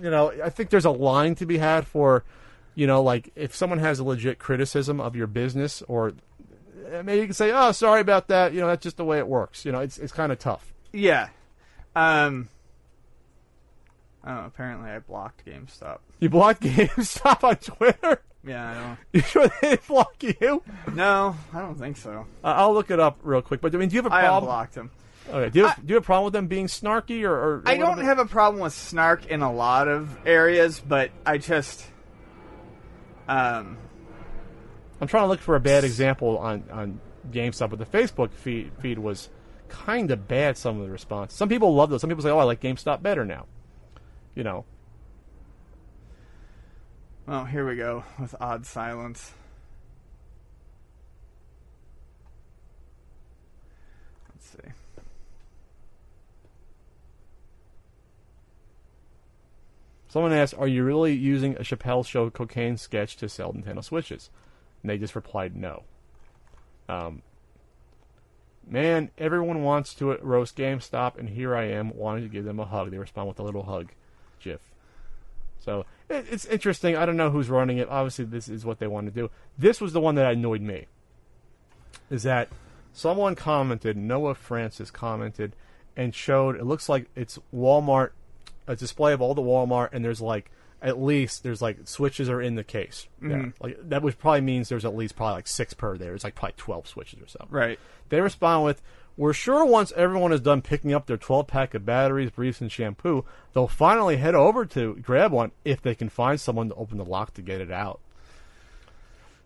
S1: you know, I think there's a line to be had for, you know, like if someone has a legit criticism of your business, or uh, maybe you can say, "Oh, sorry about that." You know, that's just the way it works. You know, it's it's kind of tough.
S2: Yeah. Um. Oh, apparently I blocked GameStop.
S1: You blocked GameStop on Twitter.
S2: Yeah, I don't.
S1: You sure they didn't block you?
S2: No, I don't think so.
S1: Uh, I'll look it up real quick. But I mean, do you have a
S2: I
S1: problem?
S2: unblocked him.
S1: Okay. Do you have, do you have a problem with them being snarky or? or
S2: I don't have a problem with snark in a lot of areas, but I just. Um.
S1: I'm trying to look for a bad example on on GameStop, but the Facebook feed feed was kind of bad. Some of the response. Some people love those. Some people say, "Oh, I like GameStop better now." you know.
S2: Well, here we go with odd silence. Let's see.
S1: Someone asked, "Are you really using a Chappelle Show cocaine sketch to sell Nintendo Switches?" And they just replied, "No." Um, man, everyone wants to roast GameStop, and here I am wanting to give them a hug. They respond with a little hug, GIF. So it, it's interesting. I don't know who's running it. Obviously, this is what they want to do. This was the one that annoyed me. Is that someone commented? Noah Francis commented and showed. It looks like it's Walmart, a display of all the Walmart, and there's like at least there's like switches are in the case. Yeah, mm-hmm. like that which probably means there's at least probably like six per there. It's like probably twelve switches or something.
S2: Right.
S1: They respond with, We're sure once everyone is done picking up their 12 pack of batteries, briefs, and shampoo, they'll finally head over to grab one if they can find someone to open the lock to get it out.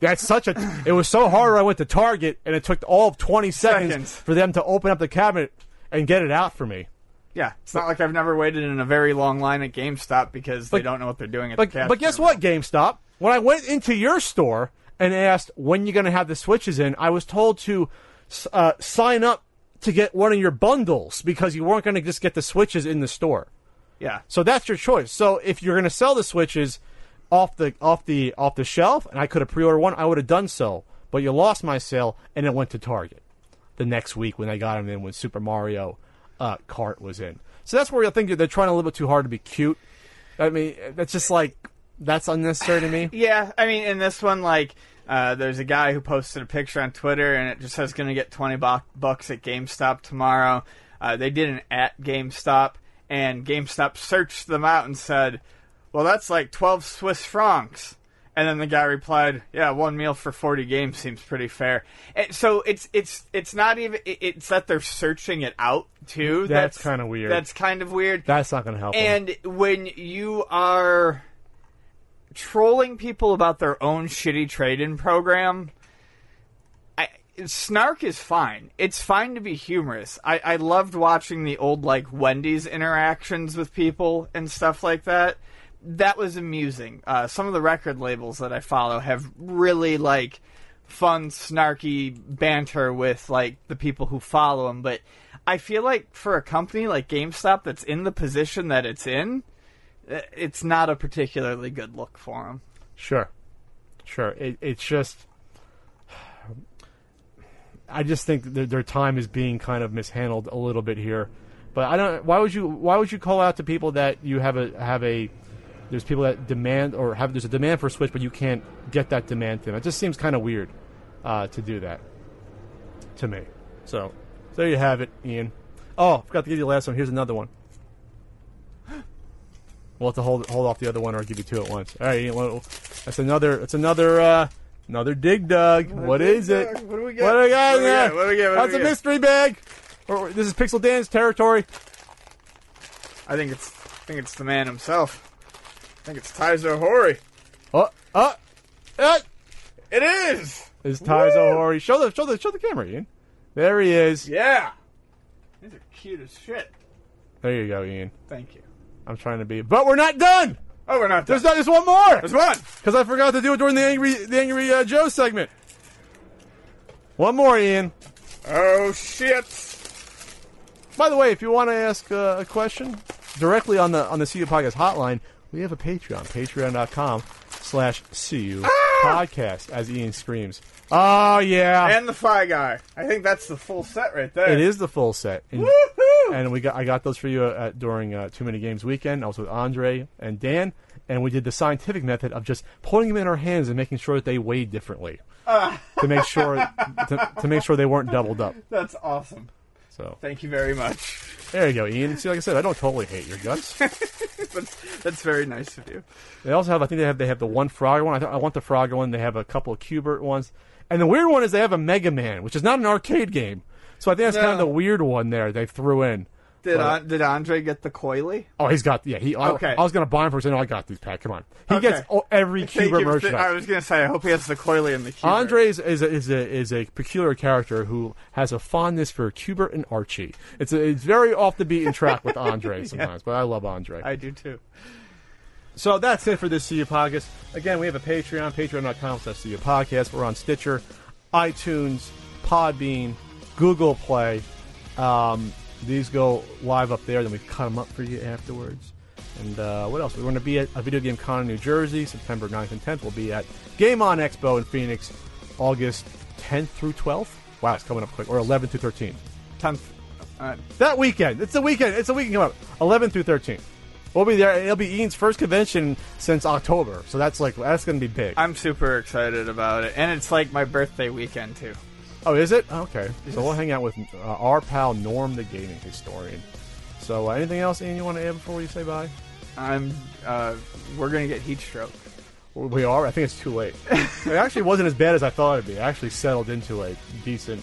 S1: That's such a. It was so hard I went to Target, and it took all of 20 seconds,
S2: Seconds.
S1: for them to open up the cabinet and get it out for me.
S2: Yeah, it's not like I've never waited in a very long line at GameStop because they
S1: But-
S2: don't know what they're doing at
S1: But,
S2: the cash
S1: but guess
S2: counter.
S1: what, GameStop? When I went into your store and asked when you're going to have the switches in, I was told to uh, sign up to get one of your bundles because you weren't going to just get the switches in the store.
S2: Yeah,
S1: So that's your choice. So if you're going to sell the switches off the off the off the shelf, and I could have pre-ordered one, I would have done so. But you lost my sale, and it went to Target the next week when they got them in with Super Mario uh, Kart was in. So that's where I think they're trying a little bit too hard to be cute. I mean, that's just like that's unnecessary to me.
S2: yeah. I mean, in this one, like, uh, there's a guy who posted a picture on Twitter, and it just says going to get twenty bu- bucks at GameStop tomorrow. Uh, they did an at GameStop, and GameStop searched them out and said, "Well, that's like twelve Swiss francs." And then the guy replied, "Yeah, one meal for forty games seems pretty fair." And so it's it's it's not even it's that they're searching it out too.
S1: That's kinda weird.
S2: That's kind of weird.
S1: That's not going to help. them.
S2: And when you are trolling people about their own shitty trade-in program, I, snark is fine. It's fine to be humorous. I, I loved watching the old like Wendy's interactions with people and stuff like that. That was amusing. Uh, some of the record labels that I follow have really like fun, snarky banter with like the people who follow them. But I feel like for a company like GameStop that's in the position that it's in, eh, it's not a particularly good look for them.
S1: Sure, sure. It, it's just, I just think their time is being kind of mishandled a little bit here. But I don't. Why would you? Why would you call out to people that you have a have a? There's people that demand or have there's a demand for a Switch, but you can't get that demand to them. It just seems kind of weird uh, to do that to me. So there you have it, Ian. Oh, I forgot to give you the last one. Here's another one. We'll have to hold hold off the other one or give you two at once. All right, Ian, well, that's another. That's another. Uh, another dig dug. what
S2: dig
S1: is it?
S2: dug? What do we get?
S1: What do we got
S2: What
S1: in
S2: do we
S1: there?
S2: What do we get? What
S1: That's
S2: we
S1: a mystery bag. Or- this is Pixel Dan's territory.
S2: I think it's I think it's the man himself. I think it's Taizo Hori.
S1: Oh, oh, uh,
S2: It is.
S1: is Taizo Hori. Show the show the show the camera, Ian. There he is.
S2: Yeah. These are cute as shit.
S1: There you go, Ian.
S2: Thank you.
S1: I'm trying to be, but we're not done.
S2: Oh, we're not.
S1: There's
S2: done.
S1: not. There's one more.
S2: There's one.
S1: Because I forgot to do it during the angry the angry uh, Joe segment. One more, Ian.
S2: Oh shit.
S1: By the way, if you want to ask uh, a question directly on the on the CU Podcast hotline, we have a Patreon, patreon.com slash CU Podcast, as Ian screams. Oh, yeah.
S2: And the Fygar. I think that's the full set right there.
S1: it is the full set. And,
S2: Woohoo!
S1: and we got I got those for you uh, during uh, Too Many Games weekend. I was with Andre and Dan, and we did the scientific method of just putting them in our hands and making sure that they weighed differently. to make sure to, to make sure they weren't doubled up.
S2: That's awesome.
S1: So
S2: Thank you very much.
S1: there you go, Ian. See, like I said, I don't totally hate your guts.
S2: that's, that's very nice of you.
S1: They also have, I think they have they have the one Frogger one. I, th- I want the Frogger one. They have a couple of Q*bert ones, and the weird one is they have a Mega Man, which is not an arcade game. So I think that's kind of the weird one there they threw in.
S2: Did
S1: But-
S2: An- did Andre get the coily?
S1: Oh, he's got yeah. He I,
S2: Okay.
S1: I was gonna buy him for saying, "No, I got these, Pat. Come on." He
S2: Okay.
S1: gets every
S2: you.
S1: merchandise.
S2: I was gonna say I hope he has the coily in the Q*bert.
S1: Andre is, is, a, is a is a peculiar character who has a fondness for Q*bert and Archie. It's a, it's very off the beaten track with Andre sometimes, but I love Andre.
S2: I do too.
S1: So that's it for this CU podcast. Again, we have a Patreon, patreon.com slash CU podcast. We're on Stitcher, iTunes, Podbean, Google Play. Um, these go live up there, then we cut them up for you afterwards. And uh, what else? We're going to be at a Video Game Con in New Jersey, September 9th and 10th. We'll be at Game On Expo in Phoenix, August 10th through 12th. Wow, it's coming up quick. Or 11th through 13th.
S2: Tenth. Uh,
S1: That weekend. It's a weekend. It's a weekend coming up. 11th through 13th. We'll be there. It'll be Ian's first convention since October. So that's like, that's going to be big.
S2: I'm super excited about it, and it's like my birthday weekend too.
S1: Oh, is it? Okay. So we'll hang out with uh, our pal Norm, the gaming historian. So, uh, anything else, Ian, you want to add before we say bye?
S2: I'm. Uh, we're gonna get heat stroke.
S1: We are. I think it's too late. it actually wasn't as bad as I thought it'd be. I actually settled into a decent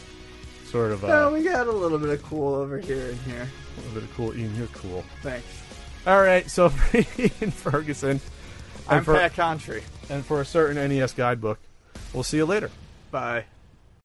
S1: sort of uh,
S2: No, we got a little bit of cool over here and here.
S1: a little bit of cool. Ian, you're cool.
S2: Thanks.
S1: All right. So for Ian Ferguson,
S2: I'm
S1: for,
S2: Pat Contri.
S1: and for a certain NES guidebook, we'll see you later.
S2: Bye.